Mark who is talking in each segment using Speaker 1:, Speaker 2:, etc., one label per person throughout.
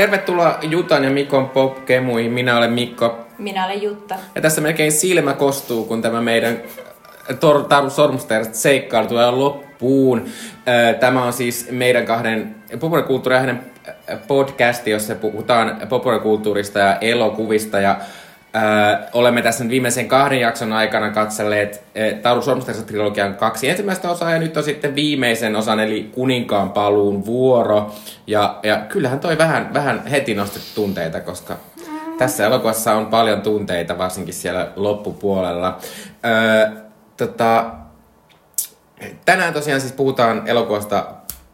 Speaker 1: Tervetuloa Jutan ja Mikon popkemuihin. Minä olen Mikko.
Speaker 2: Minä olen Jutta.
Speaker 1: Ja tässä melkein silmä kostuu, kun tämä meidän Tor- Taru Sormusterista seikkailu tulee loppuun. Tämä on siis meidän kahden populaarikulttuuri hänen podcasti, jossa puhutaan populaarikulttuurista ja elokuvista. Ja Öö, olemme tässä viimeisen kahden jakson aikana katselleet e, Tauru Sormusterista trilogian kaksi ensimmäistä osaa ja nyt on sitten viimeisen osan eli Kuninkaan paluun vuoro. Ja, ja kyllähän toi vähän, vähän heti nosti tunteita, koska tässä elokuvassa on paljon tunteita, varsinkin siellä loppupuolella. Öö, tota, tänään tosiaan siis puhutaan elokuvasta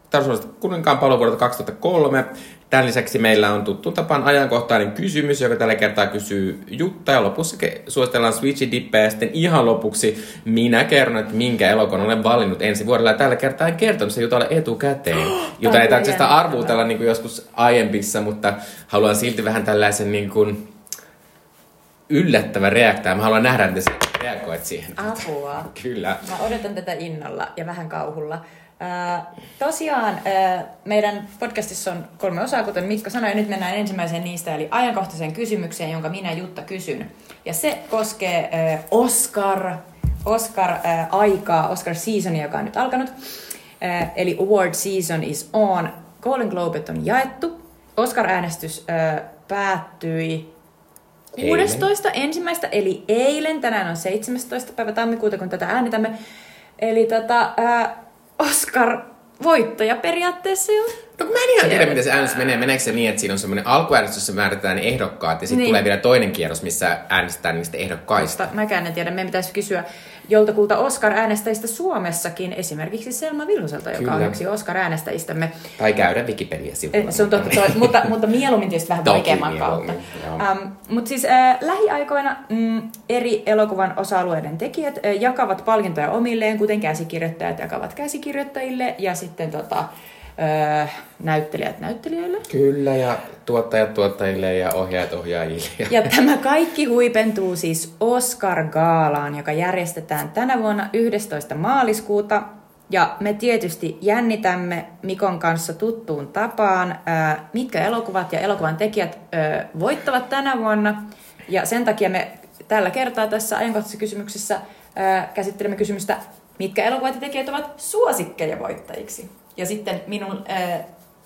Speaker 1: Taru Kuninkaan paluu vuodelta 2003. Tämän lisäksi meillä on tuttu tapaan ajankohtainen kysymys, joka tällä kertaa kysyy Jutta. Ja lopussa suositellaan Switchy Dippejä. Ja sitten ihan lopuksi minä kerron, että minkä elokuvan olen valinnut ensi vuodella. Ja tällä kertaa en kertonut se Jutalle etukäteen. Jota ei tarvitse sitä arvuutella niin kuin joskus aiempissa, mutta haluan silti vähän tällaisen niin kuin yllättävä reaktio. Mä haluan nähdä, että sä reagoit siihen.
Speaker 2: Apua.
Speaker 1: Kyllä.
Speaker 2: Mä odotan tätä innolla ja vähän kauhulla. Äh, tosiaan äh, meidän podcastissa on kolme osaa, kuten Mikko sanoi, ja nyt mennään ensimmäiseen niistä, eli ajankohtaiseen kysymykseen, jonka minä Jutta kysyn. Ja se koskee äh, Oscar, Oscar-aikaa, Oscar seasonia, joka on nyt alkanut. Eli award season is on. Golden Globet on jaettu. Oscar-äänestys päättyi 16. Eilen. ensimmäistä, eli eilen. Tänään on 17. päivä tammikuuta, kun tätä äänitämme. Eli tota, äh, Oscar voittaja periaatteessa jo.
Speaker 1: No mä en ihan tiedä, miten se äänestys menee. Meneekö se niin, että siinä on semmoinen alkuäänestys, jossa määritetään ehdokkaat, ja sitten niin. tulee vielä toinen kierros, missä äänestetään niistä ehdokkaista.
Speaker 2: Mutta mäkään en tiedä. Meidän pitäisi kysyä joltakulta Oscar-äänestäjistä Suomessakin, esimerkiksi Selma Vilhuselta, joka Kyllä. on yksi Oscar-äänestäjistämme.
Speaker 1: Tai käydä Wikipedia-sivuilla.
Speaker 2: Se on totta, toi, mutta, mutta mieluummin tietysti vähän vaikeamman kautta. Um, mutta siis äh, lähiaikoina mm, eri elokuvan osa-alueiden tekijät äh, jakavat palkintoja omilleen, kuten käsikirjoittajat jakavat käsikirjoittajille, ja sitten tota, öö, näyttelijät näyttelijöille.
Speaker 1: Kyllä, ja tuottajat tuottajille ja ohjaajat ohjaajille.
Speaker 2: Ja tämä kaikki huipentuu siis Oscar-gaalaan, joka järjestetään tänä vuonna 11. maaliskuuta. Ja me tietysti jännitämme Mikon kanssa tuttuun tapaan, ää, mitkä elokuvat ja elokuvan tekijät ää, voittavat tänä vuonna. Ja sen takia me tällä kertaa tässä ajankohtaisessa kysymyksessä ää, käsittelemme kysymystä, mitkä elokuvat ja tekijät ovat suosikkeja voittajiksi. Ja sitten minun äh,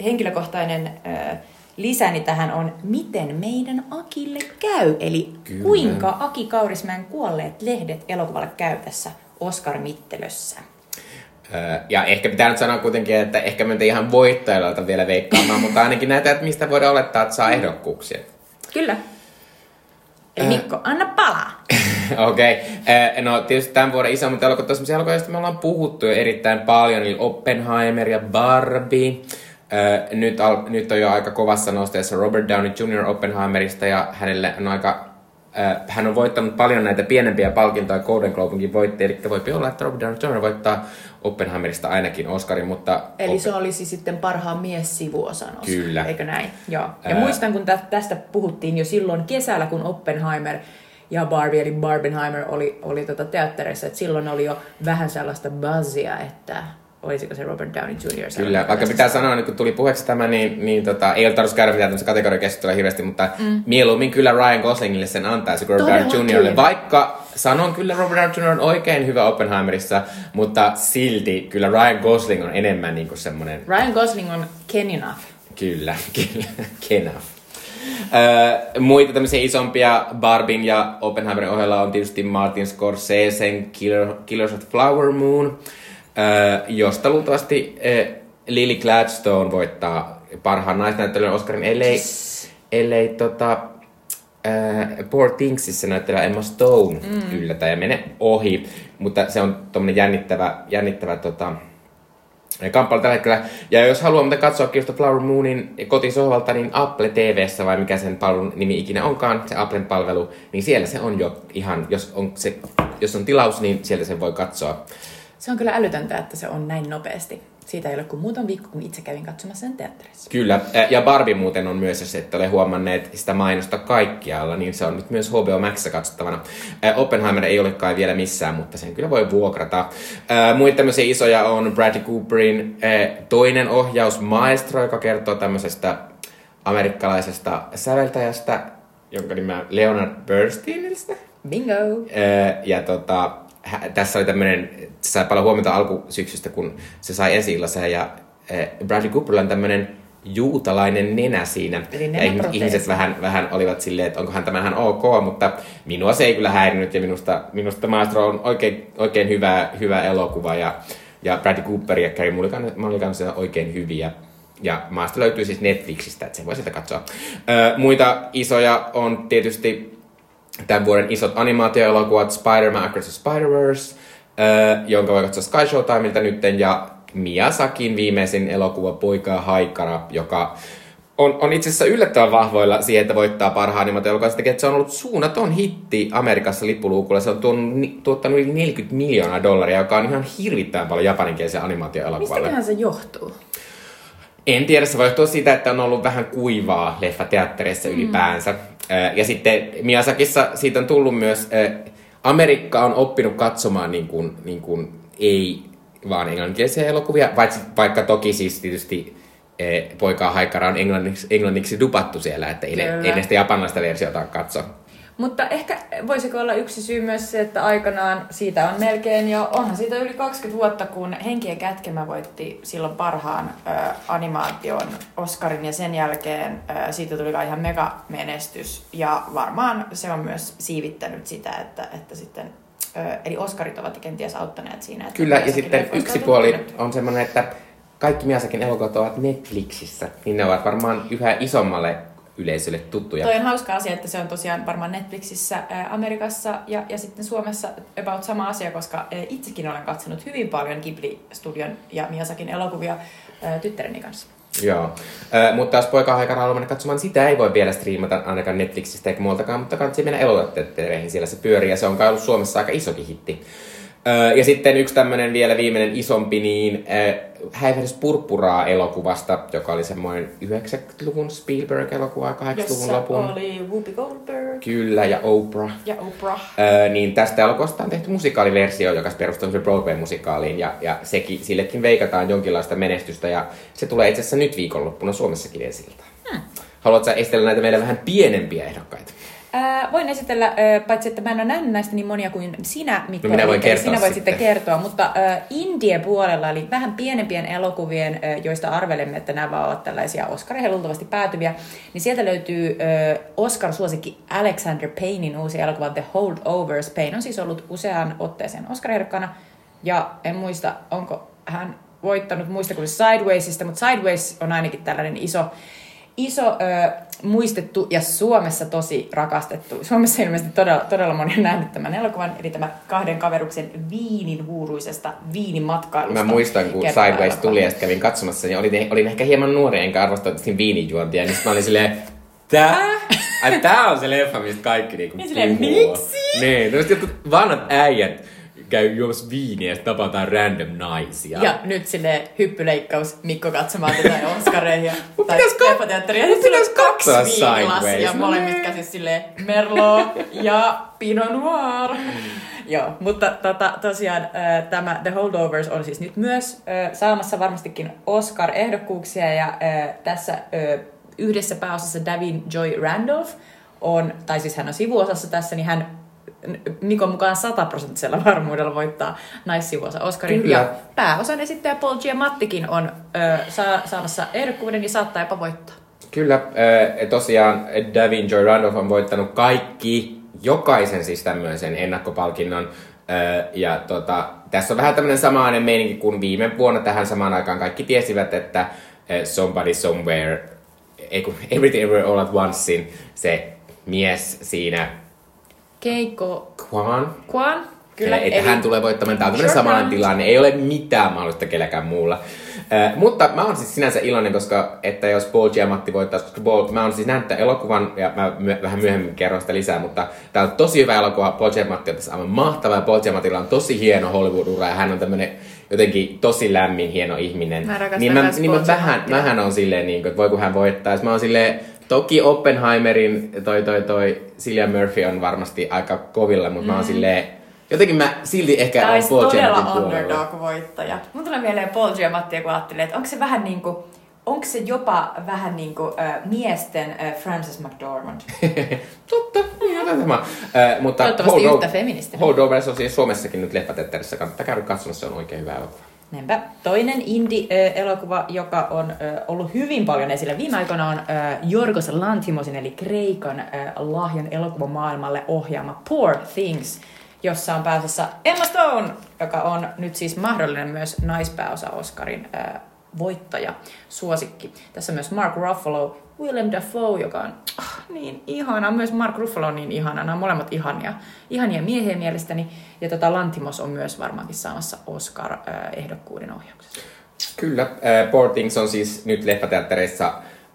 Speaker 2: henkilökohtainen äh, lisäni tähän on, miten meidän Akille käy. Eli Kyllä. kuinka Aki Kaurismäen kuolleet lehdet elokuvalle käy tässä Oscar-mittelössä.
Speaker 1: Ja ehkä pitää nyt sanoa kuitenkin, että ehkä me ihan voittajalta vielä veikkaamaan, mutta ainakin näitä, että mistä voidaan olettaa, että saa ehdokkuuksia.
Speaker 2: Kyllä. Eli Mikko, anna palaa.
Speaker 1: Okei. Okay. No tietysti tämän vuoden isommat elokuvat on sellaisia elokuvia, joista me ollaan puhuttu jo erittäin paljon, eli Oppenheimer ja Barbie. Nyt, al- nyt on jo aika kovassa nosteessa Robert Downey Jr. Oppenheimerista ja hänelle on aika hän on voittanut paljon näitä pienempiä palkintoja, Golden Globinkin voitti, eli voi olla, että Robert Downey Jr. voittaa Oppenheimerista ainakin Oscarin, mutta...
Speaker 2: Eli se olisi sitten parhaan mies sivuosan Oscar,
Speaker 1: Kyllä.
Speaker 2: eikö näin? Joo. Ja Ää... muistan, kun tästä puhuttiin jo silloin kesällä, kun Oppenheimer ja Barbie, eli Barbenheimer oli, oli tota teatterissa, että silloin oli jo vähän sellaista buzzia, että olisiko se Robert Downey Jr.
Speaker 1: Kyllä, vaikka pitää sanoa, niin kun tuli puheeksi tämä, niin, niin tota, ei ole tarvitsisi käydä mitään tämmöistä kategoriakeskustelua hirveästi, mutta mm. mieluummin kyllä Ryan Goslingille sen antaisi kuin Robert Downey Jr. Vaikka sanon kyllä Robert Downey Jr. on oikein hyvä Oppenheimerissa, mutta silti kyllä Ryan Gosling on enemmän niin kuin semmoinen...
Speaker 2: Ryan Gosling on Ken enough.
Speaker 1: Kyllä, kyllä, Enough. Öö, muita tämmöisiä isompia Barbin ja Oppenheimerin ohella on tietysti Martin Scorseseen Killer, Killers of Flower Moon, josta luultavasti Lily Gladstone voittaa parhaan naisnäyttelijän Oscarin, ellei, yes. ellei tota, äh, Poor Thingsissä näyttelee Emma Stone mm. yllätä ja mene ohi, mutta se on tommonen jännittävä, jännittävä tota, kamppailu tällä hetkellä. Ja jos haluaa muuten katsoa Kirsta Flower Moonin kotisohvalta, niin Apple TVssä vai mikä sen palvelun nimi ikinä onkaan, se Applen palvelu, niin siellä se on jo ihan, jos on, se, jos on tilaus, niin sieltä sen voi katsoa.
Speaker 2: Se on kyllä älytöntä, että se on näin nopeasti. Siitä ei ole kuin muutaman viikko, kun itse kävin katsomassa sen teatterissa.
Speaker 1: Kyllä, ja Barbie muuten on myös, että ole huomanneet sitä mainosta kaikkialla, niin se on nyt myös HBO Maxissa katsottavana. Oppenheimer ei ole kai vielä missään, mutta sen kyllä voi vuokrata. Muita tämmöisiä isoja on Bradley Cooperin toinen ohjaus Maestro, joka kertoo tämmöisestä amerikkalaisesta säveltäjästä, jonka nimeä on Leonard Bernsteiniltä.
Speaker 2: Bingo!
Speaker 1: Ja tota, tässä oli tämmöinen, se sai paljon huomiota alkusyksystä, kun se sai ensi ja äh, Bradley Cooperilla on tämmöinen juutalainen nenä siinä.
Speaker 2: Eli
Speaker 1: ja ihmiset, vähän, vähän olivat silleen, että onkohan tämä ihan ok, mutta minua se ei kyllä häirinyt ja minusta, minusta Maestro on oikein, oikein hyvä, hyvä elokuva ja, ja Bradley Cooper ja Carey Mulligan, Mulligan se on oikein hyviä. Ja maasta löytyy siis Netflixistä, että sen voi sieltä katsoa. Öö, muita isoja on tietysti tämän vuoden isot animaatioelokuvat Spider-Man Across the Spider-Verse, öö, jonka voi katsoa Sky Showtimeilta nytten, ja Miyazakin viimeisin elokuva Poika ja Haikara, joka on, on itse asiassa yllättävän vahvoilla siihen, että voittaa parhaan animaatioelokuvan. Että se on ollut suunnaton hitti Amerikassa lippuluukulla. Se on tuonut, ni- tuottanut yli 40 miljoonaa dollaria, joka on ihan hirvittävän paljon japaninkielisen animaatioelokuvalle.
Speaker 2: Mistäköhän se johtuu?
Speaker 1: En tiedä, se voi johtua siitä, että on ollut vähän kuivaa leffateattereissa mm. ylipäänsä. Ja sitten Miyazakissa siitä on tullut myös, Amerikka on oppinut katsomaan niin kuin, niin kuin ei vaan englanninkielisiä elokuvia, vaikka, vaikka toki siis tietysti Poikaa Haikara on englanniksi, englanniksi dupattu siellä, että ei ne, ei ne sitä japanilaista versiota katso.
Speaker 2: Mutta ehkä voisiko olla yksi syy myös se, että aikanaan siitä on melkein jo, onhan siitä yli 20 vuotta, kun Henkien kätkemä voitti silloin parhaan ö, animaation Oscarin ja sen jälkeen ö, siitä tuli ihan mega menestys ja varmaan se on myös siivittänyt sitä, että, että sitten ö, eli Oscarit ovat kenties auttaneet siinä. Että
Speaker 1: Kyllä, ja sitten yksi puoli
Speaker 2: tullut.
Speaker 1: on semmoinen, että kaikki Miyazakin elokuvat ovat Netflixissä, niin ne ovat varmaan yhä isommalle yleisölle tuttuja.
Speaker 2: Toi on hauska asia, että se on tosiaan varmaan Netflixissä Amerikassa ja, ja sitten Suomessa about sama asia, koska itsekin olen katsonut hyvin paljon Ghibli-studion ja Miyazakin elokuvia tyttäreni kanssa.
Speaker 1: Joo, äh, mutta jos poika aikana haluaa mennä katsomaan, sitä ei voi vielä striimata ainakaan Netflixistä eikä muultakaan, mutta kannattaa mennä elokuvateattereihin, siellä se pyörii ja se on kai ollut Suomessa aika isokin hitti. Ja sitten yksi tämmöinen vielä viimeinen isompi, niin äh, Häivähdys purppuraa elokuvasta, joka oli semmoinen 90-luvun Spielberg-elokuva, 80-luvun
Speaker 2: Jossa
Speaker 1: lopun.
Speaker 2: oli Whoopi Goldberg
Speaker 1: Kyllä, ja Oprah.
Speaker 2: ja Oprah.
Speaker 1: Öö, niin tästä elokuvasta on tehty musikaaliversio, joka perustuu semmoiseen Broadway-musikaaliin, ja, ja sekin, sillekin veikataan jonkinlaista menestystä, ja se tulee itse asiassa nyt viikonloppuna Suomessakin esiltä. Hmm. Haluatko sä esitellä näitä meille vähän pienempiä ehdokkaita?
Speaker 2: Ää, voin esitellä, ää, paitsi että mä en ole nähnyt näistä niin monia kuin sinä, Mikko.
Speaker 1: No minä voin kertoa
Speaker 2: Sinä voit
Speaker 1: sitten.
Speaker 2: kertoa, mutta ää, Indien puolella, eli vähän pienempien elokuvien, ää, joista arvelemme, että nämä ovat tällaisia Oscareihin luultavasti päätyviä, niin sieltä löytyy ää, Oscar-suosikki Alexander Paynein uusi elokuva The Holdovers. Payne on siis ollut useaan otteeseen Oscar-ehdokkaana, ja en muista, onko hän voittanut muista kuin Sidewaysista, mutta Sideways on ainakin tällainen iso, iso ö, muistettu ja Suomessa tosi rakastettu. Suomessa ilmeisesti todella, todella moni on nähnyt tämän elokuvan, eli tämä kahden kaveruksen viinin huuruisesta viinimatkailusta.
Speaker 1: Mä muistan, kun Sideways tuli ja kävin katsomassa, niin olin, olin ehkä hieman nuori, enkä arvostanut viinijuontia, niin mä olin silleen, tää, ai, tää on se leffa, mistä kaikki niinku
Speaker 2: Ja silleen, miksi?
Speaker 1: Niin, tämmöset jotkut vanhat äijät käy juomassa viiniä ja tapataan random naisia.
Speaker 2: Ja nyt sille hyppyleikkaus Mikko katsomaan tätä Oscareihin ja-
Speaker 1: Mut
Speaker 2: tai
Speaker 1: mut
Speaker 2: Nyt sillä on kaksi viinilasia
Speaker 1: Nee.
Speaker 2: käsissä silleen Merlot ja Pinot Noir. Joo, mutta tota, tosiaan äh, tämä The Holdovers on siis nyt myös äh, saamassa varmastikin Oscar-ehdokkuuksia ja äh, tässä yhdessä pääosassa Davin Joy Randolph on, tai siis hän on sivuosassa tässä, niin hän Mikon mukaan sataprosenttisella varmuudella voittaa naissivuosa Oscarin.
Speaker 1: Kyllä.
Speaker 2: Ja pääosan esittäjä Paul Giamattikin on ö, saa, saamassa ehdokkuuden ja saattaa jopa voittaa.
Speaker 1: Kyllä, äh, tosiaan Davin Joy Randolph on voittanut kaikki, jokaisen siis tämmöisen ennakkopalkinnon. Äh, ja tota, tässä on vähän tämmöinen samainen meininki kuin viime vuonna tähän samaan aikaan kaikki tiesivät, että Somebody Somewhere, ei kun Everything Everywhere All at Oncein se mies siinä,
Speaker 2: Keiko
Speaker 1: Kwan,
Speaker 2: Kwan,
Speaker 1: Kyllä, että hän tulee voittamaan. Tämä on tämmöinen
Speaker 2: Sure
Speaker 1: samanlainen tilanne. Ei ole mitään mahdollista kelläkään muulla. Äh, mutta mä oon siis sinänsä iloinen, koska että jos Paul Giamatti voittaisi, koska Paul, mä oon siis nähnyt tämän elokuvan, ja mä my, vähän myöhemmin kerron sitä lisää, mutta tää on tosi hyvä elokuva. Paul Giamatti on tässä aivan mahtava, ja Paul Giamattilla on tosi hieno Hollywood-ura, ja hän on tämmönen jotenkin tosi lämmin, hieno ihminen.
Speaker 2: Mä
Speaker 1: niin mä, niin mä vähän, mähän on silleen, niin kuin, että voi kun hän voittaisi. Mä oon silleen, toki Oppenheimerin toi, toi, toi Cillian Murphy on varmasti aika kovilla, mutta mä oon silleen, jotenkin mä silti ehkä
Speaker 2: Tämä
Speaker 1: on
Speaker 2: olisi
Speaker 1: Paul
Speaker 2: todella underdog-voittaja. Mun tulee mieleen Paul Giamatti, kun ajattelee, että onko se vähän niin kuin onko se jopa vähän niin kuin äh, miesten äh, Frances McDormand?
Speaker 1: Totta, ihan tämä. Äh, mutta
Speaker 2: Toivottavasti yhtä feministinen.
Speaker 1: Holdovers on siis Suomessakin nyt leffatetterissä. Kannattaa käydä katsomassa, se on oikein hyvä elokuva.
Speaker 2: Näinpä. Toinen indie-elokuva, joka on ollut hyvin paljon esillä viime aikoina, on Jorgos Lanthimosin, eli Kreikan lahjan elokuvamaailmalle ohjaama Poor Things, jossa on pääsessä Emma Stone, joka on nyt siis mahdollinen myös naispääosa Oscarin voittaja, suosikki. Tässä on myös Mark Ruffalo, Willem Dafoe, joka on ah, niin ihana, myös Mark Ruffalo on niin ihana, nämä on molemmat ihania, ihania miehiä mielestäni, ja tota Lantimos on myös varmaankin saamassa Oscar-ehdokkuuden ohjauksessa.
Speaker 1: Kyllä, äh, Poor Things on siis nyt leffateattereissa,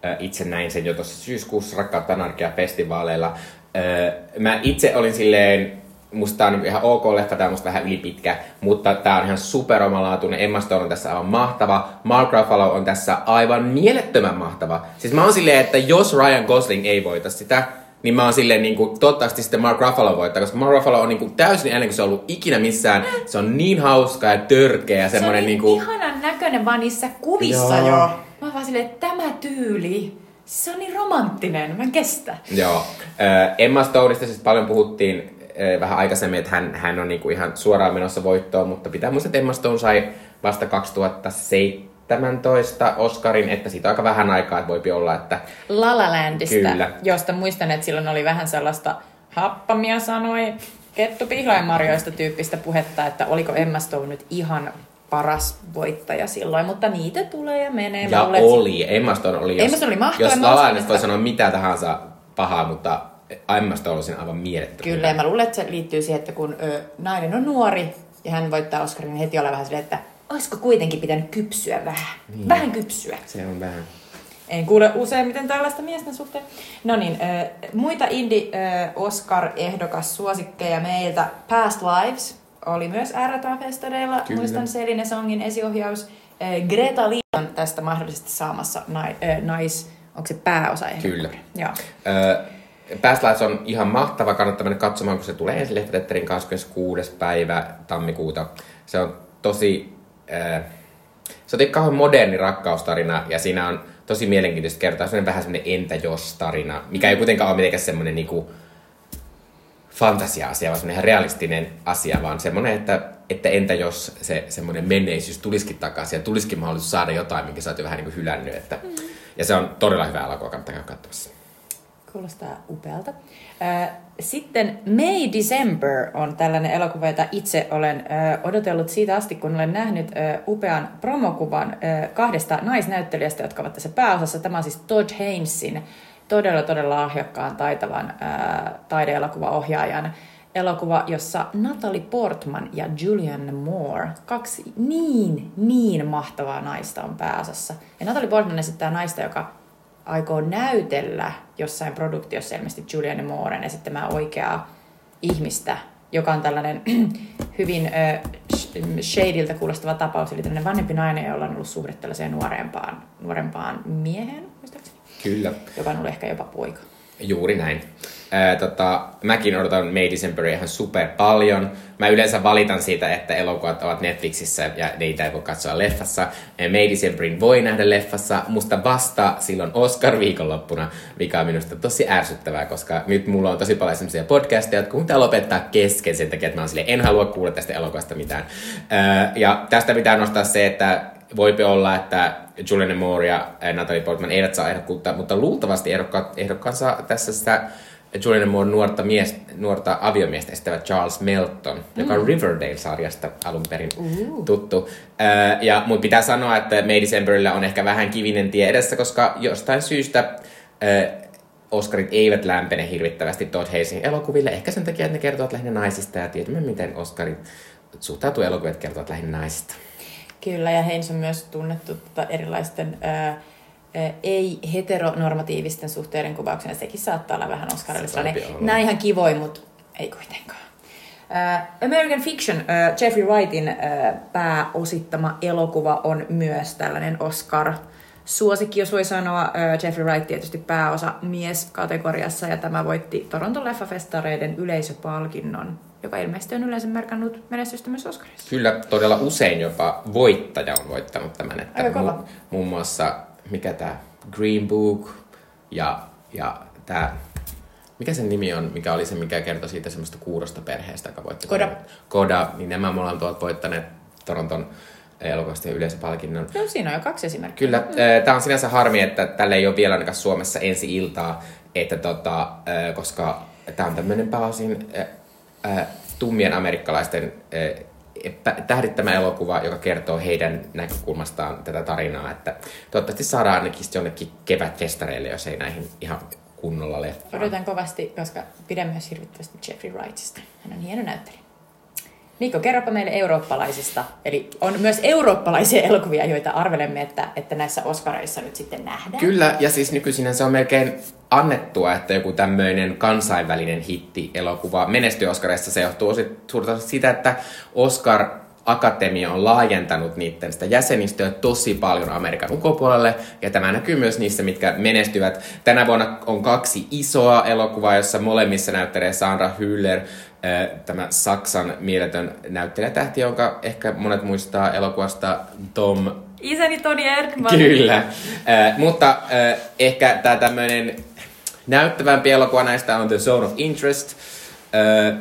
Speaker 1: äh, itse näin sen jo tuossa syyskuussa Rakkautta anarkia-festivaaleilla. Äh, mä itse olin silleen musta tää on ihan ok leffa, tää on musta vähän ylipitkä, mutta tää on ihan super omalaatuinen. Emma Stone on tässä aivan mahtava. Mark Ruffalo on tässä aivan mielettömän mahtava. Siis mä oon silleen, että jos Ryan Gosling ei voita sitä, niin mä oon silleen niin kuin, toivottavasti sitten Mark Ruffalo voittaa, koska Mark Ruffalo on niin kuin, täysin ennen kuin se on ollut ikinä missään. Se on niin hauska ja törkeä ja semmoinen
Speaker 2: se
Speaker 1: niin kuin...
Speaker 2: ihanan näköinen vaan niissä kuvissa Joo. jo. Mä oon vaan silleen, että tämä tyyli, se on niin romanttinen, mä en kestä.
Speaker 1: Joo. Emma Stoneista siis paljon puhuttiin vähän aikaisemmin, että hän, hän on niinku ihan suoraan menossa voittoon, mutta pitää muistaa, että Emma Stone sai vasta 2017 Oscarin, että siitä on aika vähän aikaa, että voipi olla, että...
Speaker 2: La La Landista, Kyllä. josta muistan, että silloin oli vähän sellaista happamia sanoi Kettu Pihlainmarjoista tyyppistä puhetta, että oliko Emma Stone nyt ihan paras voittaja silloin, mutta niitä tulee ja menee.
Speaker 1: Ja oli, Emma Stone oli, jos,
Speaker 2: Emma Stone oli mahtava.
Speaker 1: Jos La La voi sanoa mitä tahansa pahaa, mutta Emmasta olisin aivan mielettömän
Speaker 2: Kyllä, ja mä luulen, että se liittyy siihen, että kun ö, nainen on nuori ja hän voittaa Oscarin, niin heti olla vähän silleen, että olisiko kuitenkin pitänyt kypsyä vähän. Niin. Vähän kypsyä.
Speaker 1: Se on vähän.
Speaker 2: En kuule useimmiten tällaista miesten suhteen. No niin, ö, muita Indie-Oscar-ehdokas suosikkeja meiltä. Past Lives oli myös RTA-festareilla. Muistan Celine Songin esiohjaus. Greta Lee on tästä mahdollisesti saamassa nais, nais onko se pääosa
Speaker 1: Kyllä.
Speaker 2: Joo.
Speaker 1: Ö, Past Lives on ihan mahtava, kannattaa mennä katsomaan, kun se tulee ensi Leftetterin 26. päivä tammikuuta. Se on tosi... Äh, se on kauhean moderni rakkaustarina ja siinä on tosi mielenkiintoista kertaa. Se on vähän semmoinen entä jos tarina, mikä ei kuitenkaan ole mitenkään semmoinen niinku fantasia-asia, vaan semmoinen ihan realistinen asia, vaan semmoinen, että, että entä jos se semmoinen menneisyys tulisikin takaisin ja tulisikin mahdollisuus saada jotain, minkä sä oot jo vähän niin kuin hylännyt. Että, mm. Ja se on todella hyvä elokuva, kannattaa käydä katsomassa.
Speaker 2: Kuulostaa upealta. Sitten May December on tällainen elokuva, jota itse olen odotellut siitä asti, kun olen nähnyt upean promokuvan kahdesta naisnäyttelijästä, jotka ovat tässä pääosassa. Tämä on siis Todd Haynesin todella, todella lahjakkaan, taitavan taideelokuvaohjaajan elokuva, jossa Natalie Portman ja Julianne Moore, kaksi niin, niin mahtavaa naista on pääosassa. Ja Natalie Portman esittää naista, joka aikoo näytellä jossain produktiossa ilmeisesti Julianne Mooren esittämää oikeaa ihmistä, joka on tällainen hyvin äh, shadiltä kuulostava tapaus, eli tämmöinen vanhempi nainen, jolla on ollut suhde tällaiseen nuorempaan, nuorempaan mieheen, muistaakseni.
Speaker 1: Kyllä.
Speaker 2: Joka on ollut ehkä jopa poika.
Speaker 1: Juuri näin. Ää, tota, mäkin odotan May Decemberia ihan super paljon. Mä yleensä valitan siitä, että elokuvat ovat Netflixissä ja niitä ei voi katsoa leffassa. May Decemberin voi nähdä leffassa, musta vasta silloin Oscar-viikonloppuna, mikä on minusta tosi ärsyttävää, koska nyt mulla on tosi paljon sellaisia podcasteja, jotka pitää lopettaa kesken sen takia, että mä oon silleen, en halua kuulla tästä elokuvasta mitään. Ää, ja tästä pitää nostaa se, että voipi olla, että Julianne Moore ja Natalie Portman eivät saa ehdokkuutta, mutta luultavasti ehdokkaansa tässä sitä Julianne Moore nuorta, mies, nuorta aviomiestä estävä Charles Melton, mm. joka on mm. Riverdale-sarjasta alun perin uh. tuttu. Ja mun pitää sanoa, että May Decemberillä on ehkä vähän kivinen tie edessä, koska jostain syystä Oscarit eivät lämpene hirvittävästi Todd Hayesin elokuville. Ehkä sen takia, että ne kertovat lähinnä naisista ja tiedämme, miten Oscarit suhtautuu elokuvat kertovat lähinnä naisista.
Speaker 2: Kyllä, ja Haynes on myös tunnettu tota erilaisten... Äh, ei-heteronormatiivisten suhteiden kuvauksena. Sekin saattaa olla vähän Oscarille Nämä ihan kivoi, mutta ei kuitenkaan. American Fiction, Jeffrey Wrightin pääosittama elokuva on myös tällainen Oscar suosikki, jos voi sanoa. Jeffrey Wright tietysti pääosa mies-kategoriassa ja tämä voitti Toronton leffafestareiden yleisöpalkinnon, joka ilmeisesti on yleensä merkannut menestystä myös Oscarissa.
Speaker 1: Kyllä, todella usein jopa voittaja on voittanut tämän. Että mu- muun muassa mikä tämä Green Book ja, ja tämä mikä sen nimi on, mikä oli se, mikä kertoi siitä semmoista kuurosta perheestä, joka voitti
Speaker 2: Koda.
Speaker 1: Koda, niin nämä me ollaan tuolta voittaneet Toronton elokuvasta yleisöpalkinnon.
Speaker 2: No siinä on jo kaksi esimerkkiä.
Speaker 1: Kyllä, mm. tämä on sinänsä harmi, että tälle ei ole vielä ainakaan Suomessa ensi iltaa, että tota, äh, koska tämä on tämmöinen pääosin äh, äh, tummien amerikkalaisten äh, tähdittämä elokuva, joka kertoo heidän näkökulmastaan tätä tarinaa, että toivottavasti saadaan ainakin jonnekin kevätfestareille, jos ei näihin ihan kunnolla leffaan.
Speaker 2: Odotan kovasti, koska pidän myös hirvittävästi Jeffrey Wrightista. Hän on hieno näyttelijä. Mikko, kerropa meille eurooppalaisista. Eli on myös eurooppalaisia elokuvia, joita arvelemme, että, että näissä Oscareissa nyt sitten nähdään.
Speaker 1: Kyllä, ja siis nykyisin se on melkein annettua, että joku tämmöinen kansainvälinen hitti-elokuva menestyy Oscareissa. Se johtuu suurta siitä, että Oscar Akatemia on laajentanut niiden sitä jäsenistöä tosi paljon Amerikan ulkopuolelle, ja tämä näkyy myös niissä, mitkä menestyvät. Tänä vuonna on kaksi isoa elokuvaa, jossa molemmissa näyttelee Sandra Hüller, tämä Saksan mieletön näyttelijätähti, jonka ehkä monet muistaa elokuvasta Tom
Speaker 2: Isäni Toni Erdman.
Speaker 1: Kyllä, äh, mutta äh, ehkä tämä tämmöinen näyttävämpi elokuva näistä on The Zone of Interest,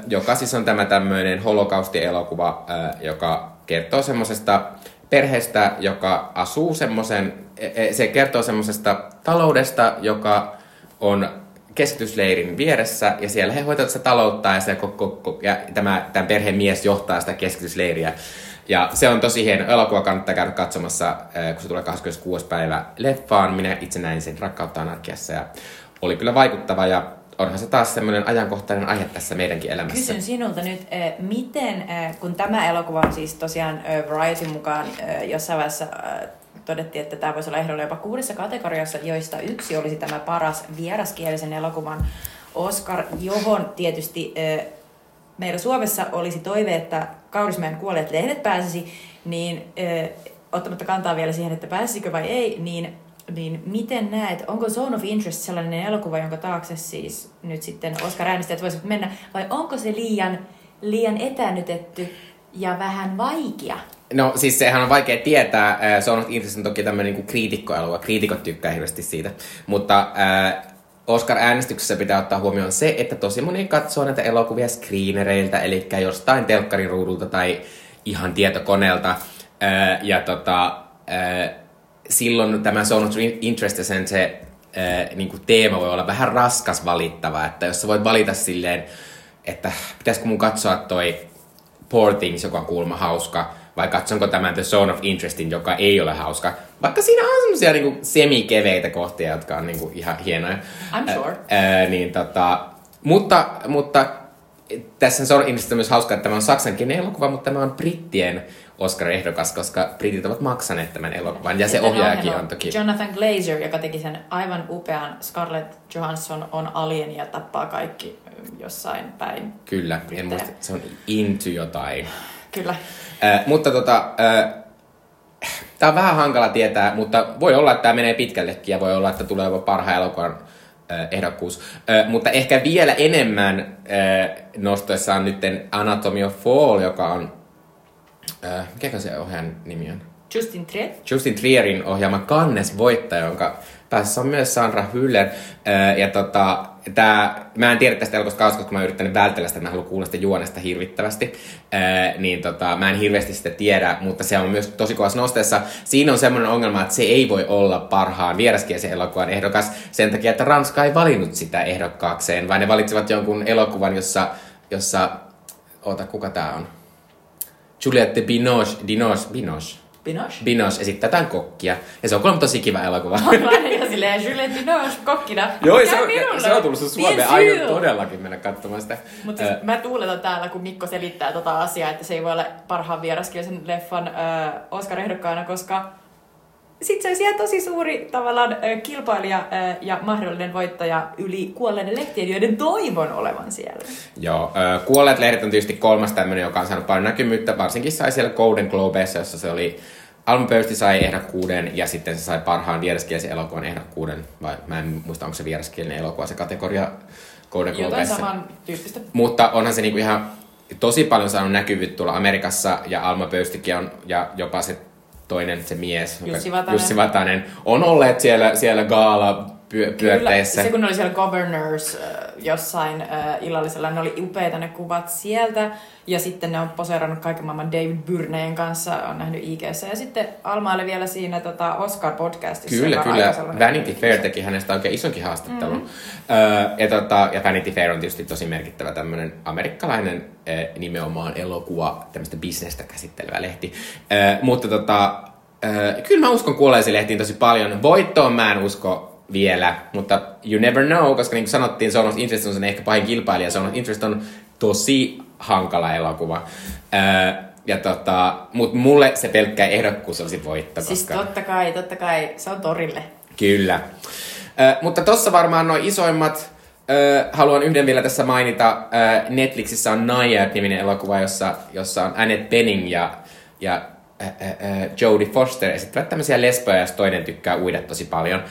Speaker 1: joka siis on tämä tämmöinen holokaustielokuva, joka kertoo semmoisesta perheestä, joka asuu semmoisen, e, e, se kertoo semmoisesta taloudesta, joka on keskitysleirin vieressä, ja siellä he hoitavat sitä taloutta, ja, se koko, ja tämä, tämän perheen mies johtaa sitä keskitysleiriä. Ja se on tosi hieno elokuva, kannattaa käydä katsomassa, kun se tulee 26. päivä leffaan. Minä itse näin sen Rakkautta anarkiassa, ja oli kyllä vaikuttava, ja onhan se taas semmoinen ajankohtainen aihe tässä meidänkin elämässä.
Speaker 2: Kysyn sinulta nyt, eh, miten, eh, kun tämä elokuva on siis tosiaan Variety mukaan jossain vaiheessa todettiin, että tämä voisi olla ehdolla jopa kuudessa kategoriassa, joista yksi olisi tämä paras vieraskielisen elokuvan Oscar, johon tietysti meillä Suomessa olisi toive, että Kaurismäen kuolleet lehdet pääsisi, niin ottamatta kantaa vielä siihen, että pääsisikö vai ei, niin niin miten näet, onko Zone of Interest sellainen elokuva, jonka taakse siis nyt sitten Oscar äänestäjät voisivat mennä, vai onko se liian, liian etänytetty ja vähän vaikea?
Speaker 1: No siis sehän on vaikea tietää. Of Interest on toki tämmöinen niin kriitikkoelokuva. Kriitikot tykkää hirveästi siitä. Mutta äh, Oscar-äänestyksessä pitää ottaa huomioon se, että tosi moni katsoo näitä elokuvia screenereiltä, eli jostain telkkarin ruudulta tai ihan tietokoneelta. Äh, ja tota, äh, silloin tämä Zone of Interest sen se ää, niin kuin teema voi olla vähän raskas valittava, että jos sä voit valita silleen, että pitäisikö mun katsoa toi Poor Things, joka on kuulemma hauska, vai katsonko tämän The Zone of Interestin, joka ei ole hauska. Vaikka siinä on semmosia niinku semikeveitä kohtia, jotka on niinku ihan hienoja.
Speaker 2: I'm sure.
Speaker 1: Ää, ää, niin tota, mutta, mutta tässä Zone of Interest on myös hauska, että tämä on saksankielinen elokuva, mutta tämä on brittien Oscar-ehdokas, koska britit ovat maksaneet tämän elokuvan. Ja se ohjaajakin on toki...
Speaker 2: Jonathan Glazer, joka teki sen aivan upean Scarlett Johansson on alien ja tappaa kaikki jossain päin.
Speaker 1: Kyllä, en muista, se on into jotain.
Speaker 2: Kyllä.
Speaker 1: Äh, mutta tota, äh, tämä on vähän hankala tietää, mutta voi olla, että tämä menee pitkällekin ja voi olla, että tulee jopa parhaan elokuvan äh, ehdokkuus. Äh, mutta ehkä vielä enemmän äh, nostoessaan nyt Anatomy of Fall, joka on äh, mikä se ohjaajan nimi on?
Speaker 2: Justin Trier.
Speaker 1: Justin Trierin ohjaama Kannes voittaja, jonka päässä on myös Sandra Hüller. Äh, ja tota, tää, mä en tiedä tästä elokuvasta koska mä oon yrittänyt vältellä sitä, mä haluan kuulla sitä juonesta hirvittävästi. Äh, niin tota, mä en hirveästi sitä tiedä, mutta se on myös tosi kovassa nosteessa. Siinä on semmoinen ongelma, että se ei voi olla parhaan vieraskielisen elokuvan ehdokas sen takia, että Ranska ei valinnut sitä ehdokkaakseen, vaan ne valitsivat jonkun elokuvan, jossa, jossa Oota, kuka tää on? Juliette Binoche, Dinoche, Binoche.
Speaker 2: Binoche?
Speaker 1: Binoche esittää tämän kokkia. Ja se on kuulemma tosi kiva elokuva.
Speaker 2: On ja silleen Juliette Binoche kokkina.
Speaker 1: Joo, se on, se on tullut sun Suomeen. Aion todellakin mennä katsomaan sitä.
Speaker 2: Mutta siis mä tuuletan täällä, kun Mikko selittää tota asiaa, että se ei voi olla parhaan vieraskielisen leffan äh, Oscar-ehdokkaana, koska sitten se olisi ihan tosi suuri tavallaan kilpailija ja mahdollinen voittaja yli kuolleiden lehtien, joiden toivon olevan siellä.
Speaker 1: Joo, kuolleet lehdet on tietysti kolmas tämmöinen, joka on saanut paljon näkymyyttä, varsinkin sai siellä Golden Globessa, jossa se oli Alma Pöysti sai ehdokkuuden ja sitten se sai parhaan vieraskielisen elokuvan ehdokkuuden, vai mä en muista, onko se vieraskielinen elokuva se kategoria Golden
Speaker 2: tyyppistä.
Speaker 1: Mutta onhan se niinku ihan tosi paljon saanut näkyvyyttä tuolla Amerikassa ja Alma Pöystikin on, ja jopa se toinen se mies,
Speaker 2: Jussi Vatanen.
Speaker 1: Jussi Vatanen, on olleet siellä, siellä gaala pyö, pyörteissä.
Speaker 2: se kun ne oli siellä Governors äh, jossain äh, illallisella, ne oli upeita ne kuvat sieltä. Ja sitten ne on poseerannut kaiken maailman David Byrneen kanssa, on nähnyt ig Ja sitten Alma oli vielä siinä tota Oscar-podcastissa.
Speaker 1: Kyllä, kyllä. Vanity Fair teki hänestä oikein isonkin haastattelun. Mm-hmm. Öö, ja, tota, ja Vanity Fair on tietysti tosi merkittävä tämmöinen amerikkalainen eh, nimenomaan elokuva, tämmöistä bisnestä käsittelevä lehti. Öö, mutta tota, öö, kyllä mä uskon kuolleisiin lehtiin tosi paljon. Voittoon mä en usko vielä, mutta you never know, koska niin kuin sanottiin, Zone of Interest on sen ehkä pahin kilpailija. Zone of Interest on tosi hankala elokuva. Öö, ja tota, mutta mulle se pelkkä ehdokkuus olisi voitto.
Speaker 2: Siis
Speaker 1: koska...
Speaker 2: totta kai, totta kai, se on torille.
Speaker 1: Kyllä. Ö, mutta tossa varmaan noin isoimmat. Ö, haluan yhden vielä tässä mainita. Ö, Netflixissä on Naiad-niminen elokuva, jossa, jossa on Annette Bening ja, ja Jodie Foster esittävät tämmöisiä lesboja, jos toinen tykkää uida tosi paljon.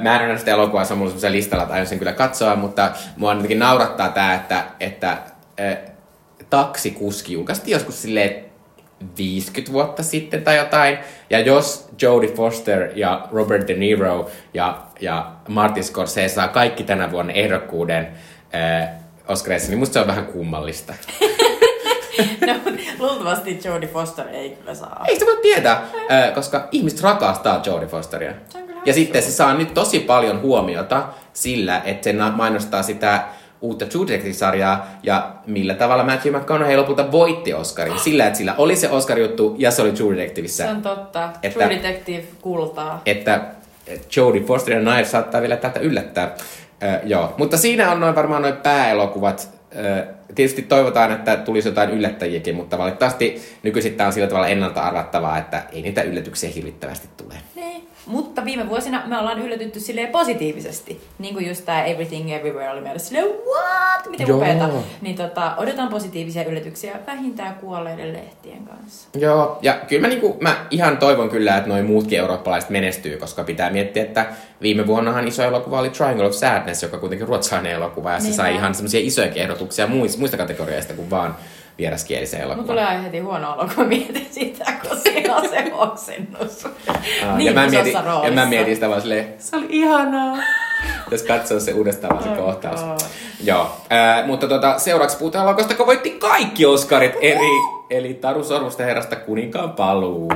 Speaker 1: Mä en ole sitä elokuvaa, se on mulla listalla, tai aion sen kyllä katsoa, mutta mua jotenkin naurattaa tää, että, että taksikuski julkaistiin joskus silleen 50 vuotta sitten tai jotain. Ja jos Jodie Foster ja Robert De Niro ja, ja Martin Scorsese saa kaikki tänä vuonna ehdokkuuden äh, Oscarissa, niin musta se on vähän kummallista.
Speaker 2: No, luultavasti Jodie Foster ei kyllä saa.
Speaker 1: Ei sitä voi tietää, äh, koska ihmiset rakastaa Jodie Fosteria. Ja sitten se saa nyt tosi paljon huomiota sillä, että se mainostaa sitä uutta True Detective-sarjaa ja millä tavalla Matthew McConaughey lopulta voitti Oscarin. Sillä, että sillä oli se Oscar-juttu ja se oli True Detectiveissä.
Speaker 2: Se on totta.
Speaker 1: Että-
Speaker 2: True Detective kultaa.
Speaker 1: että Jodie Foster ja Knife saattaa vielä tätä yllättää. Ö, joo, mutta siinä on noin varmaan noin pääelokuvat. Tietysti toivotaan, että tulisi jotain yllättäjiäkin, mutta valitettavasti nykyisin tämä on sillä tavalla ennalta arvattavaa, että ei niitä yllätyksiä hirvittävästi tule.
Speaker 2: Niin. Mutta viime vuosina me ollaan yllätytty silleen positiivisesti. Niin kuin just tää Everything Everywhere oli meille silleen, what? Miten
Speaker 1: Joo.
Speaker 2: upeeta. Niin tota, odotan positiivisia yllätyksiä vähintään kuolleiden lehtien kanssa.
Speaker 1: Joo, ja kyllä mä, niinku, mä ihan toivon kyllä, että noin muutkin eurooppalaiset menestyy, koska pitää miettiä, että viime vuonnahan iso elokuva oli Triangle of Sadness, joka kuitenkin ruotsalainen elokuva, ja se
Speaker 2: Niin
Speaker 1: sai ihan semmoisia isoja ehdotuksia muista, muista kategorioista kuin vaan vieraskielisen
Speaker 2: Mulla
Speaker 1: elokuvan.
Speaker 2: tulee aina heti huono olo, kun mietin sitä, kun siinä on se oksennus.
Speaker 1: Aa,
Speaker 2: niin
Speaker 1: ja, mä mietin, ja mä
Speaker 2: roolissa.
Speaker 1: mietin sitä vaan silleen, se oli ihanaa. Pitäisi katsoa se uudestaan vaan se
Speaker 2: Oh
Speaker 1: kohtaus.
Speaker 2: God.
Speaker 1: Joo, ää, mutta tota, seuraavaksi puhutaan elokuvasta, joka voitti kaikki Oscarit, eli, eli Taru Sormusten herrasta kuninkaan paluu.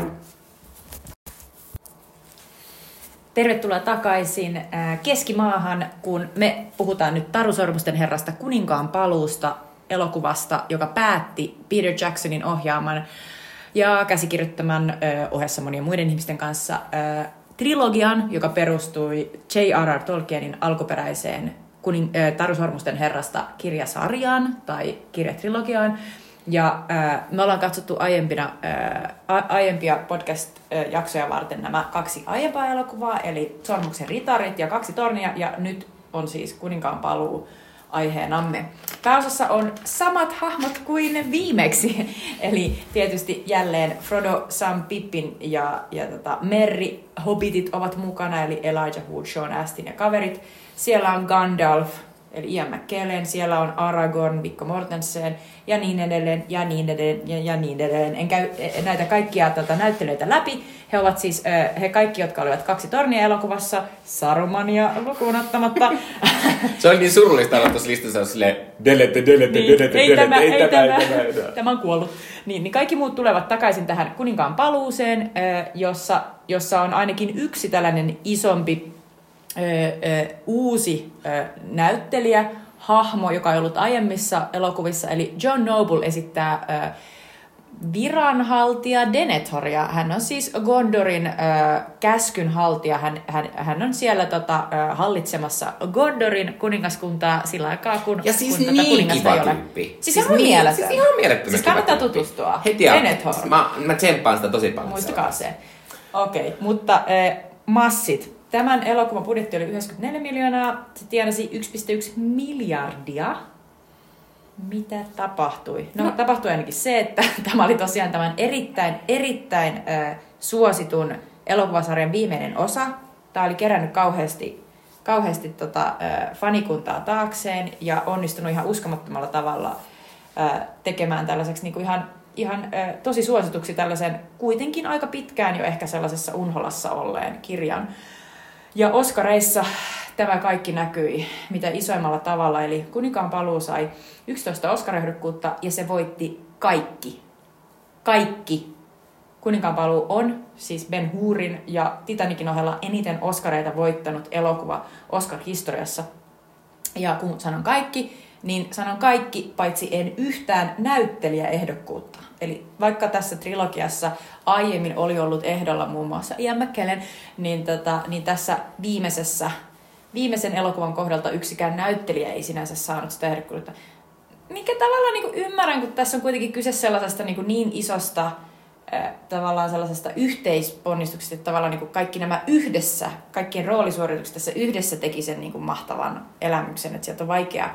Speaker 2: Tervetuloa takaisin äh, Keskimaahan, kun me puhutaan nyt Taru Sormusten herrasta kuninkaan paluusta elokuvasta, joka päätti Peter Jacksonin ohjaaman ja käsikirjoittaman äh, ohessa monien muiden ihmisten kanssa äh, trilogian, joka perustui J.R.R. Tolkienin alkuperäiseen kuning, äh, Taru Sormusten herrasta kirjasarjaan tai kirjatrilogiaan. Ja äh, me ollaan katsottu aiempina, äh, a- aiempia podcast-jaksoja varten nämä kaksi aiempaa elokuvaa, eli Sormuksen ritarit ja kaksi tornia, ja nyt on siis Kuninkaan paluu aiheenamme. Pääosassa on samat hahmot kuin viimeksi, eli tietysti jälleen Frodo, Sam, Pippin ja, ja tota Merry Hobbitit ovat mukana, eli Elijah Wood, Sean Astin ja kaverit. Siellä on Gandalf, eli Ian McKellen, siellä on Aragorn, Mikko Mortensen ja niin edelleen, ja niin edelleen, ja, ja niin edelleen. En käy eh, näitä kaikkia tota, näyttelyitä läpi. He ovat siis, he kaikki, jotka olivat kaksi tornia elokuvassa, Sarumania lukuun ottamatta.
Speaker 1: Se oli niin surullista olla tuossa listassa, jos silleen delete, delete,
Speaker 2: Niin,
Speaker 1: delete,
Speaker 2: ei
Speaker 1: delete,
Speaker 2: tämä, ei tämä,
Speaker 1: ei tämä, ei tämä.
Speaker 2: tämä on kuollut. Niin, niin kaikki muut tulevat takaisin tähän kuninkaan paluuseen, jossa, jossa on ainakin yksi tällainen isompi uusi näyttelijä, hahmo, joka on ollut aiemmissa elokuvissa, eli John Noble esittää ö, viranhaltija Denethoria. Hän on siis Gondorin ö, käskynhaltija. Hän, hän, hän on siellä tota, ö, hallitsemassa Gondorin kuningaskuntaa sillä aikaa, kun
Speaker 1: Ja siis
Speaker 2: kun tätä
Speaker 1: niin
Speaker 2: kuningasta
Speaker 1: kiva
Speaker 2: ei ole.
Speaker 1: tyyppi.
Speaker 2: Siis, ihan
Speaker 1: niin,
Speaker 2: mieletön.
Speaker 1: Siis ihan mielettömän
Speaker 2: Siis kannattaa
Speaker 1: tyyppi.
Speaker 2: tutustua.
Speaker 1: Heti
Speaker 2: Denethor.
Speaker 1: Mä, mä tsemppaan sitä tosi paljon.
Speaker 2: Muistakaa se. Okei, okay, mutta äh, massit. Tämän elokuvan budjetti oli 94 miljoonaa. Se tienasi 1,1 miljardia. Mitä tapahtui? No, no tapahtui ainakin se, että tämä oli tosiaan tämän erittäin, erittäin äh, suositun elokuvasarjan viimeinen osa. Tämä oli kerännyt kauheasti, kauheasti tota, äh, fanikuntaa taakseen ja onnistunut ihan uskomattomalla tavalla äh, tekemään tällaiseksi niin kuin ihan ihan äh, tosi suosituksi tällaisen kuitenkin aika pitkään jo ehkä sellaisessa unholassa olleen kirjan. Ja Oskareissa tämä kaikki näkyi mitä isoimmalla tavalla, eli Kuninkaan paluu sai 11 Oscar-ehdokkuutta ja se voitti kaikki. Kaikki. Kuninkaan paluu on siis Ben Hurin ja Titanikin ohella eniten Oscareita voittanut elokuva Oscar-historiassa. Ja kun sanon kaikki, niin sanon kaikki, paitsi en yhtään näyttelijäehdokkuutta. Eli vaikka tässä trilogiassa aiemmin oli ollut ehdolla muun muassa Ian McKellen, niin, tota, niin tässä viimeisessä, viimeisen elokuvan kohdalta yksikään näyttelijä ei sinänsä saanut sitä ehdokkuutta. Mikä tavallaan niin ymmärrän, kun tässä on kuitenkin kyse sellaisesta niin, niin isosta tavallaan sellaisesta yhteisponnistuksesta, että tavallaan niin kaikki nämä yhdessä, kaikkien roolisuoritukset tässä yhdessä teki sen niin mahtavan elämyksen, että sieltä on vaikea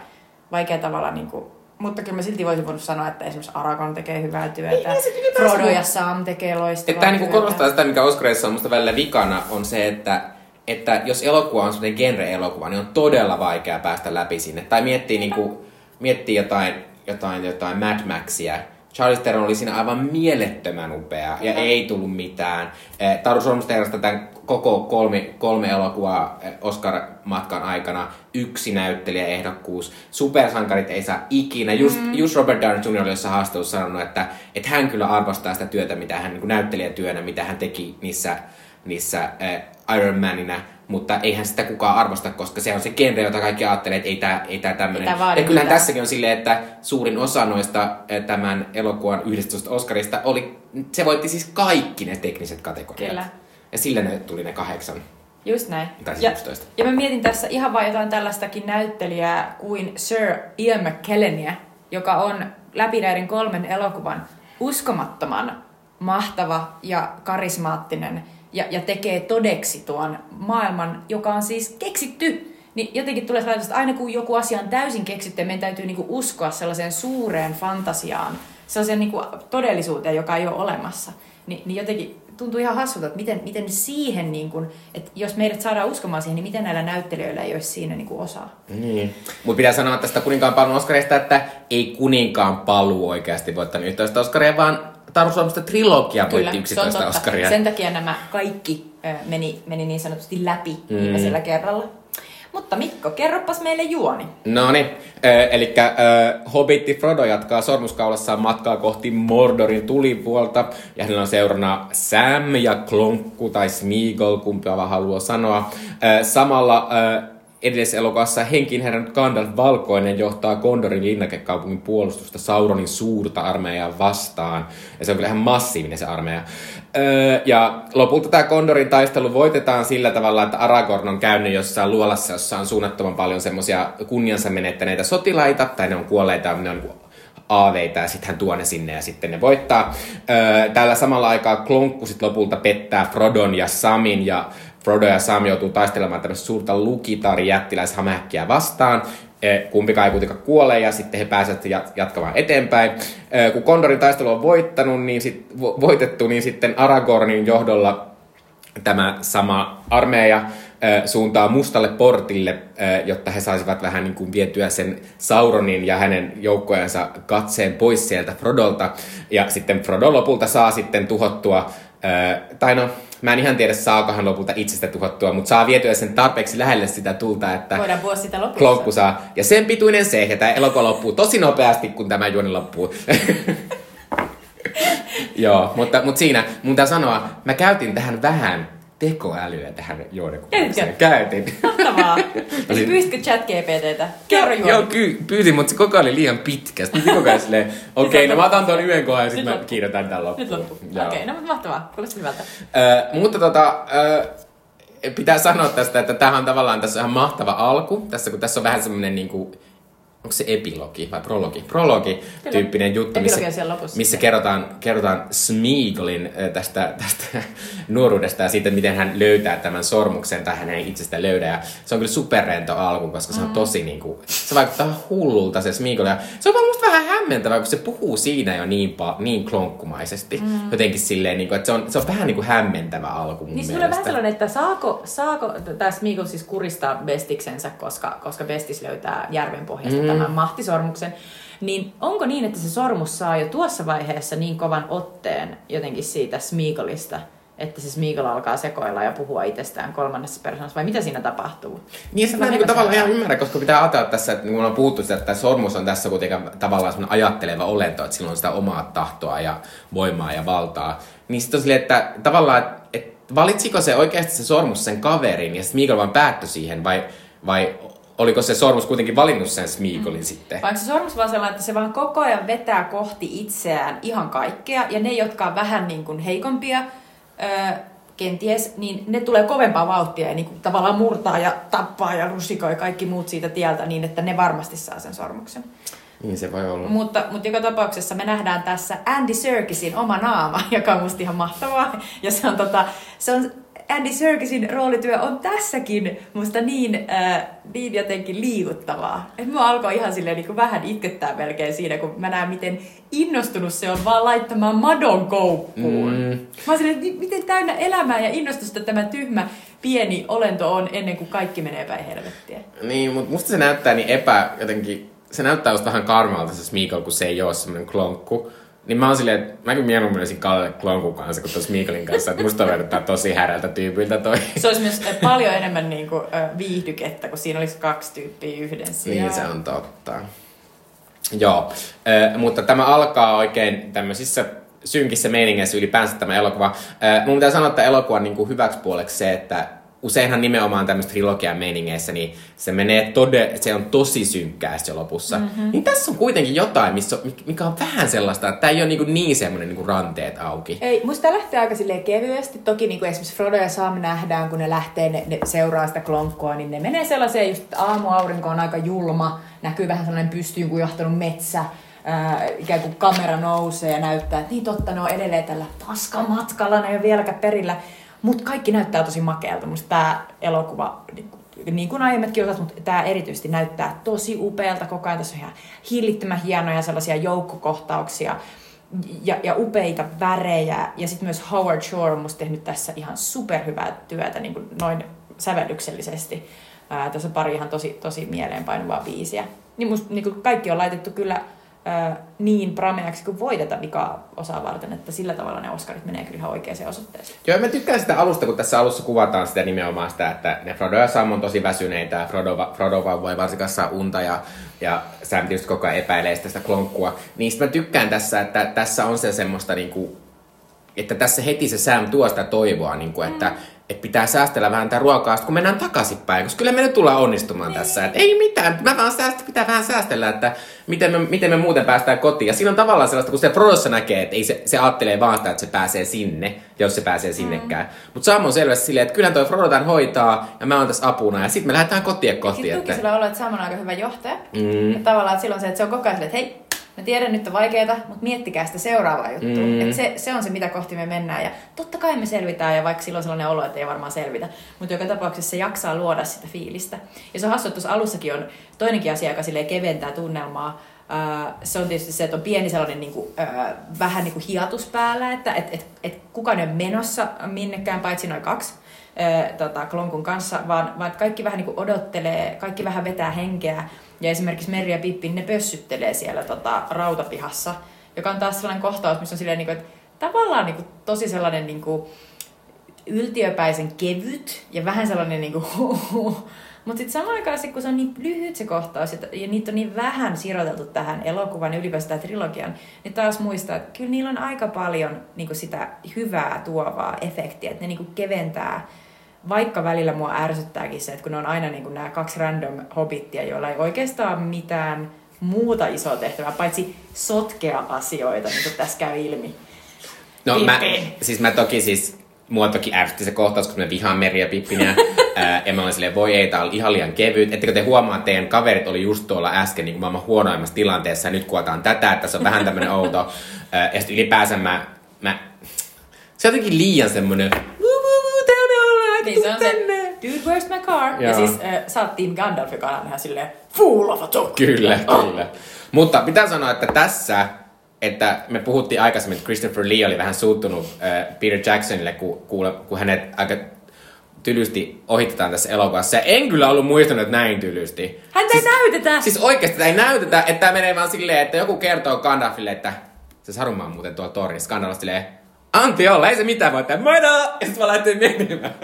Speaker 2: vaikea tavalla niin kuin, mutta kyllä mä silti voisin voinut sanoa, että esimerkiksi Aragon tekee hyvää työtä, niin, Frodo ja Sam tekee loistavaa
Speaker 1: Tämä niin korostaa sitä, mikä Oscarissa on musta välillä vikana, on se, että että jos elokuva on sellainen genre-elokuva, niin on todella vaikea päästä läpi sinne. Tai miettii, niin kuin, miettii jotain, jotain, jotain Mad Maxia, Charles Theron oli siinä aivan mielettömän upea ja ei tullut mitään. Eh, Taru Sormusteherrasta tämän koko kolme, kolme elokuvaa eh, Oscar-matkan aikana yksi näyttelijäehdokkuus. Supersankarit ei saa ikinä. Just, mm. just Robert Downey Jr. oli jossain haastattelussa sanonut, että, että hän kyllä arvostaa sitä työtä, mitä hän niin näyttelijätyönä, mitä hän teki niissä, niissä äh, Iron Manina mutta eihän sitä kukaan arvosta, koska se on se genre, jota kaikki ajattelee, että ei tämä ei tää tämmöinen. Ja kyllähän mitään. tässäkin on silleen, että suurin osa noista eh, tämän elokuvan 11 Oscarista oli, se voitti siis kaikki ne tekniset kategoriat. Kyllä. Ja sillä ne tuli ne kahdeksan.
Speaker 2: Just näin.
Speaker 1: Tai siis
Speaker 2: ja,
Speaker 1: 11.
Speaker 2: ja mä mietin tässä ihan vain jotain tällaistakin näyttelijää kuin Sir Ian McKellenia, joka on läpi näiden kolmen elokuvan uskomattoman mahtava ja karismaattinen ja, ja tekee todeksi tuon maailman, joka on siis keksitty. Niin jotenkin tulee sellainen, että aina kun joku asia on täysin keksitty, meidän täytyy niinku uskoa sellaiseen suureen fantasiaan, sellaiseen niinku todellisuuteen, joka ei ole olemassa. Ni, niin jotenkin tuntuu ihan hassulta, että miten, miten siihen, niin kuin, että jos meidät saadaan uskomaan siihen, niin miten näillä näyttelijöillä ei olisi siinä niin osaa.
Speaker 1: Niin. Mutta pitää sanoa tästä kuninkaan palun Oscarista, että ei kuninkaan paluu oikeasti voittanut 11 Oscaria, vaan Taru Suomesta trilogia voitti 11 Oscaria.
Speaker 2: Sen takia nämä kaikki meni, meni niin sanotusti läpi mm. viimeisellä kerralla. Mutta Mikko, kerropas meille juoni.
Speaker 1: No niin, eli Hobbitti Frodo jatkaa sormuskaulassaan matkaa kohti Mordorin tulipuolta. Ja hänellä on seurana Sam ja Klonkku tai Smeagol, kumpi vaan haluaa sanoa. Samalla äh, edellisessä elokuvassa henkin herran Gandalf Valkoinen johtaa Kondorin linnakekaupungin puolustusta Sauronin suurta armeijaa vastaan. Ja se on kyllä ihan massiivinen se armeija. Öö, ja lopulta tämä Kondorin taistelu voitetaan sillä tavalla, että Aragorn on käynyt jossain luolassa, jossa on suunnattoman paljon semmoisia kunniansa menettäneitä sotilaita, tai ne on kuolleita, ne on niinku aaveita ja sitten hän tuo ne sinne ja sitten ne voittaa. Öö, tällä samalla aikaa Klonkku sitten lopulta pettää Frodon ja Samin ja Frodo ja Sam joutuu taistelemaan tämmöistä suurta lukitari jättiläishämähäkkiä vastaan. E, kumpikaan ei kuitenkaan kuole ja sitten he pääsevät jatkamaan eteenpäin. E, kun Kondorin taistelu on voittanut, niin sit, voitettu, niin sitten Aragornin johdolla tämä sama armeija e, suuntaa mustalle portille, jotta he saisivat vähän niin kuin vietyä sen Sauronin ja hänen joukkojensa katseen pois sieltä Frodolta. Ja sitten Frodo lopulta saa sitten tuhottua, tai no Mä en ihan tiedä, saakohan lopulta itsestä tuhottua, mutta saa vietyä sen tarpeeksi lähelle sitä tulta, että
Speaker 2: Voidaan sitä lopussa.
Speaker 1: Saa. Ja sen pituinen se, ja tämä elokuva loppuu tosi nopeasti, kun tämä juoni loppuu. Joo, mutta, mutta siinä mun sanoa, mä käytin tähän vähän tekoälyä tähän juonekuvaamiseen. Käytin.
Speaker 2: Mahtavaa. Eli pyysitkö chat GPTtä? Kerro juoni.
Speaker 1: Joo, ky- pyysin, mutta se koko oli liian pitkä. Sitten koko ajan silleen, okei, okay, no mä otan tuon yhden kohan ja sitten mä kirjoitan tämän loppuun.
Speaker 2: Nyt loppu. Okei, okay, no mutta mahtavaa. Kuulosti hyvältä.
Speaker 1: Ö, mutta tota, ö, pitää sanoa tästä, että tämähän on tavallaan tässä ihan mahtava alku. Tässä kun tässä on vähän semmoinen niin kuin, onko se epilogi vai prologi? Prologi tyyppinen juttu, missä, missä kerrotaan, kerrotaan Smeagolin tästä, tästä nuoruudesta ja siitä, miten hän löytää tämän sormuksen tai hän ei itsestä löydä. Ja se on kyllä superrento alku, koska se on mm. tosi niin kuin, se vaikuttaa hullulta se Smeagol. Ja se on vaan hämmentävää, kun se puhuu siinä jo niin, pa- niin klonkkumaisesti. Mm. Jotenkin silleen, niin kuin, että se on, se on vähän niin kuin hämmentävä alku mun
Speaker 2: Niin se tulee vähän sellainen, että saako, saako tämä Smeagol siis kuristaa Bestiksensä, koska, koska Bestis löytää järven pohjasta mm. tämän mahtisormuksen. Niin onko niin, että se sormus saa jo tuossa vaiheessa niin kovan otteen jotenkin siitä Smeagolista, että se Smeagol alkaa sekoilla ja puhua itsestään kolmannessa persoonassa, vai mitä siinä tapahtuu?
Speaker 1: Niin, sitä
Speaker 2: Vähän
Speaker 1: niin tavallaan ihan ymmärrä, koska pitää ajatella tässä, että niin kuin on puhuttu sitä, että sormus on tässä kuitenkin tavallaan semmoinen ajatteleva olento, että sillä on sitä omaa tahtoa ja voimaa ja valtaa. Niin sitten on silleen, että tavallaan, että, valitsiko se oikeasti se sormus sen kaverin ja Smeagol vaan päättyi siihen, vai, vai oliko se sormus kuitenkin valinnut sen Smeagolin mm. sitten?
Speaker 2: Vai onko se sormus vaan sellainen, että se vaan koko ajan vetää kohti itseään ihan kaikkea, ja ne, jotka on vähän niin kuin heikompia, kenties, niin ne tulee kovempaa vauhtia ja niin kuin tavallaan murtaa ja tappaa ja rusikoi kaikki muut siitä tieltä niin, että ne varmasti saa sen sormuksen.
Speaker 1: Niin se voi olla.
Speaker 2: Mutta, mutta joka tapauksessa me nähdään tässä Andy Serkisin oma naama, joka on musta ihan mahtavaa. Ja se on, tota, se on Andy Serkisin roolityö on tässäkin musta niin, äh, niin jotenkin liikuttavaa. Että mua alkoi ihan silleen niin kuin vähän itkettää melkein siinä, kun mä näen, miten innostunut se on vaan laittamaan madon koukkuun.
Speaker 1: Mm.
Speaker 2: Mä silleen, että miten täynnä elämää ja innostusta tämä tyhmä pieni olento on ennen kuin kaikki menee päin helvettiä.
Speaker 1: Niin, mutta musta se näyttää niin epä jotenkin, se näyttää just vähän karmalta se Smeagol, kun se ei ole semmoinen klonkku. Niin mä oon silleen, että mä kyllä mieluummin olisin Kalle klonkun kanssa kuin tuon Smeagolin kanssa, että musta vertaa tosi härältä tyypiltä toi.
Speaker 2: Se olisi myös paljon enemmän niin kuin, äh, viihdykettä, kun siinä olisi kaksi tyyppiä yhden sijaan.
Speaker 1: Niin se on totta. Joo, äh, mutta tämä alkaa oikein tämmöisissä synkissä meiningeissä ylipäänsä tämä elokuva. Äh, mun pitää sanoa, että elokuvan niin kuin hyväksi puoleksi se, että useinhan nimenomaan tämmöistä trilogian meiningeissä, niin se menee tode, se on tosi synkkää se lopussa. Mm-hmm. Niin tässä on kuitenkin jotain, missä, mikä on vähän sellaista, että tämä ei ole niin, niin semmoinen niin ranteet auki.
Speaker 2: Ei, musta tää lähtee aika silleen kevyesti. Toki niin kuin esimerkiksi Frodo ja Sam nähdään, kun ne lähtee, ne, ne seuraa sitä klonkkoa, niin ne menee sellaiseen, just että aamuaurinko on aika julma, näkyy vähän sellainen pystyyn kujahtanut metsä, ää, ikään kuin kamera nousee ja näyttää, että niin totta, ne on edelleen tällä paskamatkalla, ne ei ole vieläkään perillä. Mutta kaikki näyttää tosi makealta. Musta tämä elokuva, niin kuin aiemmatkin osat, mutta tämä erityisesti näyttää tosi upealta koko ajan. Tässä on ihan hillittömän hienoja sellaisia joukkokohtauksia ja, ja upeita värejä. Ja sitten myös Howard Shore on musta tehnyt tässä ihan superhyvää työtä niin kuin noin sävellyksellisesti. Ää, tässä on pari ihan tosi, tosi mieleenpainuvaa biisiä. Niin musta niin kuin kaikki on laitettu kyllä ää, niin prameaksi kuin voi tätä vikaa osaa varten, että sillä tavalla ne Oscarit menee kyllä ihan oikeaan osoitteeseen.
Speaker 1: Joo, mä tykkään sitä alusta, kun tässä alussa kuvataan sitä nimenomaan sitä, että ne Frodo ja Sam on tosi väsyneitä ja Frodo, Frodo vaan voi varsinkaan saa unta ja, ja Sam tietysti koko ajan epäilee sitä, sitä klonkkua. Niin mä tykkään tässä, että tässä on se semmoista niinku, että tässä heti se Sam tuo sitä toivoa, niinku, että mm. Että pitää säästellä vähän tätä ruokaa, kun mennään takaisinpäin, koska kyllä me nyt tullaan onnistumaan tässä. Että ei mitään, mä vaan säästä, pitää vähän säästellä, että miten me, miten me muuten päästään kotiin. Ja siinä on tavallaan sellaista, kun se Frodossa näkee, että ei se, se ajattelee vaan sitä, että se pääsee sinne, jos se pääsee sinnekään. Mm. Mutta Sam on selvästi silleen, että kyllähän toi Frodo tämän hoitaa, ja mä oon tässä apuna, ja sitten me lähdetään kotiin kotiin.
Speaker 2: Sitten
Speaker 1: Että...
Speaker 2: sillä olo, että Sam on aika hyvä johtaja.
Speaker 1: Mm.
Speaker 2: Ja tavallaan silloin se, että se on koko ajan että hei, mä tiedän nyt on vaikeeta, mutta miettikää sitä seuraavaa juttua.
Speaker 1: Mm.
Speaker 2: Se, se on se, mitä kohti me mennään. Ja totta kai me selvitään, ja vaikka silloin on sellainen olo, että ei varmaan selvitä. Mutta joka tapauksessa se jaksaa luoda sitä fiilistä. Ja se on hassu, että tuossa alussakin on toinenkin asia, joka keventää tunnelmaa. Ää, se on tietysti se, että on pieni sellainen niin kuin, ää, vähän niin kuin hiatus päällä, että et, et, et kukaan ei ole menossa minnekään, paitsi noin kaksi ää, tota, Klonkun kanssa, vaan, vaan kaikki vähän niin kuin odottelee, kaikki vähän vetää henkeä. Ja esimerkiksi Merri ja Pippi, ne pössyttelee siellä tota, rautapihassa, joka on taas sellainen kohtaus, missä on silleen, niin kuin, että tavallaan niin kuin, tosi sellainen niin kuin, yltiöpäisen kevyt ja vähän sellainen niin kuin, mutta sitten samaan aikaan, sit, kun se on niin lyhyt se kohtaus ja, niitä on niin vähän siroteltu tähän elokuvan ja ylipäätään trilogian, niin taas muistaa, että kyllä niillä on aika paljon niin sitä hyvää tuovaa efektiä, että ne niin keventää vaikka välillä mua ärsyttääkin se, että kun ne on aina niin kuin nämä kaksi random hobittia, joilla ei oikeastaan mitään muuta isoa tehtävää, paitsi sotkea asioita, niin kuin tässä käy ilmi.
Speaker 1: No mä, siis mä toki siis, mua toki ärsytti se kohtaus, kun me vihaan Meri ja Pippinä. ää, ja mä olin silleen, voi ei, tää oli ihan liian kevyt. Ettekö te huomaa, että teidän kaverit oli just tuolla äsken niin maailman huonoimmassa tilanteessa, ja nyt kuotaan tätä, että se on vähän tämmönen outo. Ää, ja sitten ylipäänsä mä, mä, se on jotenkin liian semmonen, "Wuu, wuu, wuu, täällä ollaan,
Speaker 2: Niin se on se,
Speaker 1: tänne."
Speaker 2: dude, where's my car? Ja
Speaker 1: Joo.
Speaker 2: siis äh, sä oot Team Gandalf, joka on ihan silleen, fool of a dog.
Speaker 1: Kyllä,
Speaker 2: Oh.
Speaker 1: kyllä. Mutta pitää sanoa, että tässä, että me puhuttiin aikaisemmin, että Christopher Lee oli vähän suuttunut äh, Peter Jacksonille, kun, kuule, kun hänet aika tylysti ohitetaan tässä elokuvassa. Ja en kyllä ollut muistanut, että näin tylysti.
Speaker 2: Häntä ei näytetä!
Speaker 1: Siis oikeasti tätä ei näytetä, että tämä menee vaan silleen, että joku kertoo Gandalfille, että se Saruman on muuten tuolla tornissa. Gandalf silleen, anti olla, ei se mitään voi tehdä. Moina! Ja sitten vaan lähtee menemään.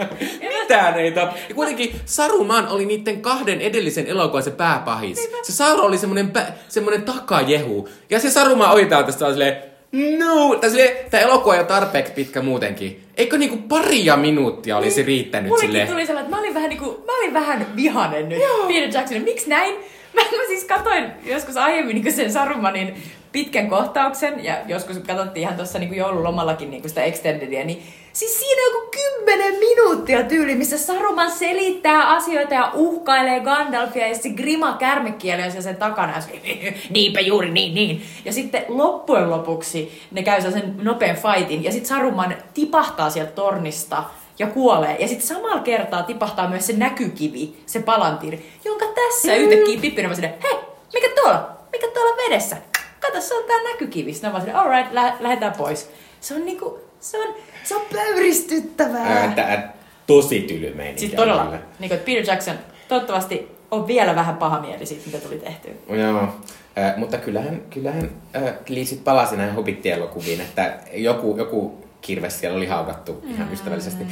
Speaker 1: mitään ei tap. Ja kuitenkin Saruman oli niiden kahden edellisen elokuvan se pääpahis. Se Sauron oli semmonen, pä, semmonen takajehu. Ja se Saruman ohitaan tästä silleen, No, tai silleen, tää elokuva on jo tarpeeksi pitkä muutenkin. Eikö niinku paria minuuttia olisi riittänyt
Speaker 2: Mullekin
Speaker 1: silleen?
Speaker 2: tuli sellainen, että mä olin vähän, niinku, mä olin vähän vihanen nyt Peter Jacksonin. Miksi näin? Mä, mä siis katoin joskus aiemmin niinku sen Sarumanin pitkän kohtauksen, ja joskus katsottiin ihan tuossa niinku joululomallakin niinku sitä extendedia, niin siis siinä on joku kymmenen minuuttia tyyli, missä Saruman selittää asioita ja uhkailee Gandalfia, ja se grima kärmekieli on sen takana, ja se, niinpä juuri niin, niin. Ja sitten loppujen lopuksi ne käy sen nopean fightin, ja sitten Saruman tipahtaa sieltä tornista, ja kuolee. Ja sitten samalla kertaa tipahtaa myös se näkykivi, se palantir, jonka tässä mm. yhtäkkiä silleen, hei, mikä tuolla? Mikä tuolla vedessä? Kato, se on tää näkykivi. Sitten vaan silleen, alright, lä- lähdetään pois. Se on niinku, se on, se on pöyristyttävää.
Speaker 1: Ää, tää tosi tyly meininki.
Speaker 2: siis todella, niin kuin, Peter Jackson toivottavasti on vielä vähän paha mieli siitä, mitä tuli tehtyä.
Speaker 1: Joo, äh, mutta kyllähän, kyllähän äh, Lee sit palasi näihin Hobbit-elokuviin, että joku, joku kirves siellä oli haudattu ihan ystävällisesti.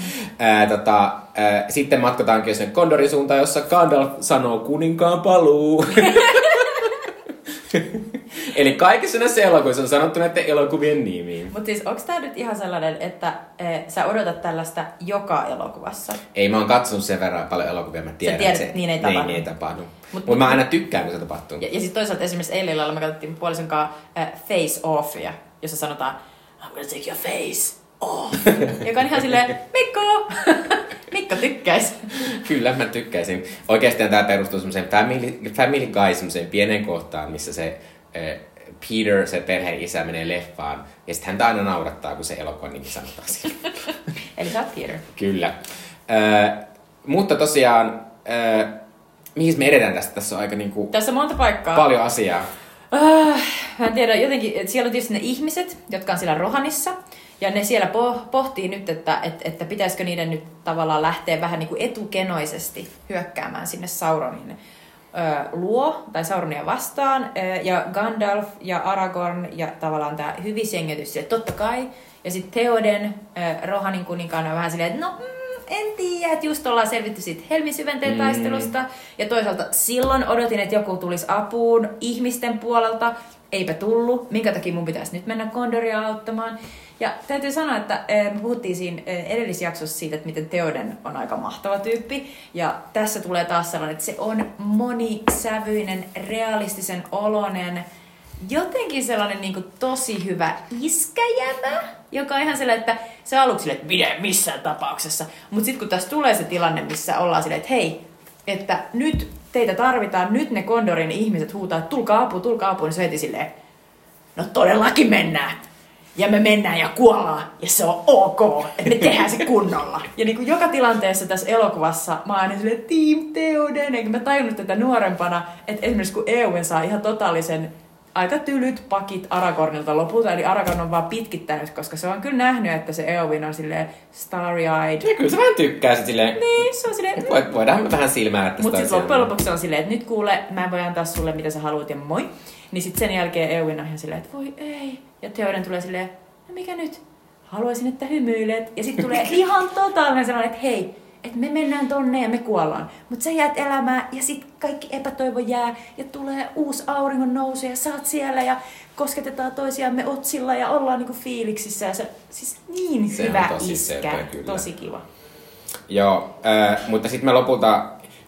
Speaker 1: Äh, tota, äh, sitten matkataankin sinne Kondorin suuntaan, jossa Gandalf sanoo kuninkaan paluu. Eli kaikissa näissä elokuvissa on sanottu näiden elokuvien nimiin.
Speaker 2: Mutta siis onko tämä nyt ihan sellainen, että e, sä odotat tällaista joka elokuvassa?
Speaker 1: Ei, mä oon katsonut sen verran paljon elokuvia, mä tiedän,
Speaker 2: tiedät,
Speaker 1: että se
Speaker 2: niin ei
Speaker 1: Niin,
Speaker 2: tapahdu.
Speaker 1: niin ei tapahdu.
Speaker 2: Mut-
Speaker 1: Mutta
Speaker 2: mut-
Speaker 1: mä aina tykkään, kun se tapahtuu.
Speaker 2: Ja, ja sitten toisaalta esimerkiksi eilen illalla me katsottiin puolison kanssa äh, Face Offia, jossa sanotaan I'm gonna take your face off. joka on ihan silleen, Mikko! Mikko tykkäisi.
Speaker 1: Kyllä, mä tykkäisin. Oikeastaan tämä perustuu semmoiseen Family, family Guy semmoiseen pienen kohtaan, missä se Peter, se perheen isä, menee leffaan. Ja sitten häntä aina naurattaa, kun se elokuvan nimi sanotaan siellä.
Speaker 2: Eli sä oot Peter.
Speaker 1: Kyllä. Äh, mutta tosiaan, äh, mihin me edetään tästä? Tässä on aika niinku
Speaker 2: Tässä on monta paikkaa.
Speaker 1: paljon asiaa.
Speaker 2: Äh, mä en tiedä, jotenkin, että siellä on tietysti ne ihmiset, jotka on siellä Rohanissa, ja ne siellä po- pohtii nyt, että, että, että pitäisikö niiden nyt tavallaan lähteä vähän niin kuin etukenoisesti hyökkäämään sinne Sauronin ö, luo, tai Sauronia vastaan, ja Gandalf ja Aragorn ja tavallaan tämä hyvisjengitys, että totta kai, ja sitten Theoden, Rohanin kuninkaana on vähän silleen, että no, mm, en tiedä, että just ollaan selvitty siitä Helmin syventeen
Speaker 1: Mm.
Speaker 2: taistelusta. Ja toisaalta silloin odotin, että joku tulisi apuun ihmisten puolelta. Eipä tullut. Minkä takia mun pitäisi nyt mennä Gondoria auttamaan? Ja täytyy sanoa, että eh, me puhuttiin siinä eh, edellisjaksossa siitä, että miten Theoden on aika mahtava tyyppi. Ja tässä tulee taas sellainen, että se on monisävyinen, realistisen olonen, jotenkin sellainen niin kuin tosi hyvä iskäjämä, joka on ihan sellainen, että se aluksi silleen, että minä missään tapauksessa. Mutta sitten kun tässä tulee se tilanne, missä ollaan silleen, että hei, että nyt teitä tarvitaan, nyt ne Kondorin ihmiset huutaa, että tulkaa apu, tulkaa apu, niin se heti silleen, no todellakin mennään. Ja me mennään ja kuollaan, ja se on ok, että me tehdään se kunnolla. Ja niin kuin joka tilanteessa tässä elokuvassa mä oon aina silleen, Team Theoden, enkä mä tajunnut tätä nuorempana, että esimerkiksi kun Eowyn saa ihan totaalisen aika tylyt pakit Aragornilta lopulta, eli Aragorn on vaan pitkittänyt, koska se on kyllä nähnyt, että se Eowyn on silleen starry-eyed.
Speaker 1: Ja kyllä sä vähän tykkää sit silleen,
Speaker 2: Niin, se on silleen, mm.
Speaker 1: voi, voidaan me vähän silmää tästä
Speaker 2: Mutta sitten loppujen lopuksi se on silleen, että nyt kuule, mä en voi antaa sulle mitä sä haluat ja moi. Niin sitten sen jälkeen Eowyn on ihan silleen, että voi ei. Ja Theoden tulee silleen, no mikä nyt? Haluaisin, että hymyilet. Ja sitten tulee ihan totaalinen sellainen, että hei, että me mennään tonne ja me kuollaan. Mutta sä jäät elämään ja sitten kaikki epätoivo jää ja tulee uusi auringon nousu ja sä oot siellä ja kosketetaan toisiamme otsilla ja ollaan niinku fiiliksissä. Ja se, siis niin
Speaker 1: Se on
Speaker 2: hyvä
Speaker 1: tosi
Speaker 2: iskä.
Speaker 1: söpö, kyllä.
Speaker 2: Tosi kiva.
Speaker 1: Joo, äh, mutta sitten me lopulta,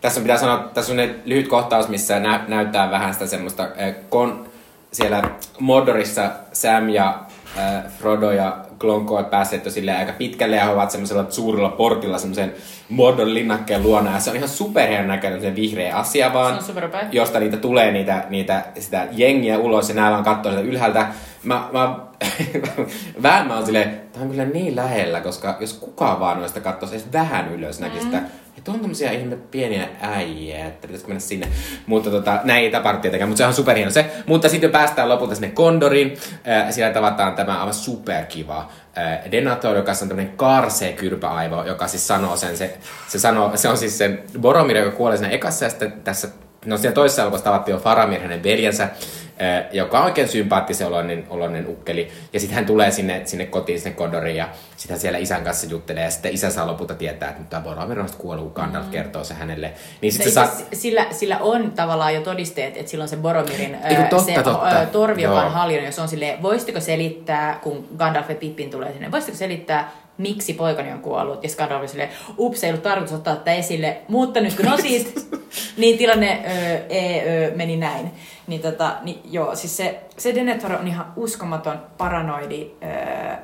Speaker 1: tässä pitää sanoa, tässä on lyhyt kohtaus, missä nä- näyttää vähän sitä semmoista, äh, kon, siellä Mordorissa Sam ja äh, Frodo ja Glonko ovat päässeet jo aika pitkälle ja he ovat semmoisella suurella portilla semmoisen Mordor linnakkeen luona. Ja se on ihan superhienon näköinen se vihreä asia vaan,
Speaker 2: Se on
Speaker 1: josta niitä tulee niitä, niitä, sitä jengiä ulos ja nämä vaan katsoo sitä ylhäältä. Mä, mä vähän mä oon silleen, tää on kyllä niin lähellä, koska jos kukaan vaan noista katsoisi edes vähän ylös, näkisi sitä, että on tommosia ihme pieniä äijä, että pitäisikö mennä sinne. Mutta tota, näin ei tapahdu tietenkään, mutta se on superhieno se. Mutta sitten päästään lopulta sinne Kondorin. Äh, siellä tavataan tämä aivan superkiva äh, Denator, joka on tämmöinen karsee kyrpäaivo, joka siis sanoo sen, se, se, sanoo, se on siis se Boromir, joka kuolee siinä ekassa ja sitten tässä No siellä toisessa elokuvassa tavattiin jo Faramir, hänen veljensä, joka on oikein sympaattisen oloinen, oloinen ukkeli. Ja sitten hän tulee sinne, sinne kotiin, sinne Kodoriin, ja sitten hän siellä isän kanssa juttelee. Ja sitten isä saa lopulta tietää, että tämä Boromir on kuollut, kun Gandalf mm. kertoo se hänelle.
Speaker 2: Niin sit se, saa... sillä, sillä on tavallaan jo todisteet, että silloin se Boromirin Eiku, totta, se, totta. torvi, joka on haljonnut, jos on silleen, voisitko selittää, kun Gandalf ja Pippin tulee sinne, voisitko selittää, miksi poikani on kuollut. Ja Skandal oli silleen, ups, ei ollut tarkoitus ottaa tätä esille, mutta nyt kun osit, niin tilanne ö, e, ö, meni näin. Niin, tota, niin joo, siis se, se Denethor on ihan uskomaton paranoidi ö,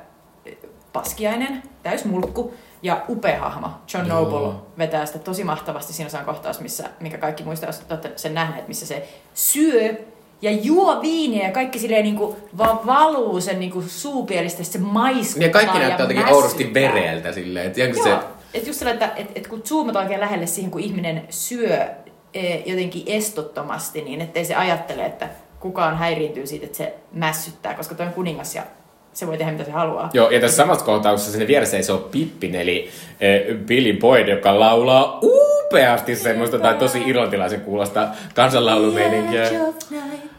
Speaker 2: paskiainen, täysmulkku ja upea hahmo. John Joo. Noble vetää sitä tosi mahtavasti. Siinä on kohtaus, missä, mikä kaikki muistaa, että sen nähneet, missä se syö ja juo viiniä ja kaikki silleen niinku vaan valuu sen niinku suupielistä, se maiskuttaa
Speaker 1: ja kaikki näyttää jotenkin oudosti vereeltä silleen. Että
Speaker 2: Joo, se... et just sellainen, että et, et kun zoomataan oikein lähelle siihen, kun ihminen syö e, jotenkin estottomasti, niin ettei se ajattele, että kukaan häiriintyy siitä, että se mässyttää, koska toi on kuningas ja se voi tehdä mitä se haluaa.
Speaker 1: Joo, ja tässä samassa kohtauksessa sinne vieressä ei se ole Pippin, eli äh, Billy Boyd, joka laulaa upeasti semmoista tai tosi irlantilaisen kuulosta kansanlaulumeininkiä.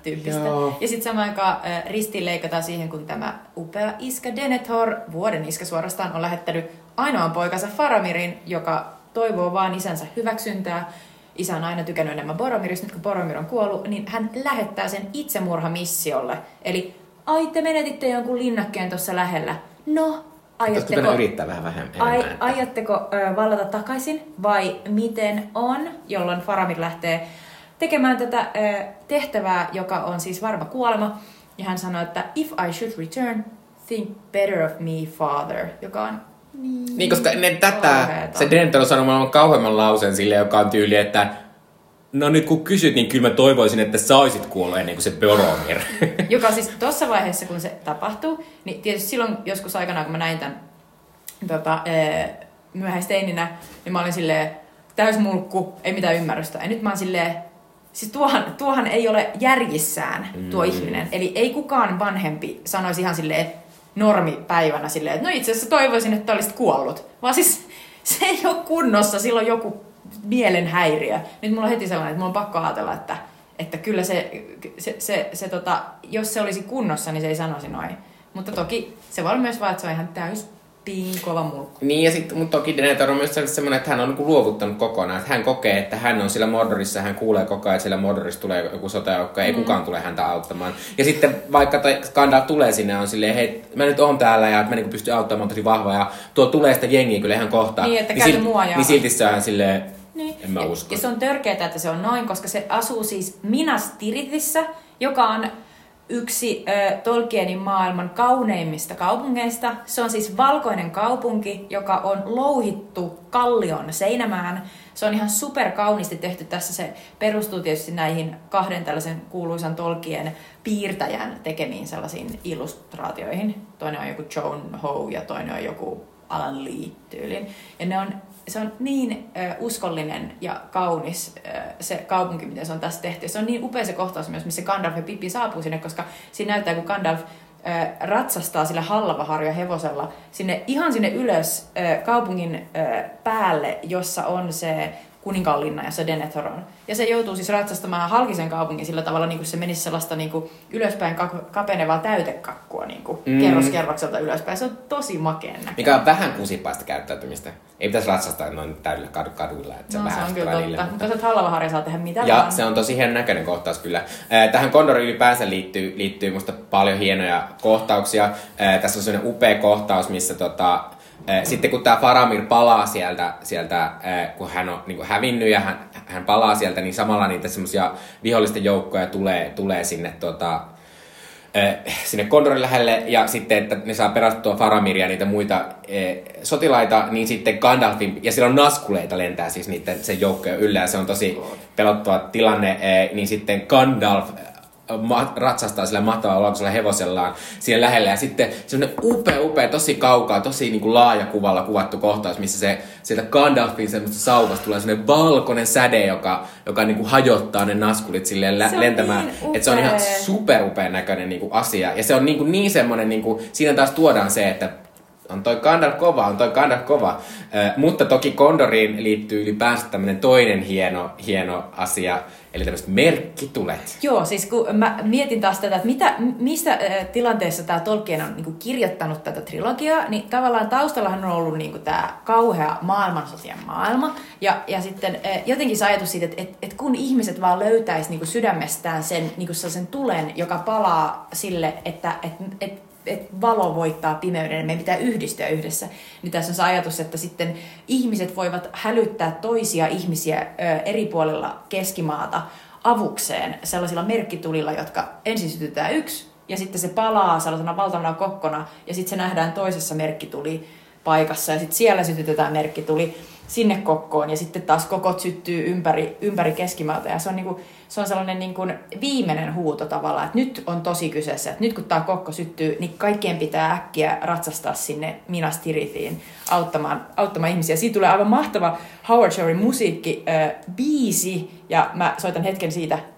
Speaker 2: Tyyppistä. Ja sitten samaan aikaan äh, ristiin leikataan siihen, kun tämä upea iskä Denethor, vuoden iskä suorastaan, on lähettänyt ainoan poikansa Faramirin, joka toivoo vaan isänsä hyväksyntää. Isä on aina tykännyt enemmän Boromirista, nyt kun Boromir on kuollut, niin hän lähettää sen itsemurhamissiolle. Eli ai te menetitte jonkun linnakkeen tuossa lähellä. No,
Speaker 1: aiotteko, yrittää vähän vähemmän
Speaker 2: ai, aiotteko ö, vallata takaisin vai miten on, jolloin Faramir lähtee tekemään tätä ö, tehtävää, joka on siis varma kuolema. Ja hän sanoi, että if I should return, think better of me, father, joka on
Speaker 1: niin, niin koska ennen tätä se Denton on sanonut kauheamman lauseen sille, joka on tyyli, että No nyt kun kysyt, niin kyllä mä toivoisin, että sä olisit kuollut ennen kuin se Boromir.
Speaker 2: Joka siis tuossa vaiheessa, kun se tapahtuu, niin tietysti silloin joskus aikanaan, kun mä näin tämän tota, myöhäisteininä, niin mä olin silleen täysmulkku, ei mitään ymmärrystä. Ja nyt mä oon silleen, siis tuohan, tuohan ei ole järjissään tuo mm. ihminen. Eli ei kukaan vanhempi sanoisi ihan silleen normipäivänä silleen, että no itse asiassa toivoisin, että olisit kuollut. Vaan siis se ei ole kunnossa, silloin joku mielenhäiriö. Nyt mulla on heti sellainen, että mulla on pakko ajatella, että, että kyllä se, se, se, se tota, jos se olisi kunnossa, niin se ei sanoisi noin. Mutta toki se voi myös vaan, että se on ihan täys piin kova mulkku.
Speaker 1: Niin ja sitten, mutta toki Denethor on myös semmoinen, että hän on niin luovuttanut kokonaan. Että hän kokee, että hän on sillä Mordorissa, hän kuulee koko ajan, että sillä Mordorissa tulee joku sotajoukko, ei mm. kukaan tule häntä auttamaan. Ja sitten vaikka toi Skandal tulee sinne, on silleen, hei, mä nyt oon täällä ja mä niin pystyn auttamaan tosi vahva ja tuo tulee sitä jengiä kyllä ihan kohta.
Speaker 2: Niin, että niin, silti, mua ja...
Speaker 1: niin silti se on silleen, niin. En mä
Speaker 2: ja,
Speaker 1: usko.
Speaker 2: Ja se on törkeää, että se on noin, koska se asuu siis Minas Tiritissä, joka on yksi äh, Tolkienin maailman kauneimmista kaupungeista. Se on siis valkoinen kaupunki, joka on louhittu kallion seinämään. Se on ihan super kauniisti tehty. Tässä se perustuu tietysti näihin kahden tällaisen kuuluisan Tolkien piirtäjän tekemiin sellaisiin illustraatioihin. Toinen on joku Joan Ho ja toinen on joku Alan Lee tyylin. Ja ne on se on niin ö, uskollinen ja kaunis ö, se kaupunki, miten se on tässä tehty. Se on niin upea se kohtaus myös, missä Gandalf ja Pippi saapuu sinne, koska siinä näyttää, kun Gandalf ö, ratsastaa sillä hallavaharja hevosella sinne, ihan sinne ylös ö, kaupungin ö, päälle, jossa on se kuninkaanlinna ja se Denethor on. Ja se joutuu siis ratsastamaan halkisen kaupungin sillä tavalla, niin kuin se menisi sellaista niin kuin ylöspäin kapenevaa täytekakkua niin kuin mm. kerros kerrokselta ylöspäin. Se on tosi makeen näköinen.
Speaker 1: Mikä on vähän kusipaista käyttäytymistä. Ei pitäisi ratsastaa noin täydellä kadu, kaduilla. Että se,
Speaker 2: no,
Speaker 1: se
Speaker 2: on kyllä totta. Mutta se Hallavaharja saa tehdä mitä
Speaker 1: Ja vaan. se on tosi hienon näköinen kohtaus kyllä. Tähän Kondori ylipäänsä liittyy, liittyy musta paljon hienoja kohtauksia. Tässä on sellainen upea kohtaus, missä tota, sitten kun tämä Faramir palaa sieltä, sieltä kun hän on niin kuin hävinnyt ja hän, hän palaa sieltä, niin samalla niitä semmoisia vihollisten joukkoja tulee, tulee sinne, tota, sinne Kondorin lähelle. Ja sitten, että ne saa perattua Faramiria ja niitä muita sotilaita, niin sitten Gandalfin, ja siellä on naskuleita lentää siis niiden sen joukkojen yllä. Ja se on tosi pelottava tilanne, niin sitten Gandalf ratsastaa sillä mahtavalla lautasella hevosellaan siellä lähellä. Ja sitten semmoinen upea, upea, tosi kaukaa, tosi niin kuin laaja kuvalla kuvattu kohtaus, missä se sieltä Gandalfin semmoista sauvasta tulee semmoinen valkoinen säde, joka, joka niin kuin hajottaa ne naskulit silleen lä-
Speaker 2: on
Speaker 1: lentämään.
Speaker 2: niin
Speaker 1: että se on ihan
Speaker 2: upea.
Speaker 1: superupean näköinen niin kuin asia. Ja se on niin, kuin niin semmoinen, niin kuin, siinä taas tuodaan se, että on toi Gandalf kova, on toi Gandalf kova. Ö, mutta toki Kondoriin liittyy ylipäänsä tämmöinen toinen hieno, hieno asia, eli tämmöiset merkkitulet.
Speaker 2: Joo, siis kun mä mietin taas tätä, että mitä, missä äh, tilanteessa tämä Tolkien on niin kirjoittanut tätä trilogiaa, niin tavallaan taustallahan on ollut niin tämä kauhea maailmansotien maailma. Ja, ja sitten jotenkin se ajatus siitä, että et, et kun ihmiset vaan löytäisi niin sydämestään sen, niin sen tulen, joka palaa sille, että et, et, että valo voittaa pimeyden ja meidän pitää yhdistyä yhdessä. Niin tässä on se ajatus, että sitten ihmiset voivat hälyttää toisia ihmisiä eri puolilla keskimaata avukseen sellaisilla merkkitulilla, jotka ensin sytytään yksi ja sitten se palaa sellaisena valtavana kokkona ja sitten se nähdään toisessa merkkituli paikassa ja sitten siellä sytytetään merkkituli sinne kokkoon ja sitten taas kokot syttyy ympäri, ympäri keskimaata. Ja se on, niinku, se on sellainen niinku viimeinen huuto tavallaan, että nyt on tosi kyseessä, että nyt kun tämä kokko syttyy, niin kaikkien pitää äkkiä ratsastaa sinne Minas Tirithiin auttamaan, auttamaan ihmisiä. Siitä tulee aivan mahtava Howard Shorein musiikki, äh, biisi. Ja mä soitan hetken siitä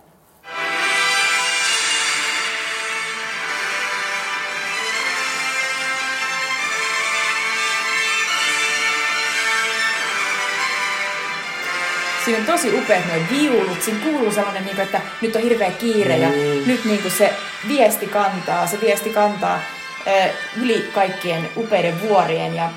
Speaker 2: Siinä on tosi upeat noin viulut, siinä kuuluu sellainen, niin kuin, että nyt on hirveä kiire ja nyt niin kuin se viesti kantaa, se viesti kantaa ö, yli kaikkien upeiden vuorien ja,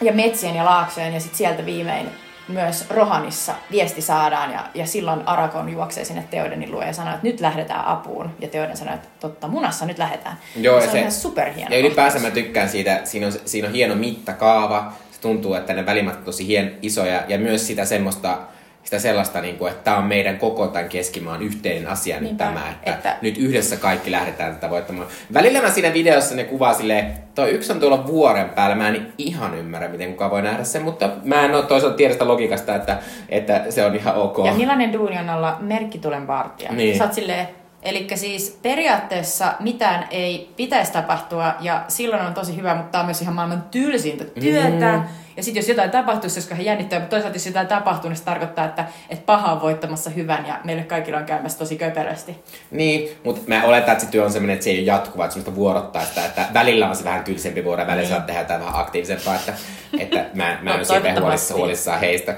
Speaker 2: ja metsien ja laaksojen ja sitten sieltä viimein myös Rohanissa viesti saadaan ja, ja silloin Arakon juoksee sinne Teodenin luo ja sanoo, että nyt lähdetään apuun. Ja Teoden sanoo, että totta munassa nyt lähdetään.
Speaker 1: Joo,
Speaker 2: se
Speaker 1: ja
Speaker 2: on
Speaker 1: se-
Speaker 2: ihan superhieno.
Speaker 1: Ja ylipäänsä mä tykkään siitä, siinä on, siinä on hieno mittakaava, se tuntuu, että ne välimatkat on tosi hien, isoja, ja myös sitä semmoista, sitä sellaista, niin kuin, että tämä on meidän koko tämän keskimaan yhteinen asia nyt
Speaker 2: Niinpä,
Speaker 1: tämä, että,
Speaker 2: että-
Speaker 1: nyt yhdessä kaikki lähdetään tätä voittamaan. Välillä mä siinä videossa ne kuvaa silleen, toi yksi on tuolla vuoren päällä, mä en ihan ymmärrä, miten kukaan voi nähdä sen, mutta mä en ole toisaalta tiedä sitä logiikasta, että, että se on ihan ok.
Speaker 2: Ja millainen duuni on olla merkkitulen vartija?
Speaker 1: Niin.
Speaker 2: Sä oot silleen, Eli siis periaatteessa mitään ei pitäisi tapahtua ja silloin on tosi hyvä, mutta tämä on myös ihan maailman tylsintä työtä. Mm. Ja sitten jos jotain tapahtuisi, koska he jännittää, mutta toisaalta jos jotain tapahtuu, niin se tarkoittaa, että, että paha on voittamassa hyvän ja meille kaikilla on käymässä tosi köperösti.
Speaker 1: Niin, mutta mä oletan, että se työ on semmoinen, että se ei ole jatkuvaa, että semmoista vuorottaista, että välillä on se vähän tylsempi vuoro, välillä
Speaker 2: Niin.
Speaker 1: saat tehdä jotain vähän aktiivisempaa, että, että mä, mä en ole hirveän
Speaker 2: toivottavasti.
Speaker 1: huolissa, huolissaan heistä.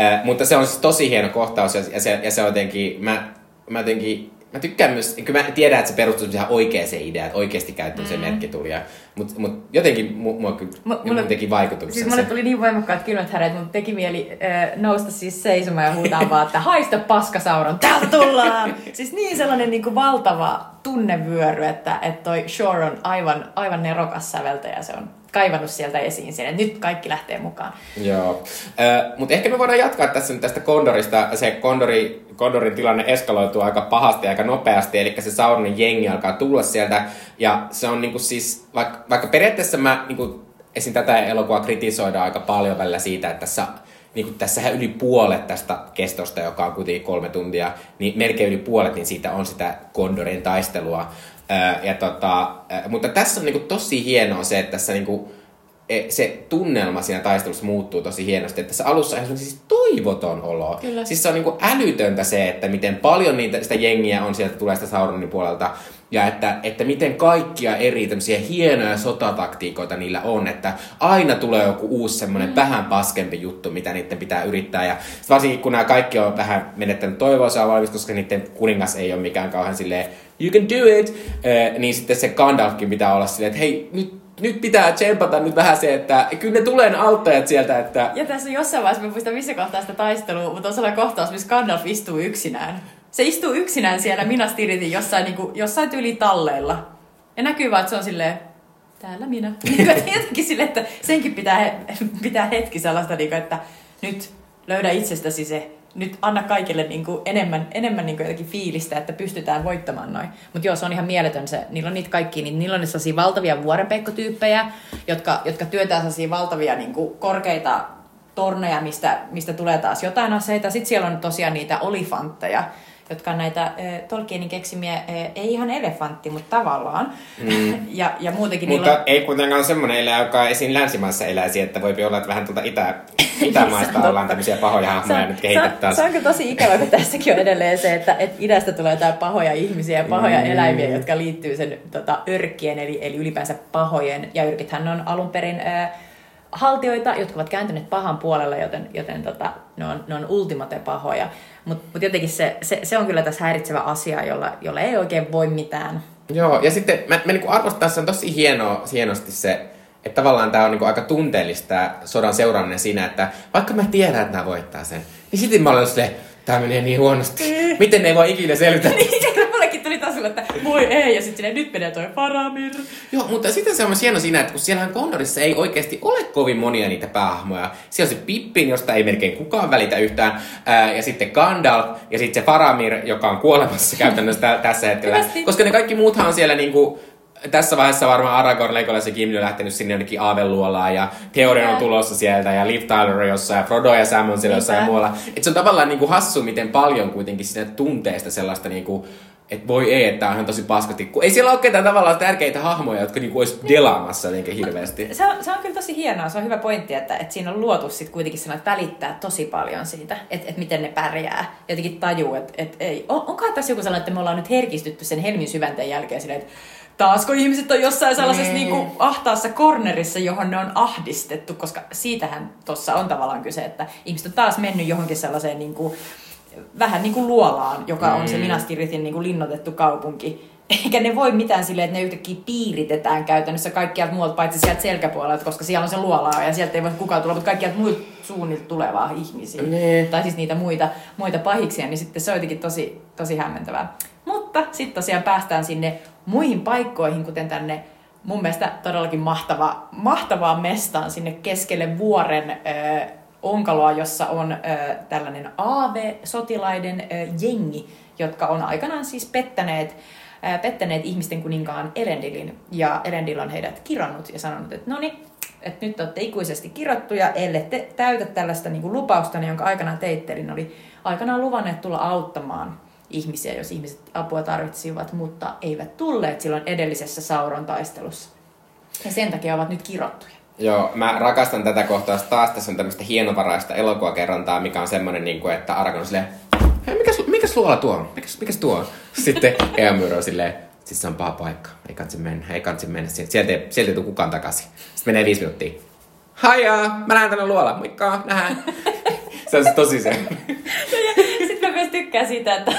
Speaker 1: Äh, mutta se on siis tosi hieno kohtaus, ja, ja, se, ja se on jotenkin, mä, mä jotenkin, Mä tykkään myös, kyllä mä tiedän, että se perustuu ihan oikeaan ideaan, että oikeasti käyttää mm. merkkitulia, mutta mut jotenkin mu, mua kyllä
Speaker 2: Mu-
Speaker 1: mulle, teki vaikutuksen
Speaker 2: Siis
Speaker 1: se.
Speaker 2: mulle tuli niin voimakkaat kylmät häret, mutta teki mieli äh, nousta siis seisomaan ja huutaa vaan, että haista paskasauron, täältä tullaan! siis niin sellainen niin kuin valtava tunnevyöry, että, että toi Shore on aivan, aivan nerokas säveltäjä, se on kaivannut sieltä esiin sen, että nyt kaikki lähtee mukaan.
Speaker 1: Joo, äh, mutta ehkä me voidaan jatkaa tässä nyt tästä Kondorista. Se Kondori, Kondorin tilanne eskaloituu aika pahasti ja aika nopeasti, eli se Sauronin jengi alkaa tulla sieltä. Ja se on niinku siis, vaikka, vaikka periaatteessa mä niinku, esim. tätä elokuvaa kritisoidaan aika paljon välillä siitä, että tässä niin tässähän yli puolet tästä kestosta, joka on kuitenkin kolme tuntia, niin melkein yli puolet, niin siitä on sitä Kondorin taistelua. Ja tota, mutta tässä on niin kuin tosi hienoa se, että tässä niin kuin, e, se tunnelma siinä taistelussa muuttuu tosi hienosti. Että tässä alussa on siis toivoton olo.
Speaker 2: Kyllä.
Speaker 1: Siis se on niinku älytöntä se, että miten paljon niitä, sitä jengiä on sieltä tulee sitä Sauronin puolelta. Ja että, että miten kaikkia eri tämmöisiä hienoja sotataktiikoita niillä on. Että aina tulee joku uusi semmoinen mm. vähän paskempi juttu, mitä niiden pitää yrittää. Ja varsinkin kun nämä kaikki on vähän menettänyt toivoa valmis, koska niiden kuningas ei ole mikään kauhean silleen you can do it, eh, niin sitten se Gandalfkin pitää olla silleen, että hei, nyt nyt pitää tsempata nyt vähän se, että kyllä ne tulee ne auttajat sieltä, että
Speaker 2: Ja tässä on jossain vaiheessa, mä muistan missä kohtaa sitä taistelua, mutta on sellainen kohtaus, missä Gandalf istuu yksinään. Se istuu yksinään siellä Minas Tiritin jossain, niin kuin, jossain tyyli talleilla. Ja näkyy vaan, että se on silleen, täällä minä. Niin kuin, jotenkin silleen, että senkin pitää, pitää hetki sellaista, niin kuin, että nyt löydä itsestäsi se, nyt anna kaikille niin kuin enemmän, enemmän niin kuin jotenkin fiilistä, että pystytään voittamaan noin. Mutta joo, se on ihan mieletön se. Niillä on niitä kaikki, niin niillä on sellaisia valtavia vuorenpeikkotyyppejä, jotka, jotka työtää sellaisia valtavia niin kuin korkeita torneja, mistä, mistä tulee taas jotain aseita. Sitten siellä on tosiaan niitä olifantteja, jotka on näitä äh, Tolkienin keksimiä, äh, ei ihan elefantti, mutta tavallaan. Mm. ja, ja muutenkin
Speaker 1: Mutta
Speaker 2: niillä on...
Speaker 1: ei kuitenkaan semmoinen eläin, joka esiin länsimaissa eläisi, että voi olla, että vähän tuolta itä, itämaista
Speaker 2: Se
Speaker 1: ollaan tämmöisiä pahoja hahmoja nyt
Speaker 2: se,
Speaker 1: kehitetään.
Speaker 2: on, se on kyllä tosi ikävä, kun tässäkin on edelleen se, että, että idästä tulee jotain pahoja ihmisiä ja pahoja
Speaker 1: Mm.
Speaker 2: eläimiä, jotka liittyy sen tota, yrkkien, eli, eli ylipäänsä pahojen. Ja yrkithän on alun perin ää, haltioita, jotka ovat kääntyneet pahan puolelle, joten, joten tota, ne, on, ne on ultimate pahoja. Mutta mut jotenkin se, se, se, on kyllä tässä häiritsevä asia, jolla, jolla ei oikein voi mitään.
Speaker 1: Joo, ja sitten mä, mä niinku arvostan tässä on tosi hienoa, hienosti se, että tavallaan tämä on niinku aika tunteellista sodan seuraaminen siinä, että vaikka mä tiedän, että nämä voittaa sen, niin silti mä olen silleen, tää menee niin huonosti. Miten ne ei voi ikinä selvitä?
Speaker 2: Sille, että voi ei, ja sitten nyt menee toi Faramir.
Speaker 1: Joo, mutta sitten se on myös hieno siinä, että kun siellähän Condorissa ei oikeasti ole kovin monia niitä päähahmoja. Siellä on se Pippin, josta ei melkein kukaan välitä yhtään, ää, ja sitten Gandalf, ja sitten se Faramir, joka on kuolemassa käytännössä tä- tässä hetkellä. Koska ne kaikki muuthan on siellä niinku, tässä vaiheessa varmaan Aragorn, Legolas ja Gimli on lähtenyt sinne jonnekin Aaveluolaan ja Theoden on tulossa sieltä ja Liv Tyler on jossain ja Frodo ja Sam on siellä jossain ja muualla. Et se on tavallaan niinku hassu, miten paljon kuitenkin sitä tunteesta sellaista niinku, että voi ei, että tää on ihan tosi paskasti. Kun ei siellä ole ketään tavallaan tärkeitä hahmoja, jotka niinku olisi delaamassa niinkä hirveästi.
Speaker 2: Se on, se on kyllä tosi hienoa, se on hyvä pointti, että, että siinä on luotu sit kuitenkin sellainen, että välittää tosi paljon siitä, että, että miten ne pärjää. Jotenkin tajuu, että, että ei. On, onkohan tässä joku sellainen, että me ollaan nyt herkistytty sen helmin syvänteen jälkeen silleen, että taasko ihmiset on jossain sellaisessa
Speaker 1: Niin.
Speaker 2: niin. niinku ahtaassa cornerissa, johon ne on ahdistettu, koska siitähän tuossa on tavallaan kyse, että ihmiset on taas mennyt johonkin sellaiseen niinku, vähän niin kuin luolaan, joka on se
Speaker 1: Mm.
Speaker 2: Minas Tirithin niin kuin linnoitettu kaupunki. Eikä ne voi mitään silleen, että ne yhtäkkiä piiritetään käytännössä kaikkialta muualta, paitsi sieltä selkäpuolelta, koska siellä on se luola ja sieltä ei voi kukaan tulla, mutta kaikkialta muilta suunnilta tulevaa ihmisiä.
Speaker 1: Niin.
Speaker 2: Tai siis niitä muita, muita pahiksia, niin sitten se on jotenkin tosi, tosi hämmentävää. Mutta sitten tosiaan päästään sinne muihin paikkoihin, kuten tänne mun mielestä todellakin mahtava, mahtavaan mestaan sinne keskelle vuoren ö, onkaloa, jossa on ö, tällainen AV-sotilaiden jengi, jotka on aikanaan siis pettäneet, ö, pettäneet ihmisten kuninkaan Elendilin. Ja Elendil on heidät kirannut ja sanonut, että no niin, että nyt olette ikuisesti kirottuja, ellette täytä tällaista niin kuin lupausta, jonka aikanaan teitte, ne oli aikanaan luvanneet tulla auttamaan ihmisiä, jos ihmiset apua tarvitsivat, mutta eivät tulleet silloin edellisessä Sauron taistelussa. Ja sen takia ovat nyt kirottuja.
Speaker 1: Joo, mä rakastan tätä kohtaa taas. Tässä on tämmöistä hienovaraista elokuvakerrontaa, mikä on semmonen, niin kuin, että Aragorn silleen, hei, mikäs luola tuo on? Mikäs, mikäs tuo on? Sitten Eamur on silleen, siis se on paha paikka. Ei kansi mennä, ei kansi mennä. Sieltä, ei, sieltä ei tule kukaan takaisin. Sitten menee viisi minuuttia. Haijaa, mä näen tänne luola. Moikka, nähdään. se on tosi se.
Speaker 2: Sitten mä myös tykkään siitä, että,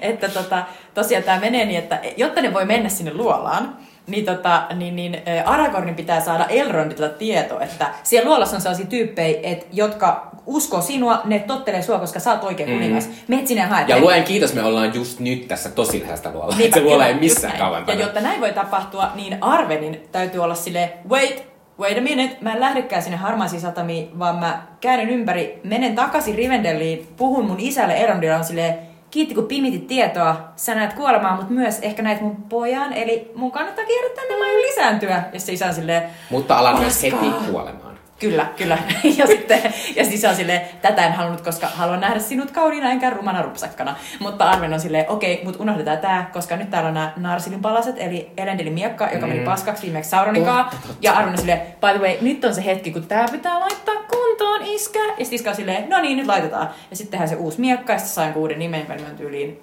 Speaker 2: että tota, tosiaan tämä menee niin, että jotta ne voi mennä sinne luolaan, niin, tota, niin, niin Aragornin pitää saada Elrondilta tieto, että siellä luolassa on sellaisia tyyppejä, et, jotka uskoo sinua, ne tottelee sua, koska sä oot oikein kuningas. Mm. Meet sinne ja haet.
Speaker 1: Ja luen kiitos, me ollaan just nyt tässä tosi lähestä luolaa.
Speaker 2: Niinpä,
Speaker 1: se luola ei missään kauempana.
Speaker 2: Ja jotta näin voi tapahtua, niin Arvenin täytyy olla sille wait, wait a minute, mä en lähdekään sinne harmaisiin satamiin, vaan mä käännyn ympäri, menen takaisin Rivendelliin, puhun mun isälle Erondilla on silleen, kiitti kun pimitit tietoa, sä näet kuolemaa, mutta myös ehkä näet mun pojan, eli mun kannattaa kierrä tänne, aion lisääntyä. Ja se isä silleen,
Speaker 1: Mutta alan myös heti kuolemaan.
Speaker 2: Kyllä, kyllä. Ja sitten ja siis on silleen, tätä en halunnut, koska haluan nähdä sinut kauniina enkä rumana rupsakkana. Mutta Arven on silleen, okei, mutta unohdetaan tää, koska nyt täällä on nämä Narsilin palaset, eli Elendilin miekka, joka meni paskaksi viimeksi Sauronikaa. Ja Arven on silleen, by the way, nyt on se hetki, kun tää pitää laittaa kuntoon, iskä. Ja sitten iskä on silleen, no niin, nyt laitetaan. Ja sitten tehdään se uusi miekka, ja sitten sain uuden nimen, tyyliin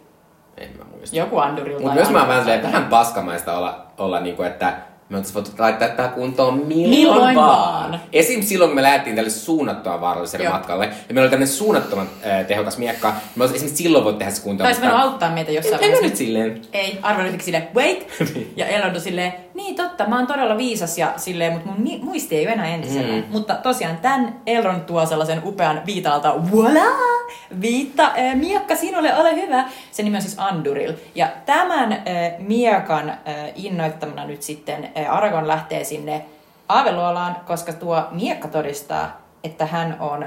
Speaker 1: En mä muista.
Speaker 2: joku Andurilta.
Speaker 1: Mutta myös mä vähän, vähän paskamaista olla, olla niinku, että me oltais voitu laittaa tää kuntoon milloin,
Speaker 2: Milloin
Speaker 1: vaan.
Speaker 2: vaan.
Speaker 1: Esim. silloin, kun me lähdettiin tälle suunnattoman vaaralliselle
Speaker 2: Joo.
Speaker 1: matkalle, ja meillä oli tämmöinen suunnattoman äh, tehokas miekka, me olisi esimerkiksi silloin voit tehdä se kuntoon.
Speaker 2: Taisi voinut auttaa meitä jossain vaiheessa.
Speaker 1: nyt silleen.
Speaker 2: Ei, Arvel yhtäkkiä silleen, wait! ja Elrond on silleen, niin totta, mä oon todella viisas ja silleen, mutta mun muisti ei ole enää entisellä. Mm. Mutta tosiaan tämän Elrond tuo sellaisen upean viitalta, voila! Viitta, äh, miekka sinulle, ole hyvä. Se nimi on siis Anduril. Ja tämän äh, miekan äh, innoittamana nyt sitten äh, Aragorn lähtee sinne Aaveluolaan, koska tuo miekka todistaa, että hän on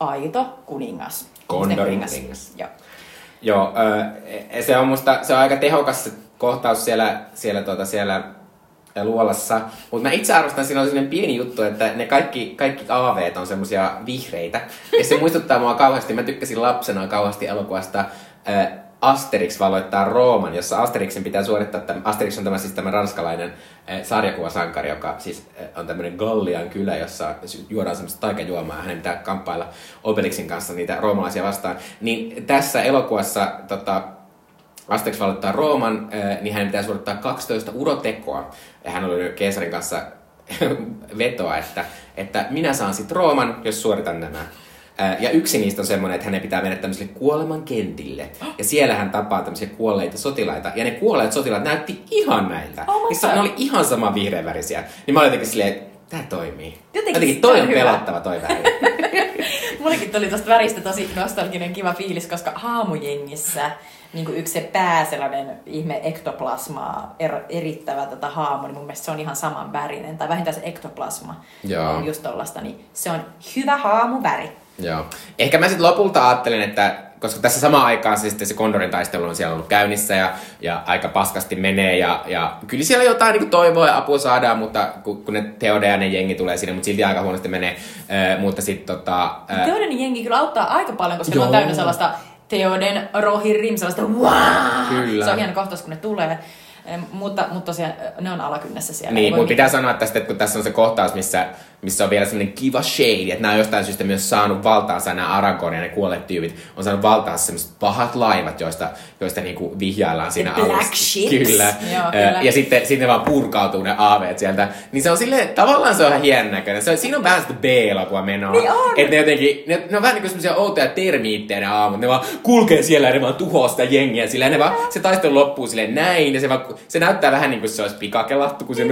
Speaker 2: aito kuningas.
Speaker 1: Gondorin kuningas.
Speaker 2: Joo.
Speaker 1: Joo, ö, se on musta, se on aika tehokas se kohtaus siellä, siellä, tuota, siellä luolassa. Mutta mä itse arvostan, siinä on sellainen pieni juttu, että ne kaikki, kaikki aaveet on semmosia vihreitä. Ja se muistuttaa mua kauheasti, mä tykkäsin lapsena kauheasti elokuvasta ä, Asterix valloittaa Rooman, jossa Asterixin pitää suorittaa, tämän, Asterix on tämä siis tämä ranskalainen eh, sarjakuvasankari, joka siis eh, on tämmöinen Gallian kylä, jossa juodaan semmoista taikajuomaa ja hänen pitää kamppailla Obelixin kanssa niitä roomalaisia vastaan. Niin tässä elokuvassa tota, Asterix valloittaa Rooman, eh, niin hänen pitää suorittaa 12 urotekoa. Ja hän oli Keesarin kanssa vetoa, että, että minä saan sitten Rooman, jos suoritan nämä. Ja yksi niistä on semmoinen, että hänen pitää mennä tämmöiselle kuoleman kentille. Ja siellä hän tapaa tämmöisiä kuolleita sotilaita. Ja ne kuolleet sotilaat näytti ihan näiltä. Oh Niissä ne oli ihan sama vihreävärisiä. Niin mä olin jotenkin silleen, että tämä toimii. Jotenkin, jotenkin toi on hyvä. pelottava toi väri.
Speaker 2: Mullekin tuli tosta väristä tosi nostalginen kiva fiilis, koska haamujengissä niin kuin yksi se pää sellainen ihme ektoplasmaa er, erittävä tätä haamu, niin mun mielestä se on ihan saman värinen, tai vähintään se ektoplasma Joo. on just tollasta, niin se on hyvä haamuväri.
Speaker 1: Joo. Ehkä mä sitten lopulta ajattelin, että koska tässä samaan aikaan siis se Kondorin taistelu on siellä ollut käynnissä ja, ja aika paskasti menee ja, ja kyllä siellä jotain niin toivoa ja apua saadaan, mutta kun, kun ne Theodeanen jengi tulee sinne, mutta silti aika huonosti menee. Äh, mutta sitten tota...
Speaker 2: Äh, Theodeanen jengi kyllä auttaa aika paljon, koska Joo. ne on täynnä sellaista Theoden Rohirrim, sellaista wow! Kyllä. Se on hieno kohtaus, kun ne tulee. Mutta, mutta tosiaan ne on alakynnessä siellä.
Speaker 1: Niin, mutta pitää sanoa tästä, että kun tässä on se kohtaus, missä missä on vielä semmoinen kiva shade, että nämä on jostain syystä myös saanut valtaansa, nämä Aragorn ja ne kuolleet tyypit, on saanut valtaansa semmoiset pahat laivat, joista, joista niinku vihjaillaan siinä
Speaker 2: The alussa. Black ships.
Speaker 1: Kyllä. Joo, kyllä. Ja sitten, sitten vaan purkautuu ne aaveet sieltä. Niin se on silleen, tavallaan se on ihan hienon näköinen. Se, siinä on vähän sitä B-elokuva menoa.
Speaker 2: Niin on.
Speaker 1: Että ne jotenkin, ne, ne on vähän niin kuin semmoisia outoja termiittejä ne aamut. Ne vaan kulkee siellä ja ne vaan tuhoaa sitä jengiä. Sillä ne vaan, se taistelu loppuu silleen näin. Ja se, vaan, se näyttää vähän niin kuin se olisi pikakelattu, kun se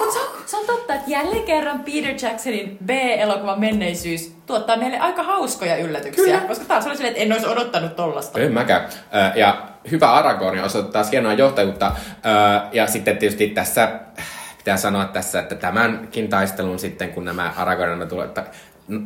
Speaker 1: on
Speaker 2: se on totta, että jälleen kerran Peter Jacksonin B-elokuvan menneisyys tuottaa meille aika hauskoja yllätyksiä. Kyllä. Koska taas oli silleen, että en olisi odottanut tollasta.
Speaker 1: En mäkään. Ja hyvä Aragorn osoittaa taas hienoa johtajuutta. Ja sitten tietysti tässä pitää sanoa tässä, että tämänkin taistelun sitten, kun nämä Aragorn tulevat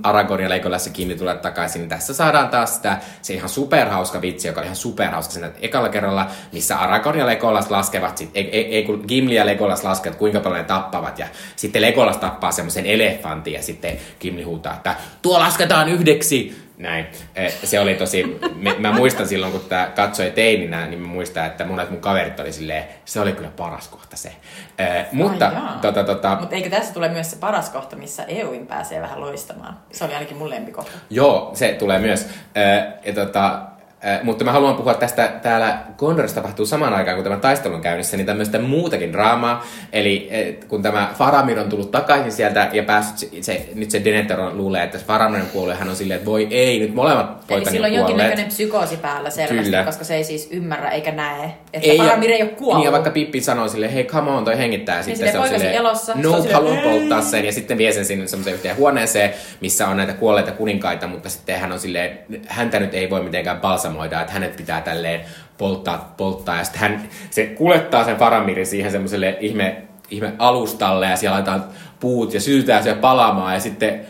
Speaker 1: Aragorn ja Legolas kiinni tulee takaisin, niin tässä saadaan taas sitä, se ihan superhauska vitsi, joka oli ihan superhauska siinä ekalla kerralla, missä Aragorn ja Legolas laskevat, sit, ei, ei, ei kun Gimli ja Legolas laskevat, kuinka paljon ne tappavat, ja sitten Legolas tappaa semmoisen elefantin, ja sitten Gimli huutaa, että tuo lasketaan yhdeksi, näin. Eh, se oli tosi, mä muistan silloin, kun tämä katsoi teininä, niin mä muistan, että monet mun kaverit oli silleen, se oli kyllä paras kohta se. Eh, mutta, tota, tota,
Speaker 2: mutta eikö tässä tule myös se paras kohta, missä EUin pääsee vähän loistamaan? Se oli ainakin mun lempikohta.
Speaker 1: Joo, se tulee myös. Eh, ja tota, Äh, mutta mä haluan puhua tästä, täällä Gondorissa tapahtuu samaan aikaan, kun tämä taistelu on käynnissä, niin tämmöistä muutakin draamaa. Eli et, kun tämä Faramir on tullut takaisin sieltä ja päässyt, se, se, nyt se Denethor luulee, että Faramir on kuollut, hän on silleen, että voi ei, nyt molemmat poikani Eli
Speaker 2: sillä on jonkinnäköinen psykoosi päällä selvästi, Kyllä. koska se ei siis ymmärrä eikä näe, että ei, Faramir ei ole kuollut.
Speaker 1: Niin, ja vaikka Pippi sanoo silleen, hei come on, toi hengittää. Ja
Speaker 2: niin sitten se on silleen,
Speaker 1: elossa, no, se haluan polttaa sen. Ja sitten vie sen sinne semmoiseen yhteen huoneeseen, missä on näitä kuolleita kuninkaita, mutta sitten hän on silleen, häntä nyt ei voi mitenkään balsamoida, että hänet pitää tälleen polttaa, polttaa. Ja sitten hän, se kulettaa sen Faramirin siihen semmoiselle ihme, ihme alustalle ja siellä laitetaan puut ja syytää se palaamaan ja sitten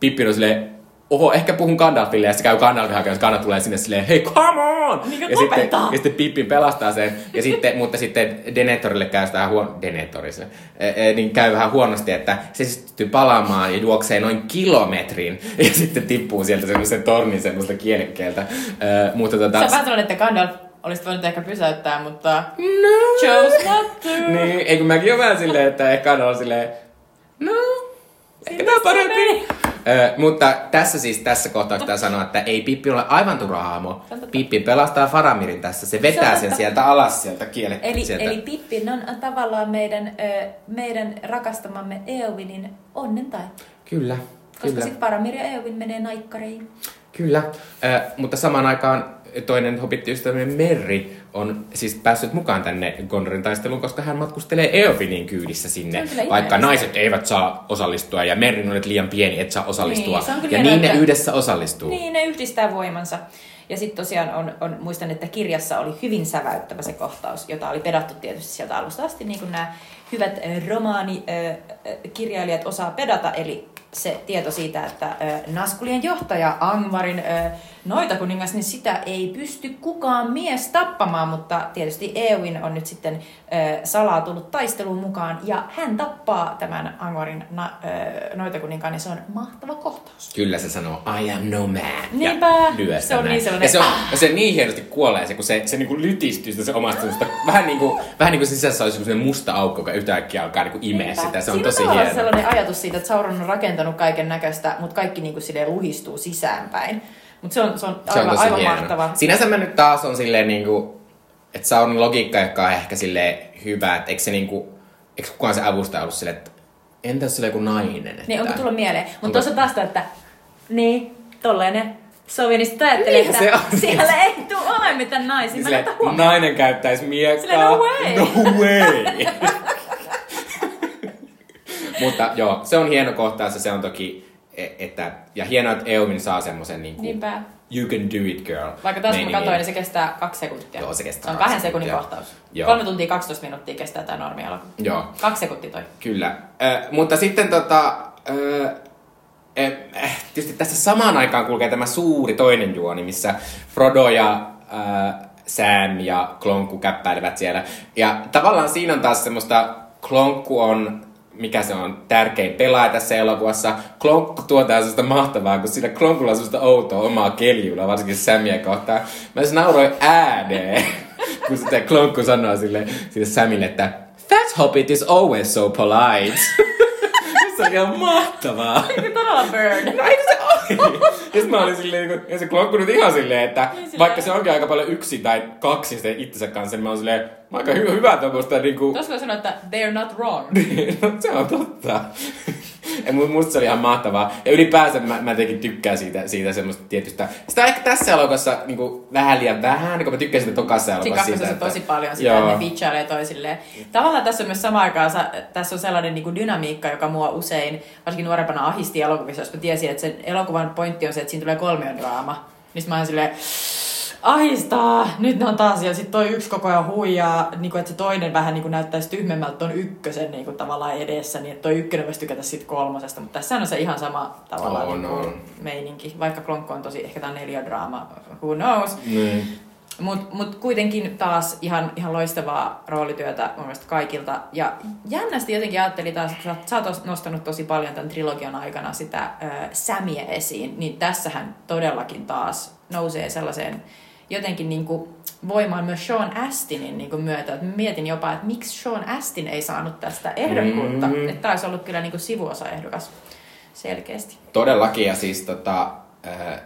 Speaker 1: Pippi on silleen, oho, ehkä puhun Gandalfille, ja se käy Gandalfin hakemassa, Gandalf tulee sinne silleen, hei, come on!
Speaker 2: Niin
Speaker 1: ja, sitten, ja sitten Pippi pelastaa sen, ja sitten, mutta sitten Denetorille käy sitä huon... Denetorissa, e, e, niin käy vähän huonosti, että se syttyy palaamaan ja juoksee noin kilometrin, ja sitten tippuu sieltä semmoisen tornin semmoista kielikkeeltä. E, mutta tota...
Speaker 2: Sä vähän että Gandalf olisit voinut ehkä pysäyttää, mutta no. chose not to.
Speaker 1: niin, eikö mäkin ole vähän silleen, että ehkä Gandalf silleen, no, ehkä tää on parempi. Ö, mutta tässä siis tässä kohtaa pitää sanoa, että ei Pippi ole aivan turha hahmo. Pippi pelastaa Faramirin tässä. Se vetää se sen sieltä alas sieltä kielekkä.
Speaker 2: Eli,
Speaker 1: sieltä.
Speaker 2: eli Pippi on tavallaan meidän, ö, meidän rakastamamme Eowinin onnen tai.
Speaker 1: Kyllä.
Speaker 2: Koska sitten Faramir ja Eowyn menee naikkareihin.
Speaker 1: Kyllä, ö, mutta samaan aikaan toinen hobittiystävämme Merri on siis päässyt mukaan tänne Gondorin taisteluun, koska hän matkustelee Eofinin kyydissä sinne, vaikka naiset eivät saa osallistua ja Merrin on liian pieni, et saa osallistua. Niin, ja niin ne yhdessä osallistuu.
Speaker 2: Niin, ne yhdistää voimansa. Ja sitten tosiaan on, on, muistan, että kirjassa oli hyvin säväyttävä se kohtaus, jota oli pedattu tietysti sieltä alusta asti, niin kuin nämä hyvät romaanikirjailijat osaa pedata, eli se tieto siitä, että Naskulien johtaja Angvarin noita kuningas, niin sitä ei pysty kukaan mies tappamaan, mutta tietysti Eowyn on nyt sitten salaa tullut taisteluun mukaan ja hän tappaa tämän Angvarin na, noita kuninkaan, niin se on mahtava kohtaus.
Speaker 1: Kyllä se sanoo, I am no man.
Speaker 2: Niinpä.
Speaker 1: Ja lyö sitä
Speaker 2: Se on
Speaker 1: näin.
Speaker 2: niin sellainen,
Speaker 1: ja se, on,
Speaker 2: ah.
Speaker 1: ja se niin hienosti kuolee se, kun se, se niinku lytistyy sitä se omasta semmoista, vähän niin kuin, vähän niin kuin sisässä olisi semmoinen musta aukko, joka yhtäkkiä alkaa niinku imeä
Speaker 2: Niinpä.
Speaker 1: sitä. Se on
Speaker 2: Siinä
Speaker 1: tosi hieno.
Speaker 2: sellainen ajatus siitä, että Sauron on rakentanut kaiken näköistä, mutta kaikki niinku luhistuu sisäänpäin. Mutta se on, se on
Speaker 1: Se on
Speaker 2: aivan,
Speaker 1: tosi
Speaker 2: aivan
Speaker 1: hieno.
Speaker 2: mahtava.
Speaker 1: Sinänsä mä nyt taas on silleen niinku, että Sauron logiikka, joka on ehkä silleen hyvä, että eikö se niinku, eikö kukaan se avustaja ollut silleen, että entä jos sillä on joku nainen? Että...
Speaker 2: Niin, onko tullut mieleen? Mutta
Speaker 1: Onko-
Speaker 2: tuossa taas, että niin, tollainen sovi, niin sitten ajattelin,
Speaker 1: Niin,
Speaker 2: että
Speaker 1: se on.
Speaker 2: siellä ei tule ole mitään naisia. Huomioon.
Speaker 1: nainen käyttäisi miekkaa.
Speaker 2: Silleen, no way.
Speaker 1: No way. Mutta joo, se on hieno kohtaus ja se on toki, että, ja hienoa, että Eowyn saa semmoisen niin kuin, you can do it girl.
Speaker 2: Vaikka tässä
Speaker 1: meiningin.
Speaker 2: katsoin, niin se kestää kaksi sekuntia.
Speaker 1: Joo, se kestää
Speaker 2: Se on kahden sekunnin
Speaker 1: sekuntia.
Speaker 2: kohtaus.
Speaker 1: Joo.
Speaker 2: Kolme tuntia 12 minuuttia kestää tämä normielokuva.
Speaker 1: Joo.
Speaker 2: Kaksi sekuntia toi.
Speaker 1: Kyllä. Äh, mutta sitten tota, äh, äh, tietysti tässä samaan aikaan kulkee tämä suuri toinen juoni, missä Frodo ja äh, Sam ja Klonkku käppäilevät siellä. Ja tavallaan siinä on taas semmoista, Klonkku on, mikä se on, tärkein pelaaja tässä elokuvassa. Klonkku tuo sellaista mahtavaa, kun siinä Klonkulla on sellaista outoa omaa keljula, varsinkin Samia kohtaan. Mä siis nauroin ääneen, kun sitten Klonkku sanoo sille, sille Samille, että Fat Hobbit is always so polite. se on ihan mahtavaa.
Speaker 2: Todella bird.
Speaker 1: No eikö se ole? Ja sit mä olin silleen, niin ja se klonkku nyt ihan silleen, että
Speaker 2: silleen-
Speaker 1: vaikka se onkin aika paljon yksi tai kaksi sen itsensä kanssa, niin mä oon silleen, aika hy- hyvä tuommoista niinku...
Speaker 2: Tuossa voi sanoa, että they're not wrong.
Speaker 1: no, se on totta. Ja mu- musta se oli ihan mahtavaa. Ja ylipäänsä mä, mä jotenkin tykkään siitä, siitä semmoista tietystä. Sitä ehkä tässä elokuvassa niin vähän liian vähän, kun mä tykkäsin sitä tokassa
Speaker 2: Siinä
Speaker 1: elokuvassa siitä.
Speaker 2: tosi paljon sitä,
Speaker 1: Joo.
Speaker 2: että ne bitchailee toisilleen. Tavallaan tässä on myös samaan aikaan, tässä on sellainen niin kuin dynamiikka, joka mua usein, varsinkin nuorempana ahisti elokuvissa, jos mä tiesin, että sen elokuvan pointti on se, että siinä tulee kolmiodraama. Niin sit mä oon silleen, ahistaa, nyt ne on taas, ja sitten toi yksi koko ajan huijaa, niin kuin, että se toinen vähän niin kuin näyttäisi tyhmemmältä ton ykkösen niin kuin, tavallaan edessä, niin että toi ykkönen voisi tykätä siitä kolmosesta, mutta tässä on se ihan sama tavallaan
Speaker 1: On,
Speaker 2: niin kuin,
Speaker 1: on.
Speaker 2: meininki, vaikka Klonkko on tosi, ehkä tää on neljödraama, who knows,
Speaker 1: Niin.
Speaker 2: mutta mut kuitenkin taas ihan, ihan loistavaa roolityötä mun mielestä kaikilta. Ja jännästi jotenkin ajattelin taas, että sä, oot- sä oot nostanut tosi paljon tämän trilogian aikana sitä ö, Sämiä esiin, niin tässähän todellakin taas nousee sellaiseen jotenkin niin kuin voimaan myös Sean Astinin niin kuin myötä. Et mietin jopa, että miksi Sean Astin ei saanut tästä ehdokkuutta.
Speaker 1: Mm.
Speaker 2: Että tämä olisi ollut kyllä niin kuin sivuosaehdokas selkeästi.
Speaker 1: Todellakin, ja siis tota... Äh,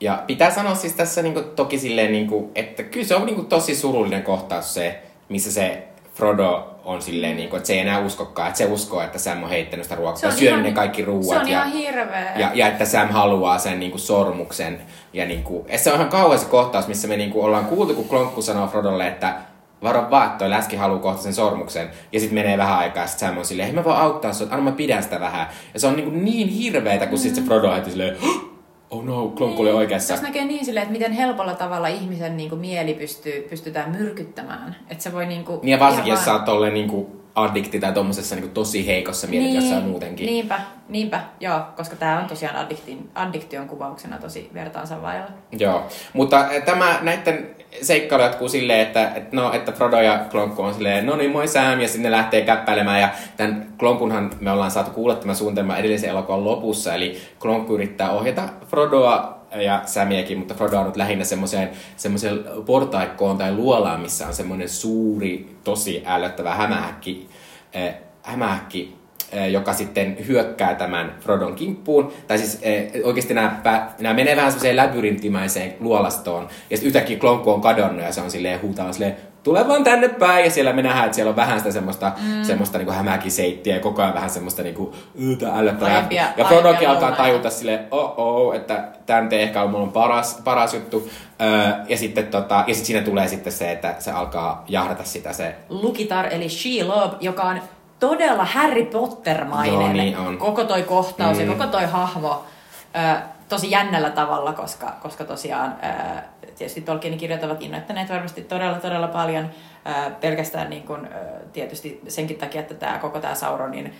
Speaker 1: ja pitää sanoa siis tässä niinku, toki silleen, niinku, että kyllä se on niinku, tosi surullinen kohtaus se, missä se Frodo on silleen, niinku, että se ei enää uskokaan, että se uskoo, että Sam on heittänyt sitä ruokaa,
Speaker 2: Se on
Speaker 1: syönyt
Speaker 2: ihan-
Speaker 1: ne kaikki ruuat.
Speaker 2: Se on
Speaker 1: ja,
Speaker 2: ihan hirveä.
Speaker 1: ja, ja, että Sam haluaa sen niinku, sormuksen. Ja niinku, ja se on ihan kauhean se kohtaus, missä me niinku, ollaan kuultu, kun Klonkku sanoo Frodolle, että varo vaan, että toi läski haluaa kohta sen sormuksen. Ja sitten menee vähän aikaa, ja sit Sam on silleen, hei mä voin auttaa sut, anna mä pidän sitä vähän. Ja se on niinku niin hirveetä, kun mm. sitten se Frodo heti silleen, oh no, Klonkku oli oikeassa.
Speaker 2: Tässä näkee niin silleen, että miten helpolla tavalla ihmisen niin kuin, mieli pystyy, pystytään myrkyttämään. Että se voi niin kuin,
Speaker 1: Niin ja varsinkin, jos sä
Speaker 2: vaan-
Speaker 1: oot tolleen niinku addikti tai tommosessa niinku tosi heikossa mielentilassa niin, muutenkin.
Speaker 2: Niinpä, niinpä, joo, koska tämä on tosiaan addiktin, addiktion kuvauksena tosi vertaansa vailla.
Speaker 1: Joo, mutta eh, tämä näiden seikkailu jatkuu silleen, että, että, no, että Frodo ja Klonkku on silleen, no niin moi Sam, ja sitten ne lähtee käppäilemään, ja tämän Klonkunhan me ollaan saatu kuulla tämän suunnitelman edellisen elokuvan lopussa, eli Klonkku yrittää ohjata Frodoa ja Samiakin, mutta Frodo on nyt lähinnä semmoiseen, semmoiseen portaikkoon tai luolaan, missä on semmoinen suuri, tosi ällöttävä hämähäkki, äh, hämähäkki joka sitten hyökkää tämän Frodon kimppuun. Tai siis eh, oikeasti nämä, nämä menee vähän semmoiseen labyrintimäiseen luolastoon. Ja sitten yhtäkkiä Klonkku on kadonnut ja se on silleen huutaa silleen, tule vaan tänne päin. Ja siellä me nähdään, että siellä on vähän sitä semmoista, mm. semmoista niinku hämäkiseittiä ja koko ajan vähän semmoista niinku, yytä ällöttävää. Ja Frodokin alkaa tajuta silleen, oh oh, että tämä nyt ei ehkä ole mulla paras, paras juttu. Öö, ja sitten tota, ja sit siinä tulee sitten se, että se alkaa jahdata sitä se
Speaker 2: Lukitar eli Shelob, joka on todella Harry Potter-mainen.
Speaker 1: Joo, niin on.
Speaker 2: Koko toi kohtaus mm. Ja koko toi hahmo ö, tosi jännällä tavalla, koska, koska tosiaan ö, tietysti Tolkienin kirjat ovat innoittaneet varmasti todella todella paljon ö, pelkästään niin kun, ö, tietysti senkin takia, että tämä koko tämä Sauronin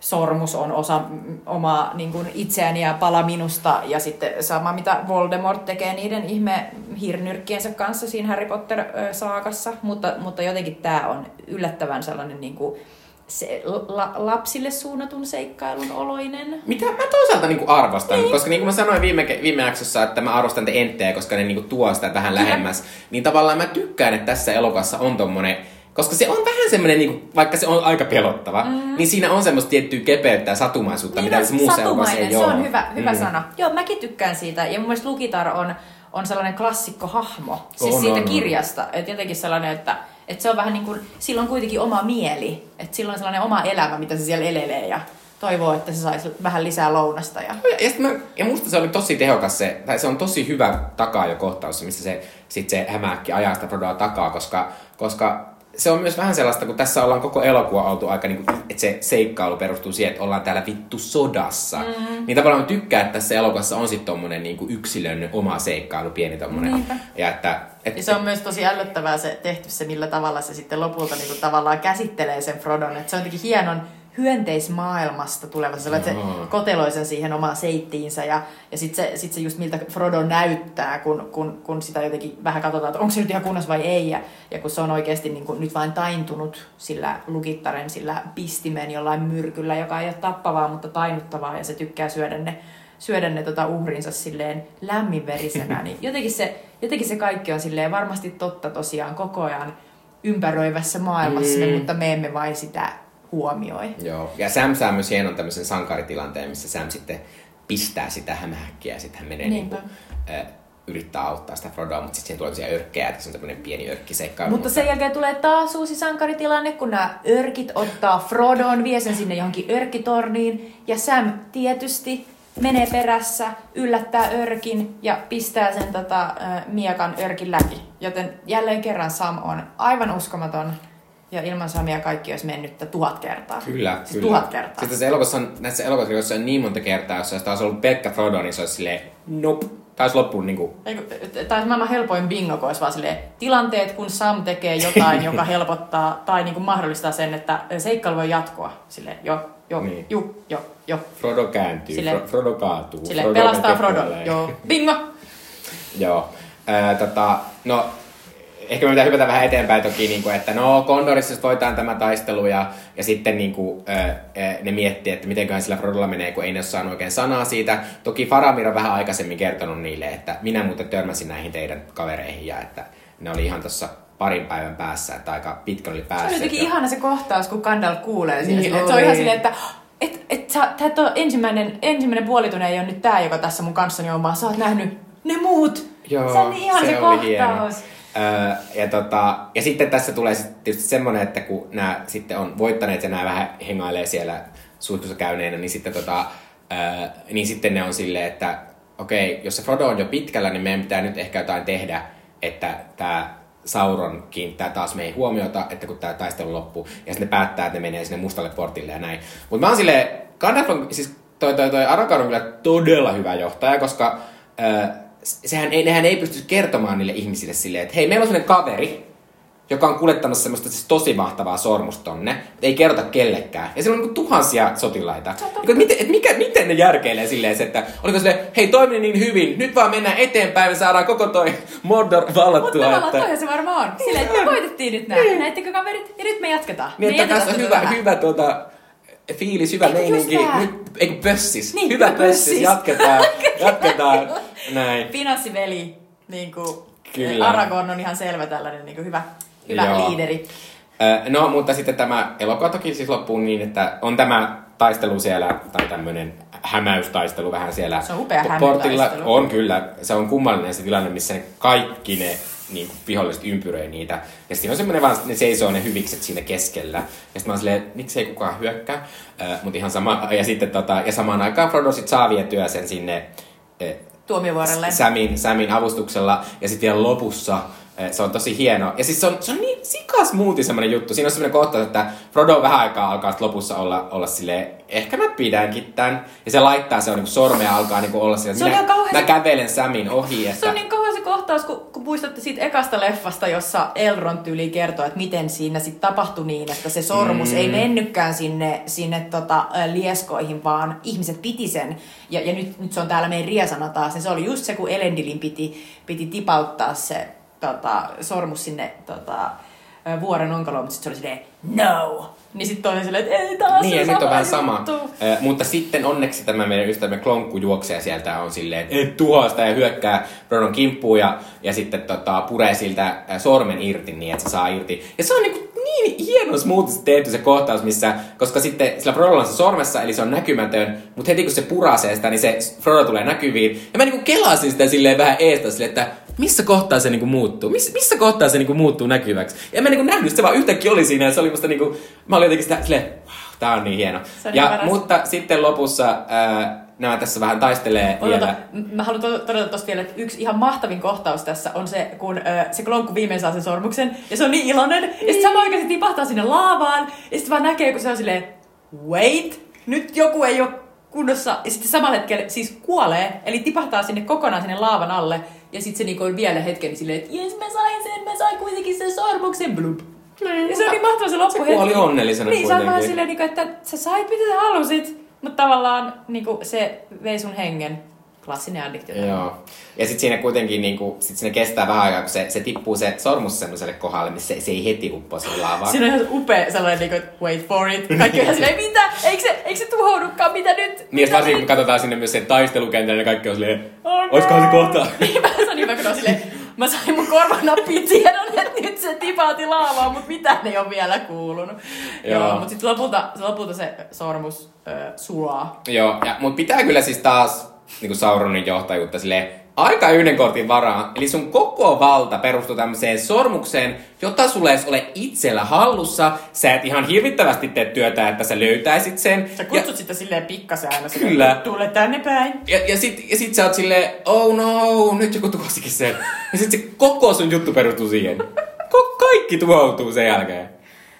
Speaker 2: sormus on osa omaa niin kuin itseäni ja pala minusta. Ja sitten sama, mitä Voldemort tekee niiden ihme hirnyrkkiensä kanssa siinä Harry Potter-saakassa. Mutta, mutta jotenkin tämä on yllättävän sellainen niin kuin, se, la, lapsille suunnatun seikkailun oloinen.
Speaker 1: Mitä mä toisaalta niinku arvostan, niin. koska niin kuin mä sanoin viime, viime jaksossa, että mä arvostan te enttejä, koska ne niinku tuo sitä vähän Kyllä. lähemmäs, niin tavallaan mä tykkään, että tässä elokuvassa on tommonen koska se on vähän semmoinen, niin vaikka se on aika pelottava, mm. niin siinä on semmoista tiettyä kepeyttä ja satumaisuutta, niin mitä tässä muussa elokuvassa ei
Speaker 2: se
Speaker 1: ole.
Speaker 2: on hyvä, hyvä mm. sana. Joo, mäkin tykkään siitä. Ja mun mielestä Lukitar on, on sellainen klassikko hahmo. Siis on, siitä on, kirjasta. Että jotenkin sellainen, että, että se on vähän niin kuin, sillä on kuitenkin oma mieli. Että sillä on sellainen oma elämä, mitä se siellä elelee ja toivoo, että se saisi vähän lisää lounasta. Ja,
Speaker 1: ja, mä, ja musta se oli tosi tehokas se, tai se on tosi hyvä takaa jo kohtaus, missä se, sit se hämähäkki ajaa sitä Frodoa takaa, koska, koska se on myös vähän sellaista, kun tässä ollaan koko elokuva oltu aika niin kuin, että se seikkailu perustuu siihen, että ollaan täällä vittu sodassa. Mm. Niin tavallaan mä tykkään, että tässä elokuvassa on sitten tommonen niin kuin yksilön oma seikkailu, pieni tommonen. Niinpä.
Speaker 2: Ja, että, et, ja se on myös tosi ällöttävää se tehty se, millä tavalla se sitten lopulta niin kuin, tavallaan käsittelee sen Frodon. Että se on jotenkin hienon hyönteismaailmasta tuleva, se että se koteloi sen siihen omaan seittiinsä ja, ja sitten se, sit se just miltä Frodo näyttää, kun, kun, kun sitä jotenkin vähän katsotaan, että onko se nyt ihan kunnossa vai ei ja, ja kun se on oikeasti niin kuin, nyt vain taintunut sillä lukittaren, sillä pistimen jollain myrkyllä, joka ei ole tappavaa, mutta tainuttavaa ja se tykkää syödä ne, syödä ne tota uhrinsa silleen lämminverisenä, niin jotenkin se, jotenkin se kaikki on silleen varmasti totta tosiaan koko ajan ympäröivässä maailmassa, mm. mutta me emme vain sitä huomioi.
Speaker 1: Joo, ja Sam saa myös hienon tämmöisen sankaritilanteen, missä Sam sitten pistää sitä hämähäkkiä ja sitten hän menee niin kuin, äh, yrittää auttaa sitä Frodoa, mutta sitten siihen tulee tosiaan örkkejä, että se on tämmöinen pieni örkkiseikkailu.
Speaker 2: Mutta, mutta sen jälkeen tulee taas uusi sankaritilanne, kun nämä örkit ottaa Frodon, vie sen sinne johonkin örkkitorniin, ja Sam tietysti menee perässä, yllättää örkin ja pistää sen tota, miekan örkin läpi. Joten jälleen kerran Sam on aivan uskomaton ja ilman Samia kaikki olisi mennyt tuhat kertaa.
Speaker 1: Kyllä,
Speaker 2: siis
Speaker 1: kyllä.
Speaker 2: tuhat kertaa.
Speaker 1: Sitten se elokuvassa on, näissä elokuvissa on niin monta kertaa, jos olisi taas ollut pelkkä Frodo, niin se olisi silleen, nope, taisi loppuun niin kuin...
Speaker 2: Tämä olisi maailman helpoin bingo, kun olisi vaan silleen, tilanteet, kun Sam tekee jotain, joka helpottaa tai niin kuin mahdollistaa sen, että seikkailu voi jatkoa. Silleen, jo, jo, niin. ju, jo, jo.
Speaker 1: Frodo kääntyy, silleen, Frodo kaatuu.
Speaker 2: Silleen, Frodo pelastaa Frodo, joo, bingo.
Speaker 1: joo. Äh, tota, no, ehkä me pitää hypätä vähän eteenpäin toki, niin kuin, että no Kondorissa voitaan tämä taistelu ja, ja sitten niin kuin, ne miettii, että mitenköhän sillä Frodolla menee, kun ei ne ole saanut oikein sanaa siitä. Toki Faramir on vähän aikaisemmin kertonut niille, että minä muuten törmäsin näihin teidän kavereihin ja että ne oli ihan tuossa parin päivän päässä, että aika pitkä oli päässä.
Speaker 2: Se on jotenkin ihana se kohtaus, kun Gandalf kuulee niin siinä. Se on ihan silleen, että et, et, sä, et ensimmäinen, ensimmäinen puolitunne ei ole nyt tää, joka tässä mun kanssani on, vaan sä oot nähnyt ne muut. Joo, se on niin ihan se, se kohtaus. Hieno.
Speaker 1: Öö, ja, tota, ja sitten tässä tulee sitten tietysti semmoinen, että kun nämä sitten on voittaneet ja nämä vähän hengailee siellä suihkussa käyneenä, niin sitten, tota, öö, niin sitten ne on silleen, että okei, jos se Frodo on jo pitkällä, niin meidän pitää nyt ehkä jotain tehdä, että tämä Sauron kiinnittää taas meihin huomiota, että kun tämä taistelu loppuu, ja sitten ne päättää, että ne menee sinne mustalle portille ja näin. Mutta mä oon silleen, Gandalf on, siis toi, toi, toi Aragorn on kyllä todella hyvä johtaja, koska öö, sehän ei, nehän ei pysty kertomaan niille ihmisille silleen, että hei, meillä on sellainen kaveri, joka on kuljettamassa semmoista siis tosi mahtavaa sormusta tonne, ei kerrota kellekään. Ja siellä on niin tuhansia sotilaita. Niin, miten, et mikä, miten ne järkeilee silleen, että oliko se, hei toimi niin hyvin, nyt vaan mennään eteenpäin ja saadaan koko toi Mordor vallattua.
Speaker 2: Mutta että... se varmaan on. Silleen, että me voitettiin nyt näin. Niin. Näittekö kaverit? Ja nyt me jatketaan.
Speaker 1: Niin, että tässä on hyvä, hyvä tuota, fiilis, hyvä Eikö meininki. Nyt, eikö pössis?
Speaker 2: Niin,
Speaker 1: hyvä pössis. pössis. Jatketaan. jatketaan. Näin.
Speaker 2: Finanssiveli, niin kuin Kyllä. Aragorn on ihan selvä tällainen niin kuin hyvä, hyvä Joo. liideri.
Speaker 1: No, mutta sitten tämä elokuva toki siis loppuu niin, että on tämä taistelu siellä, tai tämmöinen hämäystaistelu vähän siellä
Speaker 2: se on upea
Speaker 1: portilla. On kyllä. Se on kummallinen se tilanne, missä kaikki ne niin kuin viholliset ympyröi niitä. Ja sitten on semmoinen vaan, ne seisoo ne hyvikset siinä keskellä. Ja sitten mä oon silleen, miksei kukaan hyökkää. Äh, mutta ihan sama, ja sitten tota, ja samaan aikaan Frodo sit saa vietyä sen sinne
Speaker 2: Tuomiovuorelle.
Speaker 1: Samin, Samin avustuksella. Ja sitten vielä lopussa se on tosi hieno. Ja siis se on, se on niin sikas muuti semmoinen juttu. Siinä on semmoinen kohta, että Frodo vähän aikaa alkaa lopussa olla, olla silleen, ehkä mä pidänkin tän. Ja se laittaa se on niin sormea alkaa niin olla silleen,
Speaker 2: se minä,
Speaker 1: mä kävelen Samin ohi.
Speaker 2: Että... Se on niin kauhean kohtaus, kun, kun muistatte siitä ekasta leffasta, jossa Elron tyli kertoo, että miten siinä sitten tapahtui niin, että se sormus mm. ei mennykään sinne, sinne tota, lieskoihin, vaan ihmiset piti sen. Ja, ja nyt, nyt se on täällä meidän riesana taas. Ja se oli just se, kun Elendilin piti, piti tipauttaa se tota, sormus sinne tota, vuoren onkaloon, mutta sitten se oli silleen, no! Niin sitten toinen silleen, että ei taas
Speaker 1: Niin, ja nyt on vähän
Speaker 2: sama.
Speaker 1: Ö, mutta sitten onneksi tämä meidän ystävämme Klonkku juoksee sieltä on silleen, että et tuhoa ja hyökkää Frodon kimppuun ja, ja sitten tota, puree siltä sormen irti niin, että se saa irti. Ja se on niinku niin hieno smoothisesti tehty se kohtaus, missä, koska sitten sillä Frodolla on se sormessa, eli se on näkymätön, mutta heti kun se purasee sitä, niin se Frodo tulee näkyviin. Ja mä niinku kelasin sitä silleen vähän eestä silleen, että missä kohtaa se niinku muuttuu? Miss, missä kohtaa se niinku muuttuu näkyväksi? Ja mä niinku nähnyt, se vaan yhtäkkiä oli siinä ja se oli musta niinku, mä olin jotenkin sitä silleen, wow, tää on niin hieno.
Speaker 2: Se on
Speaker 1: ja,
Speaker 2: niin
Speaker 1: mutta sitten lopussa ää, nämä tässä vähän taistelee
Speaker 2: Odota,
Speaker 1: vielä.
Speaker 2: mä haluan to- todeta tosta vielä, että yksi ihan mahtavin kohtaus tässä on se, kun ö, se klonkku viimein saa sen sormuksen, ja se on niin iloinen, ja sitten samaan aikaan se tipahtaa sinne laavaan, ja sitten vaan näkee, kun se on silleen, wait, nyt joku ei ole kunnossa, ja sitten samalla hetkellä siis kuolee, eli tipahtaa sinne kokonaan sinne laavan alle, ja sitten se niinku on vielä hetken niin silleen, että jes mä sain sen, mä sain kuitenkin sen sormuksen, blub. Ja se on niin mahtava se loppu.
Speaker 1: Se kuoli onnellisena
Speaker 2: Niin, se on vähän
Speaker 1: kuitenkin.
Speaker 2: silleen, niinku, että sä sait mitä sä halusit, mutta tavallaan niinku, se vei sun hengen. Klassinen addiktio.
Speaker 1: Joo. Ja sitten siinä kuitenkin niinku, sit siinä kestää vähän aikaa, kun se, se tippuu se sormus semmoiselle kohdalle, missä se, se ei heti uppoa sinne laavaan.
Speaker 2: Siinä on ihan upea sellainen, niinku, että wait for it. Kaikki on ihan silleen, mitä? Eikö se, eikö se tuhoudukaan? Mitä nyt?
Speaker 1: Niin,
Speaker 2: Mitä
Speaker 1: varsinkin kun katsotaan sinne myös sen taistelukentän, niin kaikki on silleen,
Speaker 2: Oh, no.
Speaker 1: oiskohan se kohta?
Speaker 2: Niinpä se on niin hyvä, kun on silleen, mä sain mun korvanappiin tiedon, että nyt se tipauti laavaan, mutta mitään ei ole vielä kuulunut. Joo,
Speaker 1: Joo.
Speaker 2: Mutta sitten lopulta, se lopulta se sormus ö, sulaa.
Speaker 1: Joo, ja, mutta pitää kyllä siis taas niin Sauronin johtajuutta silleen, aika yhden kortin varaan. Eli sun koko valta perustuu tämmöiseen sormukseen, jota sulle ei ole itsellä hallussa. Sä et ihan hirvittävästi tee työtä, että sä löytäisit sen.
Speaker 2: Sä
Speaker 1: ja,
Speaker 2: kutsut sitä silleen silleen,
Speaker 1: Kyllä.
Speaker 2: Tule tänne päin.
Speaker 1: ja, ja, sit, ja sit sä oot silleen, oh no, nyt joku tuhosikin sen. Ja sit se koko sun juttu perustuu siihen. Ko- kaikki tuhoutuu sen jälkeen.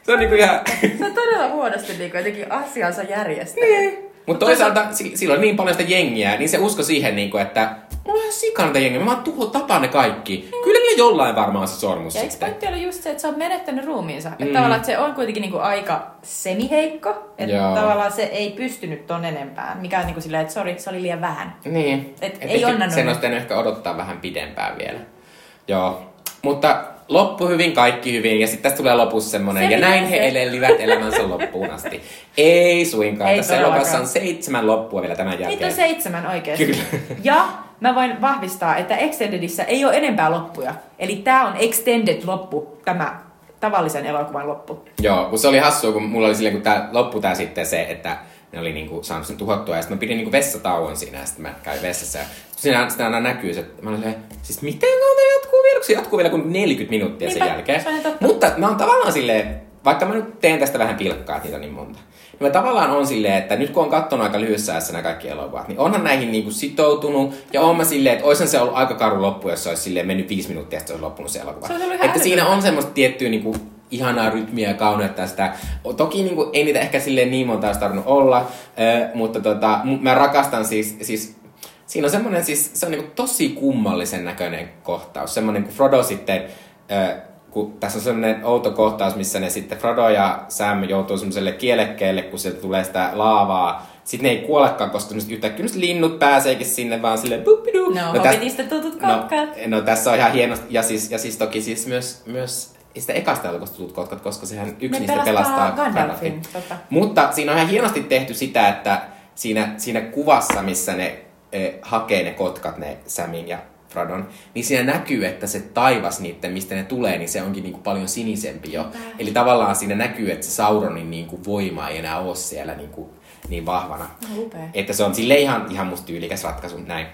Speaker 1: Se on niinku ihan...
Speaker 2: Se on todella huonosti niin jotenkin asiansa järjestänyt.
Speaker 1: Niin. Mutta toisaalta si- sillä on niin paljon sitä jengiä, niin se usko siihen, niinku, että mulla on ihan sikana jengiä, mä vaan tuho tapaan ne kaikki. Kyllä niillä jollain varmaan on se sormus
Speaker 2: Ja eikö pointti ole just se, että se on menettänyt ruumiinsa? Mm.
Speaker 1: Mm.
Speaker 2: Että tavallaan että se on kuitenkin niinku aika semiheikko. Että
Speaker 1: Joo.
Speaker 2: tavallaan se ei pystynyt ton enempään. Mikä on niinku silleen, että sori, se oli liian vähän.
Speaker 1: Niin.
Speaker 2: Et ei onnannut.
Speaker 1: Sen olisi ehkä odottaa vähän pidempään vielä. Joo. Mutta loppu hyvin, kaikki hyvin. Ja sitten tästä tulee lopussa semmonen.
Speaker 2: Se
Speaker 1: Ja näin he elelivät elämänsä loppuun asti. Ei suinkaan.
Speaker 2: Ei
Speaker 1: Tässä elokuvassa on seitsemän loppua vielä tämän
Speaker 2: Niitä on
Speaker 1: jälkeen.
Speaker 2: seitsemän oikeasti.
Speaker 1: Kyllä.
Speaker 2: Ja mä voin vahvistaa, että Extendedissä ei ole enempää loppuja. Eli tää on Extended loppu, tämä tavallisen elokuvan loppu.
Speaker 1: Joo, kun se oli hassua, kun mulla oli silleen, kun tää, loppu tää sitten se, että ne oli niinku saanut sen tuhottua, ja sitten mä pidin niinku vessatauon siinä, ja sitten mä kävin vessassa, ja siinä sitä aina näkyy se, että mä silleen, siis miten tää jatkuu vielä, kun se jatkuu vielä kuin 40 minuuttia sen
Speaker 2: Niinpä,
Speaker 1: jälkeen.
Speaker 2: se on ihan totta.
Speaker 1: Mutta mä oon tavallaan silleen, vaikka mä nyt teen tästä vähän pilkkaa, että niitä on niin monta, niin mä tavallaan on silleen, että nyt kun on katsonut aika lyhyessä ajassa nämä kaikki elokuvat, niin onhan näihin niinku sitoutunut, ja oon mä silleen, että oishan se ollut aika karu loppu, jos se olisi silleen mennyt viisi minuuttia, että se olisi loppunut se elokuva.
Speaker 2: Se
Speaker 1: että siinä on semmoista tiettyä niinku ihanaa rytmiä ja kauneutta sitä. Toki niinku, ei niitä ehkä silleen niin monta olisi tarvinnut olla, ö, mutta tota, mä rakastan siis, siis siinä on semmoinen siis, se on niinku tosi kummallisen näköinen kohtaus. Semmoinen, kun Frodo sitten, ö, kun tässä on semmoinen outo kohtaus, missä ne sitten Frodo ja Sam joutuu semmoiselle kielekkeelle, kun sieltä tulee sitä laavaa. Sitten ne ei kuolekaan, koska semmoset yhtäkkiä linnut pääseekin sinne vaan silleen buppidu.
Speaker 2: No,
Speaker 1: täs-
Speaker 2: Hobbitista tutut
Speaker 1: No,
Speaker 2: kotkat.
Speaker 1: no tässä on ihan hienosti. Ja siis, ja siis toki siis myös, myös sitä ekasta elokuvasta tutut kotkat, koska sehän yksi
Speaker 2: Ne
Speaker 1: niistä pelastaa
Speaker 2: Gandalfin. Totta.
Speaker 1: Mutta siinä on ihan hienosti tehty sitä, että siinä, siinä kuvassa, missä ne hakee ne kotkat, ne Samin ja Frodon, niin siinä näkyy, että se taivas niiden, mistä ne tulee, niin se onkin niinku paljon sinisempi jo. Eli tavallaan siinä näkyy, että se Sauronin niinku voima ei enää ole siellä niinku niin vahvana.
Speaker 2: No, upea.
Speaker 1: Että se on sille ihan, ihan musta tyylikäs ratkaisu, näin.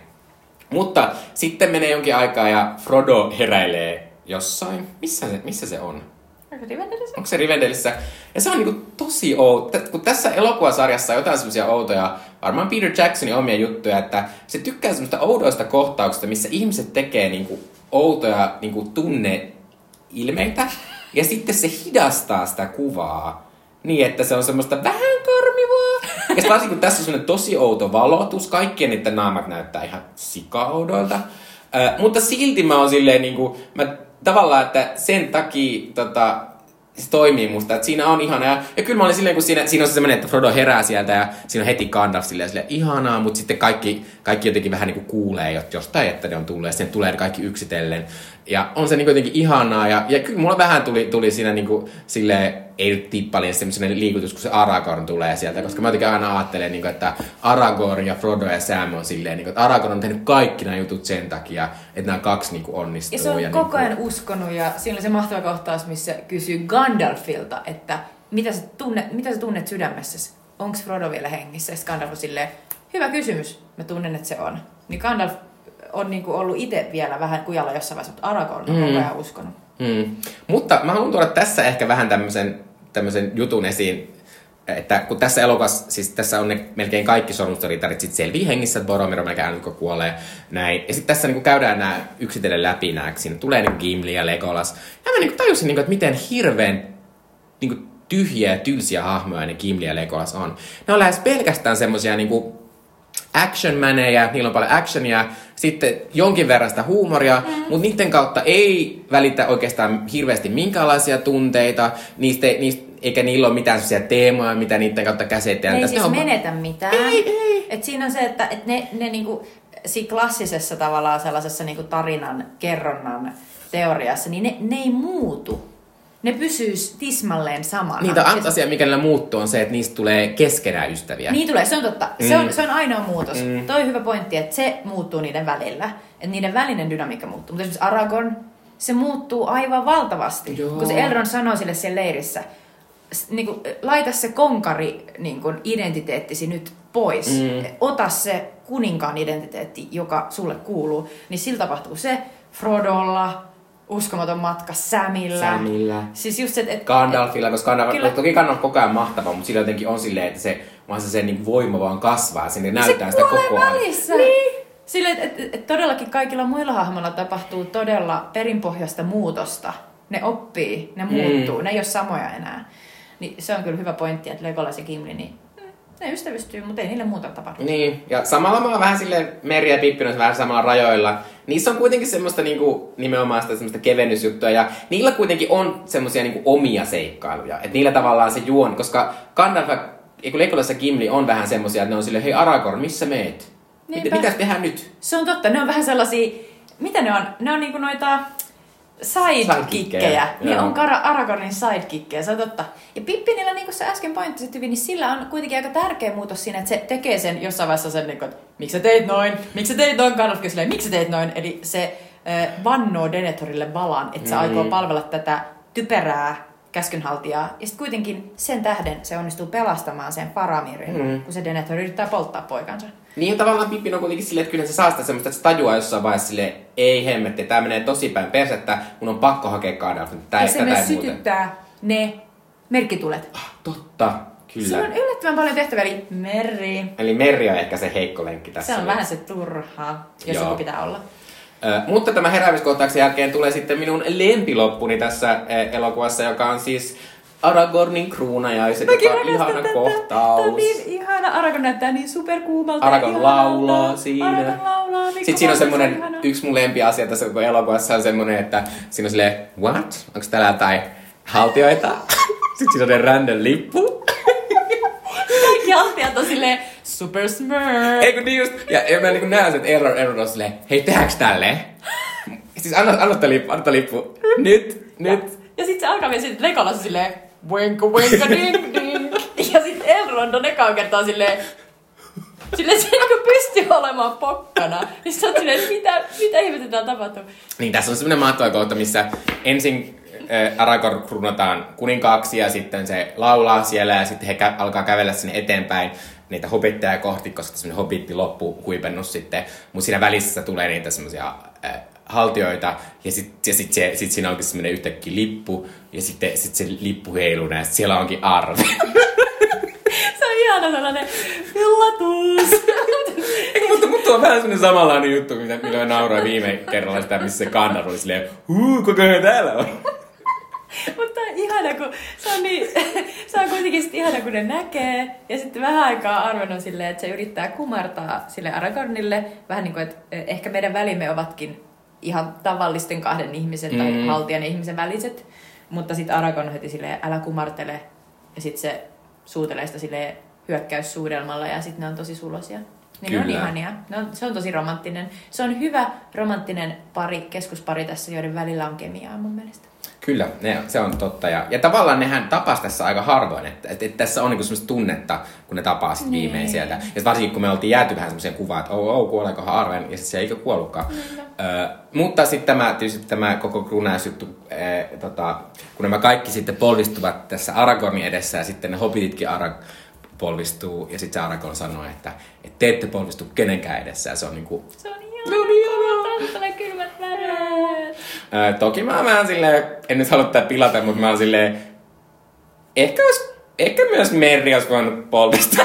Speaker 1: Mutta sitten menee jonkin aikaa ja Frodo heräilee jossain. Missä se, missä se on?
Speaker 2: Onko Rivendellissa?
Speaker 1: Onko se Rivendelissä? Ja se on niinku tosi outo. Kun tässä elokuvasarjassa on jotain semmoisia outoja, varmaan Peter Jacksonin omia juttuja, että se tykkää semmoista oudoista kohtauksista, missä ihmiset tekee niinku outoja niinku tunneilmeitä. Ja sitten se hidastaa sitä kuvaa niin, että se on semmoista vähän karmivaa. Ja sitten kun tässä on semmoinen tosi outo valotus, kaikkien niiden naamat näyttää ihan sikaoudoilta. Ö, mutta silti mä oon silleen niinku, mä tavallaan, että sen takia tota, se toimii musta, että siinä on ihana. Ja, kyllä mä olin silleen, kun siinä, siinä on se semmoinen, että Frodo herää sieltä ja siinä on heti Gandalf silleen, silleen ihanaa, mutta sitten kaikki, kaikki jotenkin vähän niin kuin kuulee jostain, että ne on tullut ja sitten tulee kaikki yksitellen. Ja on se niin jotenkin ihanaa ja, ja kyllä mulla vähän tuli, tuli siinä niin kuin, silleen, ei nyt tippalin semmoinen liikutus, kun se Aragorn tulee sieltä, koska mä jotenkin aina ajattelen, niin kuin, että Aragorn ja Frodo ja Sam on silleen, niin kuin, että Aragorn on tehnyt kaikki nämä jutut sen takia, että nämä kaksi niin kuin, onnistuu.
Speaker 2: Ja se on
Speaker 1: ja
Speaker 2: koko
Speaker 1: niin
Speaker 2: ajan uskonut ja siinä oli se mahtava kohtaus, missä kysyy Gandalfilta, että mitä sä, tunne, mitä sä tunnet sydämessäsi? Onko Frodo vielä hengissä? Ja Gandalf on silleen, hyvä kysymys, mä tunnen, että se on. Niin Gandalf on niinku ollut itse vielä vähän kujalla jossain vaiheessa, mutta Aragorn on mm. koko ajan uskonut.
Speaker 1: Mm. Mutta mä haluan tuoda tässä ehkä vähän tämmöisen, tämmöisen jutun esiin, että kun tässä elokuvassa, siis tässä on ne melkein kaikki sormustoritarit sit selviä hengissä, että Boromir on melkein aina, kun kuolee, näin. Ja sitten tässä niinku käydään nämä yksitellen läpi nämä, siinä tulee niinku Gimli ja Legolas. Ja mä niinku tajusin, niinku, että miten hirveän niinku, tyhjiä ja tylsiä hahmoja ne Gimli ja Legolas on. Ne on lähes pelkästään semmosia niinku, action manejä, niillä on paljon actionia, sitten jonkin verran sitä huumoria, mm. mutta niiden kautta ei välitä oikeastaan hirveästi minkäänlaisia tunteita, niistä, niistä, eikä niillä ole mitään sellaisia teemoja, mitä niiden kautta käsitellään.
Speaker 2: Ei siis
Speaker 1: on-
Speaker 2: menetä mitään.
Speaker 1: Ei, ei.
Speaker 2: Et siinä on se, että et ne, ne niinku, siinä klassisessa tavallaan sellaisessa niinku tarinan kerronnan teoriassa, niin ne, ne ei muutu. Ne pysyis tismalleen samana.
Speaker 1: Niitä ainut asia, mikä niillä muuttuu, on se, että niistä tulee keskenään ystäviä.
Speaker 2: Niin tulee, se on totta. Se,
Speaker 1: Mm.
Speaker 2: on, se on ainoa muutos. Mm. Toi on hyvä pointti, että se muuttuu niiden välillä. Että niiden välinen dynamiikka muuttuu. Mutta esimerkiksi Aragorn, se muuttuu aivan valtavasti.
Speaker 1: Joo.
Speaker 2: Kun se Elrond sanoo sille siellä leirissä, niin kuin, laita se konkari niin kuin, identiteettisi nyt pois.
Speaker 1: Mm.
Speaker 2: Ota se kuninkaan identiteetti, joka sulle kuuluu. Niin sillä tapahtuu se Frodolla, uskomaton matka Samilla.
Speaker 1: Samilla.
Speaker 2: Siis just se, että...
Speaker 1: Gandalfilla, koska Gandalf,
Speaker 2: Kyllä.
Speaker 1: toki Gandalf koko ajan mahtava, mutta sillä jotenkin on silleen, että se, vaan se, se niin voima vaan kasvaa, sinne näyttää
Speaker 2: se
Speaker 1: sitä koko ajan.
Speaker 2: välissä. Niin. Sille, että et, et todellakin kaikilla muilla hahmoilla tapahtuu todella perinpohjaista muutosta. Ne oppii, ne muuttuu,
Speaker 1: Mm.
Speaker 2: ne ei ole samoja enää. Niin se on kyllä hyvä pointti, että Legolas ja Gimli, niin mm, ne ystävystyy, mutta ei niille muuta tapahdu.
Speaker 1: Niin, ja samalla mä oon vähän silleen Meri ja Pippi on vähän samalla rajoilla. Niissä on kuitenkin semmoista niinku, nimenomaan sitä semmoista kevennysjuttua, ja niillä kuitenkin on semmoisia niinku omia seikkailuja. Että niillä tavallaan se juon, koska Gandalf ja Legolas ja Gimli on vähän semmoisia, että ne on silleen, hei Aragorn, missä meet? Mitä,
Speaker 2: Niinpä.
Speaker 1: mitä tehdään nyt?
Speaker 2: Se on totta, ne on vähän sellaisia, mitä ne on? Ne on niinku noita sidekickejä. Niin on Kara- Aragornin sidekickejä, se on totta. Ja Pippinillä, niin kuin sä äsken pointtasit hyvin, niin sillä on kuitenkin aika tärkeä muutos siinä, että se tekee sen jossain vaiheessa sen, niin kuin, että miksi sä teit noin, miksi sä teit noin, Gandalf kyselee, miksi sä teit noin. Eli se äh, vannoo Denetorille valan, että se
Speaker 1: Mm.
Speaker 2: aikoo palvella tätä typerää käskynhaltijaa. Ja sitten kuitenkin sen tähden se onnistuu pelastamaan sen Paramirin,
Speaker 1: Mm.
Speaker 2: kun se Denethor yrittää polttaa poikansa.
Speaker 1: Niin tavallaan Pippin on kuitenkin silleen, että kyllä se saa sitä semmoista, että se tajuaa jossain vaiheessa silleen, ei hemmetti, tää menee tosi päin persettä, mun on pakko hakea Gandalfin. Tää
Speaker 2: ja se myös
Speaker 1: ei muuten.
Speaker 2: sytyttää ne merkkitulet.
Speaker 1: Ah, totta, kyllä.
Speaker 2: Sillä on yllättävän paljon tehtäviä, eli meri.
Speaker 1: Eli Meri on ehkä se heikko lenkki tässä.
Speaker 2: Se on vähän se turhaa, jos
Speaker 1: Joo.
Speaker 2: joku pitää olla.
Speaker 1: Mutta tämä heräämiskohtauksen jälkeen tulee sitten minun lempiloppuni tässä elokuvassa, joka on siis Aragornin kruunajaiset, joka on ihana
Speaker 2: Tämä
Speaker 1: kohtaus.
Speaker 2: on niin ihana. Aragorn näyttää niin superkuumalta.
Speaker 1: Aragorn laulaa siinä.
Speaker 2: Aragorn laulaa. Mikko
Speaker 1: Sitten siinä on semmonen,
Speaker 2: ihana.
Speaker 1: yksi mun lempiasia tässä koko elokuvassa on semmonen, että siinä on silleen, what? Onko täällä jotain haltioita? Sitten siinä on ne random lippu.
Speaker 2: Kaikki haltijat on silleen super smurf.
Speaker 1: Eikö niin just? Ja, ja mä niin näen sen, että Error, Error on silleen, hei tehdäänkö tälleen? Siis anna, anna tää lippu, anna tää lippu. Nyt, nyt.
Speaker 2: Ja sit se alkaa vielä sit Legolas on silleen wenka wenka ding ding. Ja sit Elrond on ekaan kertaa silleen Silleen se niinku pystyy olemaan pokkana. Niin sä oot silleen, että mitä, mitä ihmettä täällä tapahtuu.
Speaker 1: Niin tässä on semmoinen mahtava kohta, missä ensin äh, Aragorn kruunataan kuninkaaksi ja sitten se laulaa siellä ja sitten he kä- alkaa kävellä sinne eteenpäin niitä hobitteja kohti, koska semmoinen hobitti loppu huipennus sitten. Mutta siinä välissä tulee niitä semmoisia äh, haltioita ja sitten sit se, sit siinä onkin semmoinen yhtäkkiä lippu ja sitten sit se lippu heiluu ja sit siellä onkin arve.
Speaker 2: Se on ihana sellainen villatus.
Speaker 1: Eikö, mutta, mutta on vähän semmoinen samanlainen juttu, mitä millä nauroin viime kerralla sitä, missä se Gandalf oli silleen, huu, koko ajan täällä on.
Speaker 2: Mutta ihan ihana, kun se on, niin, se on kuitenkin sit ihana, kun ne näkee. Ja sitten vähän aikaa Arwen on silleen, että se yrittää kumartaa sille Aragornille. Vähän niin kuin, että ehkä meidän välimme ovatkin ihan tavallisten kahden ihmisen tai
Speaker 1: Mm.
Speaker 2: haltijan ja ihmisen väliset. Mutta sitten Aragorn heti silleen, älä kumartele. Ja sitten se suutelee sitä silleen hyökkäyssuudelmalla ja sitten ne on tosi sulosia. Niin ne on
Speaker 1: Kyllä.
Speaker 2: ihania. Ne on, se on tosi romanttinen. Se on hyvä romanttinen pari, keskuspari tässä, joiden välillä on kemiaa mun mielestä.
Speaker 1: Kyllä, ne, se on totta. Ja, ja tavallaan nehän tapas tässä aika harvoin, että, että, että tässä on niinku semmoista tunnetta, kun ne tapaa sitten
Speaker 2: Niin.
Speaker 1: viimein sieltä. Ja varsinkin kun me oltiin jääty vähän semmoiseen kuvaan, että oh, oh, kuoleekohan Arwen, ja sitten se ei kuollutkaan. Ö, mutta sitten tämä, tietysti tämä koko Grunaus-juttu, e, tota, kun nämä kaikki sitten polvistuvat tässä Aragornin edessä, ja sitten ne hobbititkin Arag polvistuu, ja sitten se Aragorn sanoo, että, että te ette polvistu kenenkään edessä, ja se on niinku,
Speaker 2: Se on ihanaa.
Speaker 1: No niin, Ää, toki mä vähän silleen, en nyt halua tätä pilata, mutta mä oon silleen, ehkä, olisi, ehkä myös Merri olisi voinut polvista.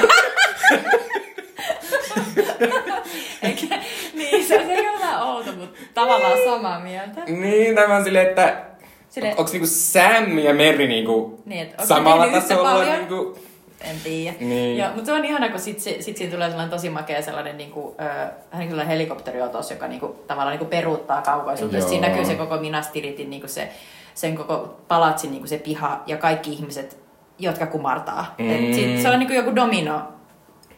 Speaker 2: Eikä, niin, se on ehkä vähän outo, mutta tavallaan samaa mieltä.
Speaker 1: niin, tämä on silleen, että
Speaker 2: Silleen-
Speaker 1: onko niinku Sam ja Merri niinku
Speaker 2: Niin,
Speaker 1: samalla tasolla?
Speaker 2: paljon?
Speaker 1: Niinku,
Speaker 2: En tiedä.
Speaker 1: Niin.
Speaker 2: Joo, mutta se on ihana, kun sit, sit, sit siinä tulee sellainen tosi makea sellainen, niin kuin, vähän niin kuin sellainen helikopteriotos, joka niin kuin, tavallaan niin kuin peruuttaa kaukaisuutta. Siinä näkyy se koko Minas Tiritin, niin kuin se, sen koko palatsin niin kuin se piha ja kaikki ihmiset, jotka kumartaa.
Speaker 1: Mm.
Speaker 2: Et sit, se on niin kuin joku domino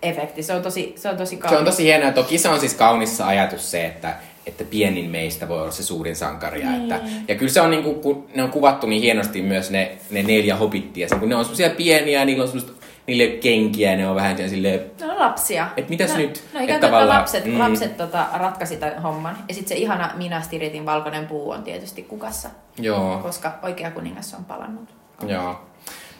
Speaker 2: efekti. Se on tosi, se on tosi kaunis.
Speaker 1: se on tosi hienoa. Toki se on siis kaunissa ajatus se, että että pienin meistä voi olla se suurin sankari. Ja, että, ja kyllä se on, niin kuin, kun ne on kuvattu niin hienosti myös ne, ne neljä hobittia. Se, kun ne on semmoisia pieniä, niillä on semmoista, niille kenkiä, ne on vähän silleen,
Speaker 2: Ne on lapsia.
Speaker 1: Et mitäs
Speaker 2: no,
Speaker 1: nyt?
Speaker 2: No ikään kuin
Speaker 1: tavallaan-
Speaker 2: lapset,
Speaker 1: mm.
Speaker 2: lapset tota, ratkaisi tämän homman. Ja sitten se ihana Minas Tiritin valkoinen puu on tietysti kukassa,
Speaker 1: joo.
Speaker 2: koska oikea kuningas on palannut.
Speaker 1: Joo.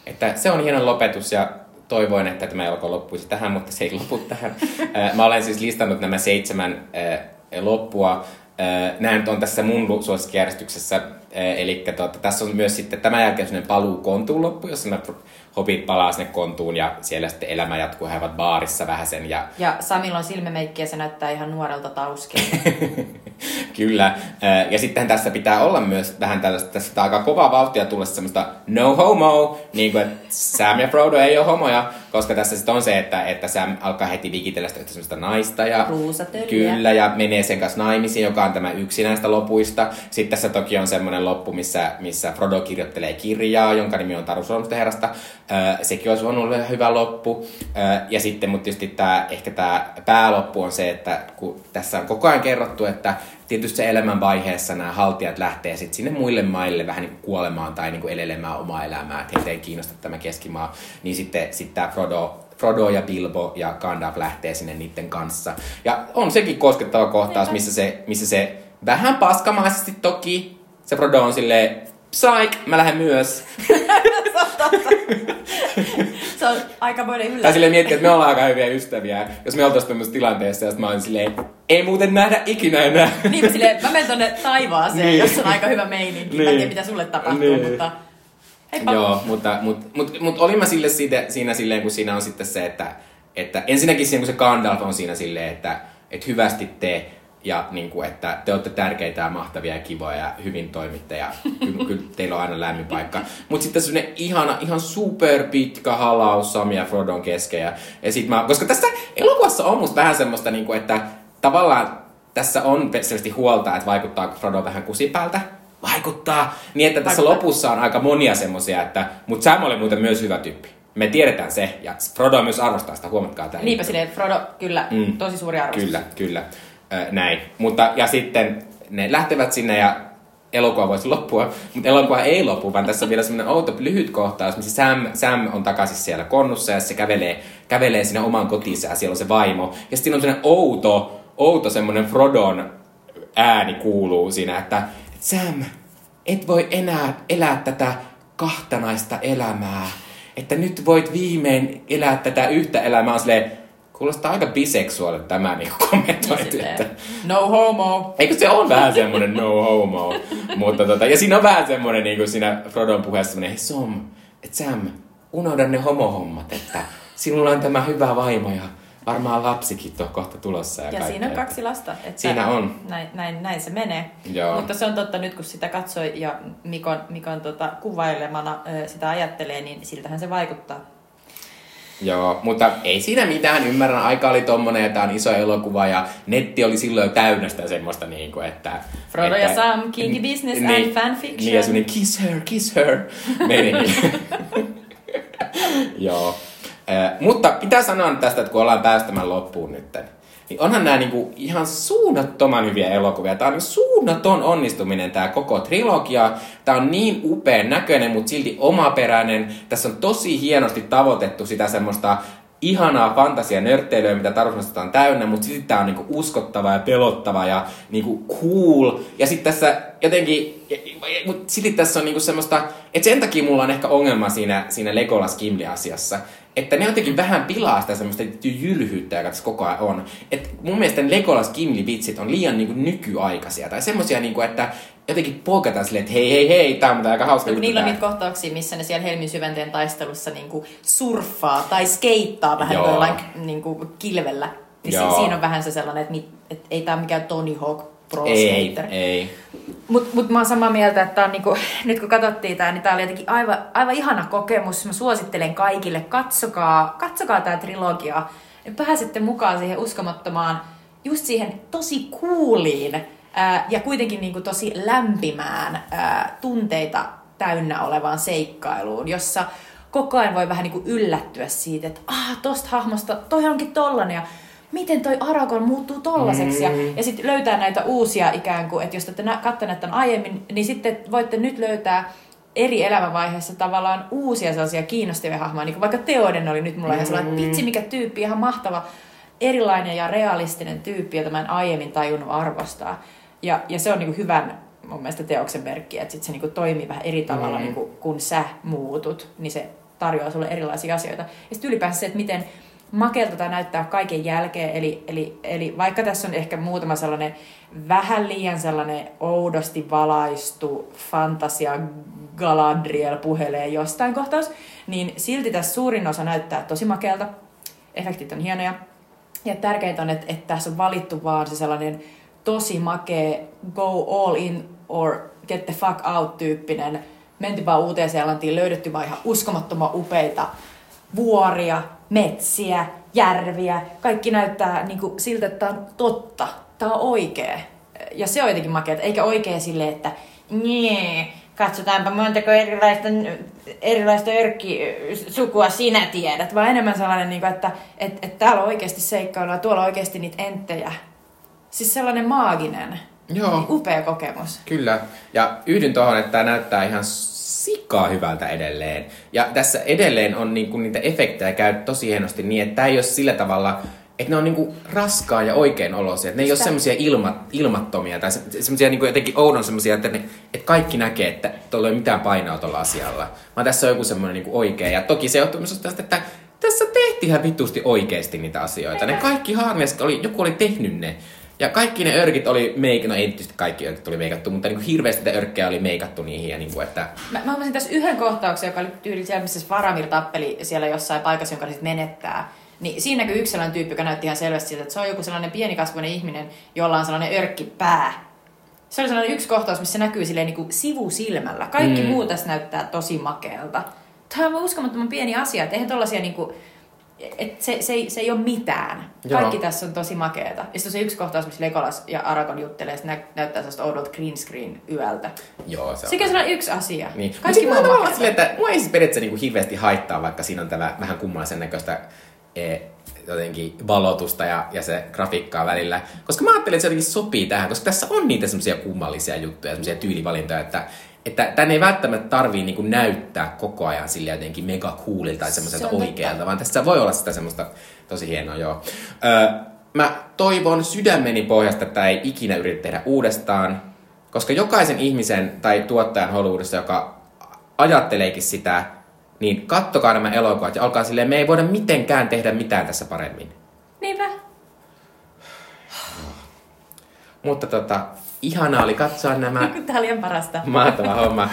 Speaker 1: Että se on hieno lopetus ja toivoin, että tämä elokuva loppuisi tähän, mutta se ei lopu tähän. Mä olen siis listannut nämä seitsemän loppua. Nämä nyt on tässä mun suosikkijärjestyksessä. Eli tuota, tässä on myös sitten tämän jälkeen paluu kontuun loppu, jossa nämä hobit palaa sinne kontuun ja siellä sitten elämä jatkuu. He ovat baarissa vähän sen ja
Speaker 2: Ja Samilla on silmämeikki ja se näyttää ihan nuorelta tauskelta.
Speaker 1: Kyllä. Ää, Ja sitten tässä pitää olla myös vähän tällaista, tässä aika kovaa vauhtia tulla semmoista no homo, niin kuin, että Sam ja Frodo ei ole homoja, koska tässä sitten on se, että, että Sam alkaa heti vikitellä sitä yhtä semmoista naista ja. Kyllä, ja menee sen kanssa naimisiin, joka on tämä yksi näistä lopuista. Sitten tässä toki on semmoinen loppu, missä, missä Frodo kirjoittelee kirjaa, jonka nimi on Taru Sormusten herrasta. Öö, sekin olisi ollut hyvä loppu. Öö, ja sitten, mutta tietysti tämä, ehkä tämä pääloppu on se, että kun tässä on koko ajan kerrottu, että tietysti se elämän vaiheessa nämä haltijat lähtee sitten sinne muille maille vähän niin kuin kuolemaan tai niin kuin elelemään omaa elämää, että heitä ei kiinnosta tämä keskimaa, niin sitten, sitten tämä Frodo Frodo ja Bilbo ja Gandalf lähtee sinne niiden kanssa. Ja on sekin koskettava kohtaus, missä se, missä se vähän paskamaisesti toki, se Frodo on silleen, Psych, mä lähden myös.
Speaker 2: on aikamoinen
Speaker 1: Tai
Speaker 2: yllätys.
Speaker 1: silleen miettiä, että me ollaan aika hyviä ystäviä. Jos me oltaisiin tämmöisessä tilanteessa, ja mä oon silleen, ei muuten nähdä ikinä enää.
Speaker 2: Niin mä, silleen, mä menen tonne taivaaseen,
Speaker 1: Niin.
Speaker 2: jossa on aika hyvä meininki. Mä en
Speaker 1: Niin.
Speaker 2: tiedä, mitä sulle tapahtuu,
Speaker 1: Niin.
Speaker 2: mutta... Heippa.
Speaker 1: Joo, mutta mut, mut, mut olin mä sille siitä, siinä silleen, kun siinä on sitten se, että, että ensinnäkin siinä, kun se Gandalf on siinä silleen, että, että hyvästi te ja niin kuin, että te olette tärkeitä ja mahtavia ja kivoja ja hyvin toimitte ja kyllä, kyllä teillä on aina lämmin paikka. Mutta sitten semmoinen ihana, ihan super pitkä halaus Sami ja Frodon kesken. Ja, ja sit mä, koska tässä elokuvassa on musta vähän semmoista, niin kuin, että tavallaan tässä on selvästi huolta, että vaikuttaa Frodo vähän kusipäältä. Vaikuttaa. Niin, että tässä
Speaker 2: Vaikuttaa.
Speaker 1: lopussa on aika monia semmosia, että mutta Sam oli muuten myös hyvä tyyppi. Me tiedetään se, ja Frodo myös arvostaa sitä, huomatkaa tämä.
Speaker 2: Niinpä silleen, Frodo, kyllä,
Speaker 1: mm.
Speaker 2: tosi suuri arvostus.
Speaker 1: Kyllä, kyllä. Näin. Mutta, ja sitten ne lähtevät sinne ja elokuva voisi loppua, mutta elokuva ei lopu, vaan tässä on vielä semmoinen outo lyhyt kohtaus, missä Sam, Sam on takaisin siellä konnussa ja se kävelee, kävelee sinne omaan kotiinsa ja siellä on se vaimo. Ja sitten on semmoinen outo, outo semmoinen Frodon ääni kuuluu siinä, että Sam, et voi enää elää tätä kahtanaista elämää. Että nyt voit viimein elää tätä yhtä elämää. Silleen, kuulostaa aika biseksuaalilta tämä niin
Speaker 2: Niin
Speaker 1: kommentoitu.
Speaker 2: silleen,
Speaker 1: että,
Speaker 2: no homo.
Speaker 1: Eikö se on vähän semmonen no homo? Mutta tota, ja siinä on vähän semmonen niin kuin siinä Frodon puheessa semmonen, hei Som, et Sam, unohda ne homohommat, että sinulla on tämä hyvä vaimo ja varmaan lapsikin on kohta tulossa. Ja,
Speaker 2: Ja siinä on kaksi lasta. Että
Speaker 1: Siinä on.
Speaker 2: Näin, näin, näin se menee.
Speaker 1: Joo.
Speaker 2: Mutta se on totta nyt, kun sitä katsoi ja Mikon, Mikon tota, kuvailemana sitä ajattelee, niin siltähän se vaikuttaa.
Speaker 1: Joo, mutta ei siinä mitään, ymmärrän. Aika oli tommonen, että on iso elokuva ja netti oli silloin jo täynnä sitä semmoista, niin kuin, että...
Speaker 2: Frodo
Speaker 1: että,
Speaker 2: ja Sam, kinky business and fanfiction.
Speaker 1: Niin, ja semmoinen kiss her, kiss her meininki. Joo. Eh, mutta pitää sanoa tästä, että kun ollaan päästämään loppuun nyt, niin onhan nämä niinku ihan suunnattoman hyviä elokuvia. Tämä on niinku suunnaton onnistuminen tämä koko trilogia. Tämä on niin upean näköinen, mutta silti omaperäinen. Tässä on tosi hienosti tavoitettu sitä semmoista ihanaa fantasia nörtteilyä, mitä Taruslasta on täynnä, mutta sitten tämä on niinku uskottava ja pelottava ja niinku cool. Ja sitten tässä jotenkin, mutta sitten tässä on niinku semmoista, että sen takia mulla on ehkä ongelma siinä, siinä Legolas Gimli-asiassa, että ne jotenkin vähän pilaa sitä semmoista jylhyyttä, joka tässä koko ajan on. Et mun mielestä Legolas Gimli-vitsit on liian niinku nykyaikaisia, tai semmoisia, niinku, että jotenkin poikataan silleen, että hei hei hei, tää on aika hauska
Speaker 2: No,
Speaker 1: juttu
Speaker 2: niillä on niitä kohtauksia, missä ne siellä Helmin syvänteen taistelussa niinku surffaa tai skeittaa vähän
Speaker 1: Joo.
Speaker 2: jollain niinku kilvellä. Niin
Speaker 1: Joo.
Speaker 2: si- siinä on vähän se sellainen, että, mit, että ei tämä mikään Tony Hawk Pro
Speaker 1: Ei,
Speaker 2: Skater.
Speaker 1: ei.
Speaker 2: Mutta mut mä oon samaa mieltä, että on niinku, nyt kun katsottiin tää, niin tää oli jotenkin aivan, aivan ihana kokemus. Mä suosittelen kaikille, katsokaa, katsokaa tää trilogia. Pääsette mukaan siihen uskomattomaan, just siihen tosi kuuliin ää, ja kuitenkin niinku tosi lämpimään ää, tunteita täynnä olevaan seikkailuun, jossa koko ajan voi vähän niinku yllättyä siitä, että ah, tosta hahmosta, toi onkin tollanen ja miten toi Aragorn muuttuu tollaseksi. Ja, ja sitten löytää näitä uusia ikään kuin, että jos te olette tämän aiemmin, niin sitten voitte nyt löytää eri elämänvaiheissa tavallaan uusia sellaisia kiinnostavia hahmoja. Niin kuin vaikka Teoden oli nyt mulla ihan sellainen, että vitsi mikä tyyppi, ihan mahtava, erilainen ja realistinen tyyppi, jota mä en aiemmin tajunnut arvostaa. Ja, ja se on niin kuin hyvän mun mielestä teoksen merkki, että sit se niin kuin toimii vähän eri tavalla,
Speaker 1: Mm.
Speaker 2: niin kuin, kun sä muutut, niin se tarjoaa sulle erilaisia asioita. Ja sitten ylipäänsä se, että miten makealta tämä näyttää kaiken jälkeen, eli, eli, eli vaikka tässä on ehkä muutama sellainen vähän liian sellainen oudosti valaistu fantasia Galadriel puhelee jostain kohtaus, niin silti tässä suurin osa näyttää tosi makealta. Efektit on hienoja. Ja tärkeintä on, että, että tässä on valittu vaan se sellainen tosi makee go all in or get the fuck out tyyppinen. Menty vaan uuteen Seelantiin, löydetty vaan ihan uskomattoman upeita vuoria, metsiä, järviä. Kaikki näyttää niin kuin siltä, että tämä on totta. Tämä on oikea. Ja se on jotenkin makea, eikä oikea silleen, että nee, katsotaanpa montako erilaista, erilaista örkkisukua sinä tiedät, vaan enemmän sellainen, niin kuin, että et, et täällä on oikeasti seikkailua, tuolla on oikeasti niitä enttejä. Siis sellainen maaginen,
Speaker 1: Joo.
Speaker 2: upea kokemus.
Speaker 1: Kyllä. Ja yhdyn tuohon, että tämä näyttää ihan sikaa hyvältä edelleen. Ja tässä edelleen on niinku niitä efektejä käy tosi hienosti niin, että tämä ei ole sillä tavalla, että ne on niinku raskaa ja oikein olosia. Että ne ei ole semmoisia ilma, ilmattomia tai se, semmoisia niinku jotenkin oudon semmoisia, että, ne, että kaikki näkee, että tuolla ei ole mitään painoa tuolla asialla. Vaan tässä on joku semmoinen niinku oikea. Ja toki se johtuu myös tästä, että tässä tehtiin ihan vitusti oikeasti niitä asioita. Ne kaikki harmiaiset, oli, joku oli tehnyt ne. Ja kaikki ne örkit oli meikattu, no ei tietysti kaikki örkit oli meikattu, mutta niin hirveästi niitä örkkejä oli meikattu niihin. Ja niin kuin, että
Speaker 2: Mä, mä huomasin tässä yhden kohtauksen, joka oli tyyli siellä, missä Faramir tappeli siellä jossain paikassa, jonka sitten menettää. Niin siinä näkyy yksi sellainen tyyppi, joka näytti ihan selvästi siltä, että se on joku sellainen pienikasvoinen ihminen, jolla on sellainen örkkipää. Se oli sellainen yksi kohtaus, missä se näkyy silleen niin kuin sivusilmällä. Kaikki mm. muu tässä näyttää tosi makealta. Tämä on uskomattoman pieni asia, että eihän tollasia niin kuin, et se, se, ei, se ei ole mitään.
Speaker 1: Joo.
Speaker 2: Kaikki tässä on tosi makeata. Ja sitten se yksi kohtaus, missä Legolas ja Aragorn juttelee, nä- näyttää sellaista oudolta green screen yöltä.
Speaker 1: joo, se on.
Speaker 2: Sekin on yksi asia.
Speaker 1: Niin.
Speaker 2: Kaikki muu on
Speaker 1: tavallaan silleen, että mua ei siis periaatteessa niinku hirveästi haittaa, vaikka siinä on tämä vähän kummallisen näköistä e, jotenkin valotusta ja, ja se grafiikkaa välillä. Koska mä ajattelin, että se jotenkin sopii tähän, koska tässä on niitä semmoisia kummallisia juttuja, semmoisia tyylivalintoja, että että tänne ei välttämättä tarvii niinku näyttää koko ajan sille jotenkin mega coolilta tai semmoiselta
Speaker 2: Se totta.
Speaker 1: oikealta, vaan tässä voi olla sitä semmoista tosi hienoa, joo. Öö, mä toivon sydämeni pohjasta, että ei ikinä yritä tehdä uudestaan, koska jokaisen ihmisen tai tuottajan Hollywoodissa, joka ajatteleekin sitä, niin kattokaa nämä elokuvat ja alkaa silleen, me ei voida mitenkään tehdä mitään tässä paremmin.
Speaker 2: Niinpä.
Speaker 1: Mutta tota, ihanaa oli katsoa nämä
Speaker 2: Tämä oli parasta.
Speaker 1: mahtava homma.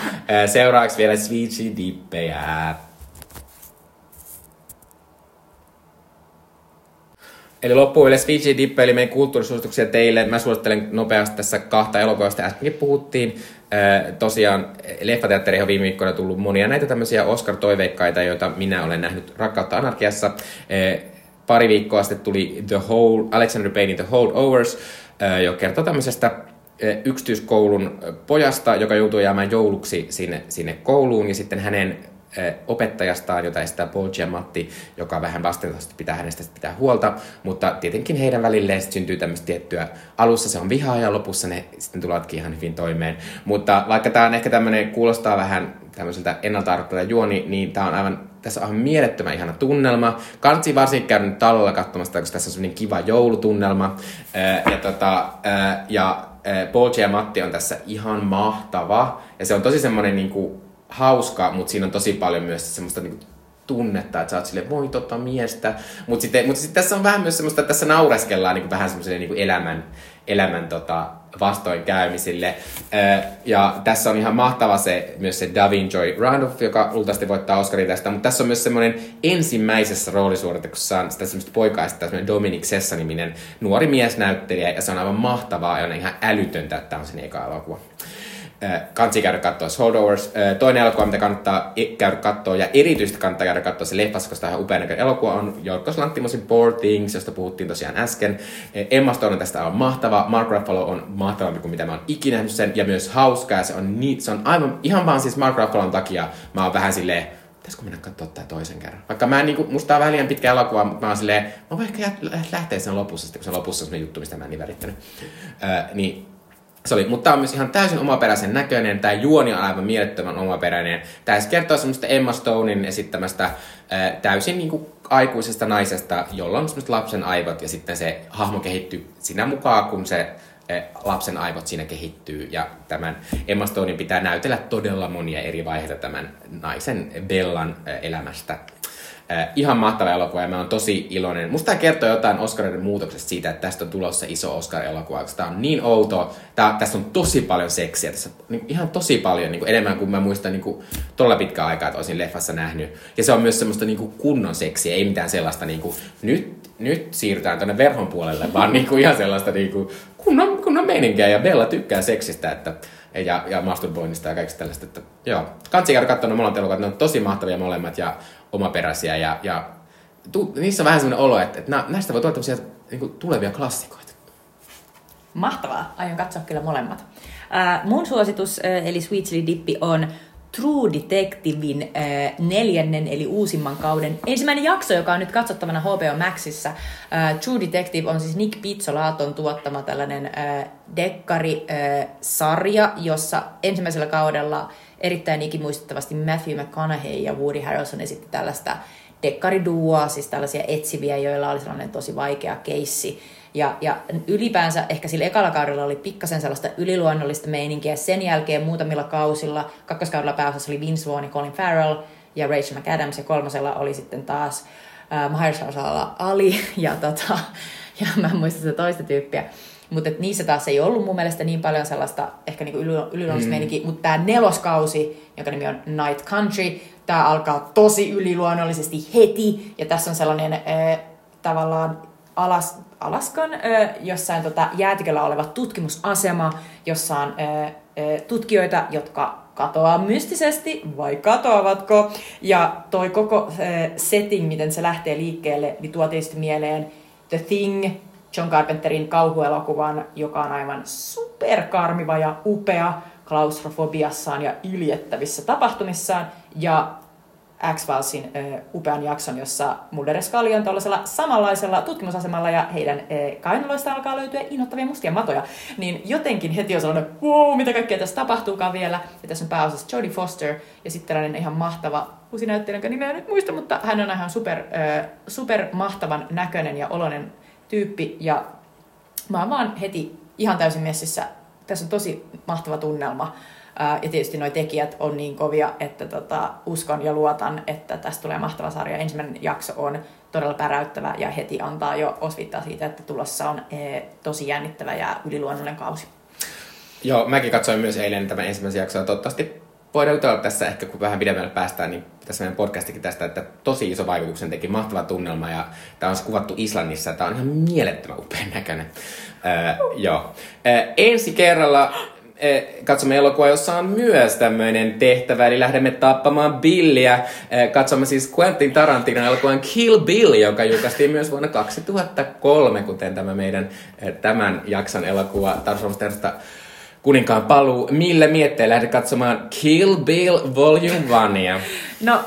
Speaker 1: Seuraavaksi vielä Sweetie Dippejä. Eli loppuun vielä Switchy Dippe, eli meidän kulttuurisuosituksia teille. Mä suosittelen nopeasti tässä kahta elokuvasta, äskenkin puhuttiin. tosiaan Leffateatteri on viime viikkoina tullut monia näitä tämmöisiä Oscar-toiveikkaita, joita minä olen nähnyt Rakkautta anarkiassa. pari viikkoa sitten tuli The Whole, Alexander Paynein The Holdovers, joka kertoo tämmöisestä yksityiskoulun pojasta, joka joutuu jäämään jouluksi sinne, sinne kouluun, ja sitten hänen opettajastaan, jota estää Paul Matti, joka vähän vastentoisesti pitää hänestä pitää huolta, mutta tietenkin heidän välilleen syntyy tämmöistä tiettyä, alussa se on vihaa ja lopussa ne sitten tulevatkin ihan hyvin toimeen. Mutta vaikka tämä on ehkä tämmöinen, kuulostaa vähän tämmöiseltä ennalta juoni, niin tämä on aivan tässä on mielettömän ihana tunnelma. Kansi varsinkin käydä nyt talolla katsomassa, koska tässä on semmoinen kiva joulutunnelma. Ja, tota, ja Paul ja Matti on tässä ihan mahtava. Ja se on tosi semmoinen niin kuin, hauska, mutta siinä on tosi paljon myös semmoista niin kuin, tunnetta, että sä oot silleen, voi tota miestä. Mutta sitten, mutta sitten tässä on vähän myös semmoista, että tässä naureskellaan niin kuin, vähän semmoiselle niin elämän, elämän tota, vastoinkäymisille. Ja tässä on ihan mahtava se, myös se Davin Joy Randolph, joka luultavasti voittaa Oscarin tästä, mutta tässä on myös semmoinen ensimmäisessä roolisuorituksessa sitä semmoista poikaista, semmoinen Dominic Sessa-niminen nuori miesnäyttelijä, ja se on aivan mahtavaa ja on ihan älytöntä, että tämä on sen eka elokuva. Kansi käydä katsoa Holdovers. Toinen elokuva, mitä kannattaa käydä katsoa, ja erityisesti kannattaa käydä katsoa se leffassa, koska tämä upea elokuva, on Jorgos Lanttimosin Poor Things, josta puhuttiin tosiaan äsken. Emma Stone on tästä on mahtava, Mark Ruffalo on mahtavampi kuin mitä mä oon ikinä nähnyt sen, ja myös hauska, ja se on, niin, se on aivan, ihan vaan siis Mark Ruffalon takia mä oon vähän silleen, pitäisikö mennä katsoa tää toisen kerran. Vaikka mä en niinku, musta on vähän liian pitkä elokuva, mutta mä oon silleen, mä voin ehkä lähteä sen lopussa, sitten kun se lopussa on sellainen juttu, mistä mä en niin välittänyt. Öö, niin se oli, mutta tämä on myös ihan täysin omaperäisen näköinen. Tämä juoni on aivan mielettömän omaperäinen. Tämä kertoo semmoista Emma Stonein esittämästä ää, täysin niin kuin aikuisesta naisesta, jolla on semmoista lapsen aivot ja sitten se hahmo kehittyy sinä mukaan, kun se ää, lapsen aivot siinä kehittyy. Ja tämän Emma Stonein pitää näytellä todella monia eri vaiheita tämän naisen Bellan ää, elämästä Äh, ihan mahtava elokuva ja mä oon tosi iloinen. Musta tämä kertoo jotain Oscarin muutoksesta siitä, että tästä on tulossa iso Oscar-elokuva, koska tää on niin outo. Tää, tässä on tosi paljon seksiä, tässä niin, ihan tosi paljon, niin kuin enemmän kuin mä muistan niin kuin, todella pitkää aikaa, että olisin leffassa nähnyt. Ja se on myös semmoista niin kuin kunnon seksiä, ei mitään sellaista niin kuin, nyt, nyt siirrytään tuonne verhon puolelle, vaan niin kuin, ihan sellaista niin kuin, kunnon, kunnon meininkiä ja Bella tykkää seksistä, että ja, ja masturboinnista ja kaikista tällaista. Että, joo, kansi käydä katsomaan molemmat elokuvat, ne on tosi mahtavia molemmat ja omaperäisiä ja, ja tu, niissä on vähän sellainen olo, että, että näistä voi tulla tämmöisiä niin tulevia klassikoita.
Speaker 2: Mahtavaa, aion katsoa kyllä molemmat. Äh, mun suositus, äh, eli Sweet Chili Dippi, on True Detectivein äh, neljännen eli uusimman kauden ensimmäinen jakso, joka on nyt katsottavana HBO Maxissa. Äh, True Detective on siis Nick Pizzolaton tuottama tällainen äh, dekkari-sarja, jossa ensimmäisellä kaudella erittäin ikimuistettavasti Matthew McConaughey ja Woody Harrelson esitti tällaista dekkariduoa, siis tällaisia etsiviä, joilla oli sellainen tosi vaikea keissi. Ja, ja ylipäänsä ehkä sillä ekalla kaudella oli pikkasen sellaista yliluonnollista meininkiä. Sen jälkeen muutamilla kausilla, kakkoskaudella pääosassa oli Vince Vaughn ja Colin Farrell ja Rachel McAdams, ja kolmosella oli sitten taas äh, Mahershala Ali ja, tota, ja mä en muista sitä toista tyyppiä. Mutta niissä taas ei ollut mun mielestä niin paljon sellaista ehkä niinku yliluonnollista mm. mutta tämä neloskausi, jonka nimi on Night Country, tämä alkaa tosi yliluonnollisesti heti, ja tässä on sellainen äh, tavallaan alas, Alaskan äh, jossain tota, jäätiköllä oleva tutkimusasema, jossa on äh, äh, tutkijoita, jotka katoaa mystisesti, vai katoavatko? Ja toi koko äh, setting, miten se lähtee liikkeelle, niin tuo tietysti mieleen The Thing, John Carpenterin kauhuelokuvan, joka on aivan superkarmiva ja upea klaustrofobiassaan ja iljettävissä tapahtumissaan. Ja X-Filesin upean jakson, jossa Mulder ja Scully on tällaisella samanlaisella tutkimusasemalla ja heidän äh, kainaloista alkaa löytyä innoittavia mustia matoja. Niin jotenkin heti on sellainen, wow, mitä kaikkea tässä tapahtuukaan vielä. Ja tässä on pääosassa Jodie Foster ja sitten tällainen ihan mahtava uusi näyttelijä, jonka nimeä nyt muista, mutta hän on ihan super, äh, super mahtavan näköinen ja oloinen tyyppi ja mä oon vaan heti ihan täysin messissä. Tässä on tosi mahtava tunnelma. Ja tietysti nuo tekijät on niin kovia, että tota, uskon ja luotan, että tästä tulee mahtava sarja. Ensimmäinen jakso on todella päräyttävä ja heti antaa jo osvittaa siitä, että tulossa on e, tosi jännittävä ja yliluonnollinen kausi.
Speaker 1: Joo, mäkin katsoin myös eilen tämän ensimmäisen jakson. Toivottavasti voidaan jutella tässä ehkä, kun vähän pidemmälle päästään, niin tässä meidän podcastikin tästä, että tosi iso vaikutuksen teki, mahtava tunnelma ja tämä on kuvattu Islannissa, tämä on ihan mielettömän upean näköinen. Öö, joo. Öö, ensi kerralla katsomme elokuvaa, jossa on myös tämmöinen tehtävä, eli lähdemme tappamaan Billiä. Katsomme siis Quentin Tarantinon elokuvan Kill Bill, joka julkaistiin myös vuonna 2003, kuten tämä meidän tämän jakson elokuva Tarsomstersta kuninkaan paluu. Millä mietteellä lähdet katsomaan Kill Bill Volume 1?
Speaker 2: No,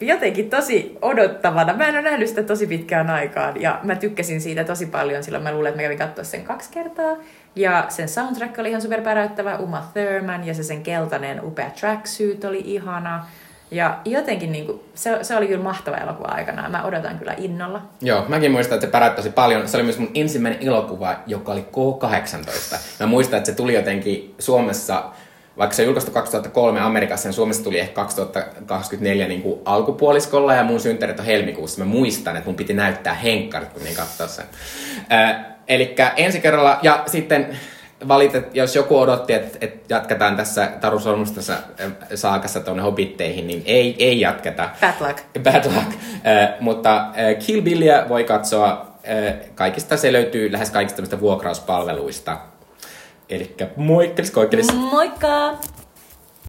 Speaker 2: jotenkin tosi odottavana. Mä en ole nähnyt sitä tosi pitkään aikaan ja mä tykkäsin siitä tosi paljon. Silloin mä luulen, että mä kävin katsoa sen kaksi kertaa. Ja sen soundtrack oli ihan superpäräyttävä, Uma Thurman, ja se sen keltainen upea tracksuit oli ihana. Ja jotenkin niin kuin, se, se oli kyllä mahtava elokuva aikana. Mä odotan kyllä innolla.
Speaker 1: Joo, mäkin muistan, että se päräyttäisi paljon. Se oli myös mun ensimmäinen elokuva, joka oli K-18. Mä muistan, että se tuli jotenkin Suomessa, vaikka se julkaistu 2003 Amerikassa, niin Suomessa tuli ehkä 2024 niin kuin alkupuoliskolla ja mun synttärit on helmikuussa. Mä muistan, että mun piti näyttää henkkarit, kun niin katsoa sen. Äh, Eli ensi kerralla, ja sitten valitet, jos joku odotti, että, että jatketaan tässä Taru Solmustassa saakassa tuonne hobitteihin, niin ei, ei jatketa.
Speaker 2: Bad luck.
Speaker 1: Bad luck. Äh, mutta äh, Kill Billia voi katsoa äh, kaikista, se löytyy lähes kaikista vuokrauspalveluista. Eli moikkelis koikkelis.
Speaker 2: Moikka!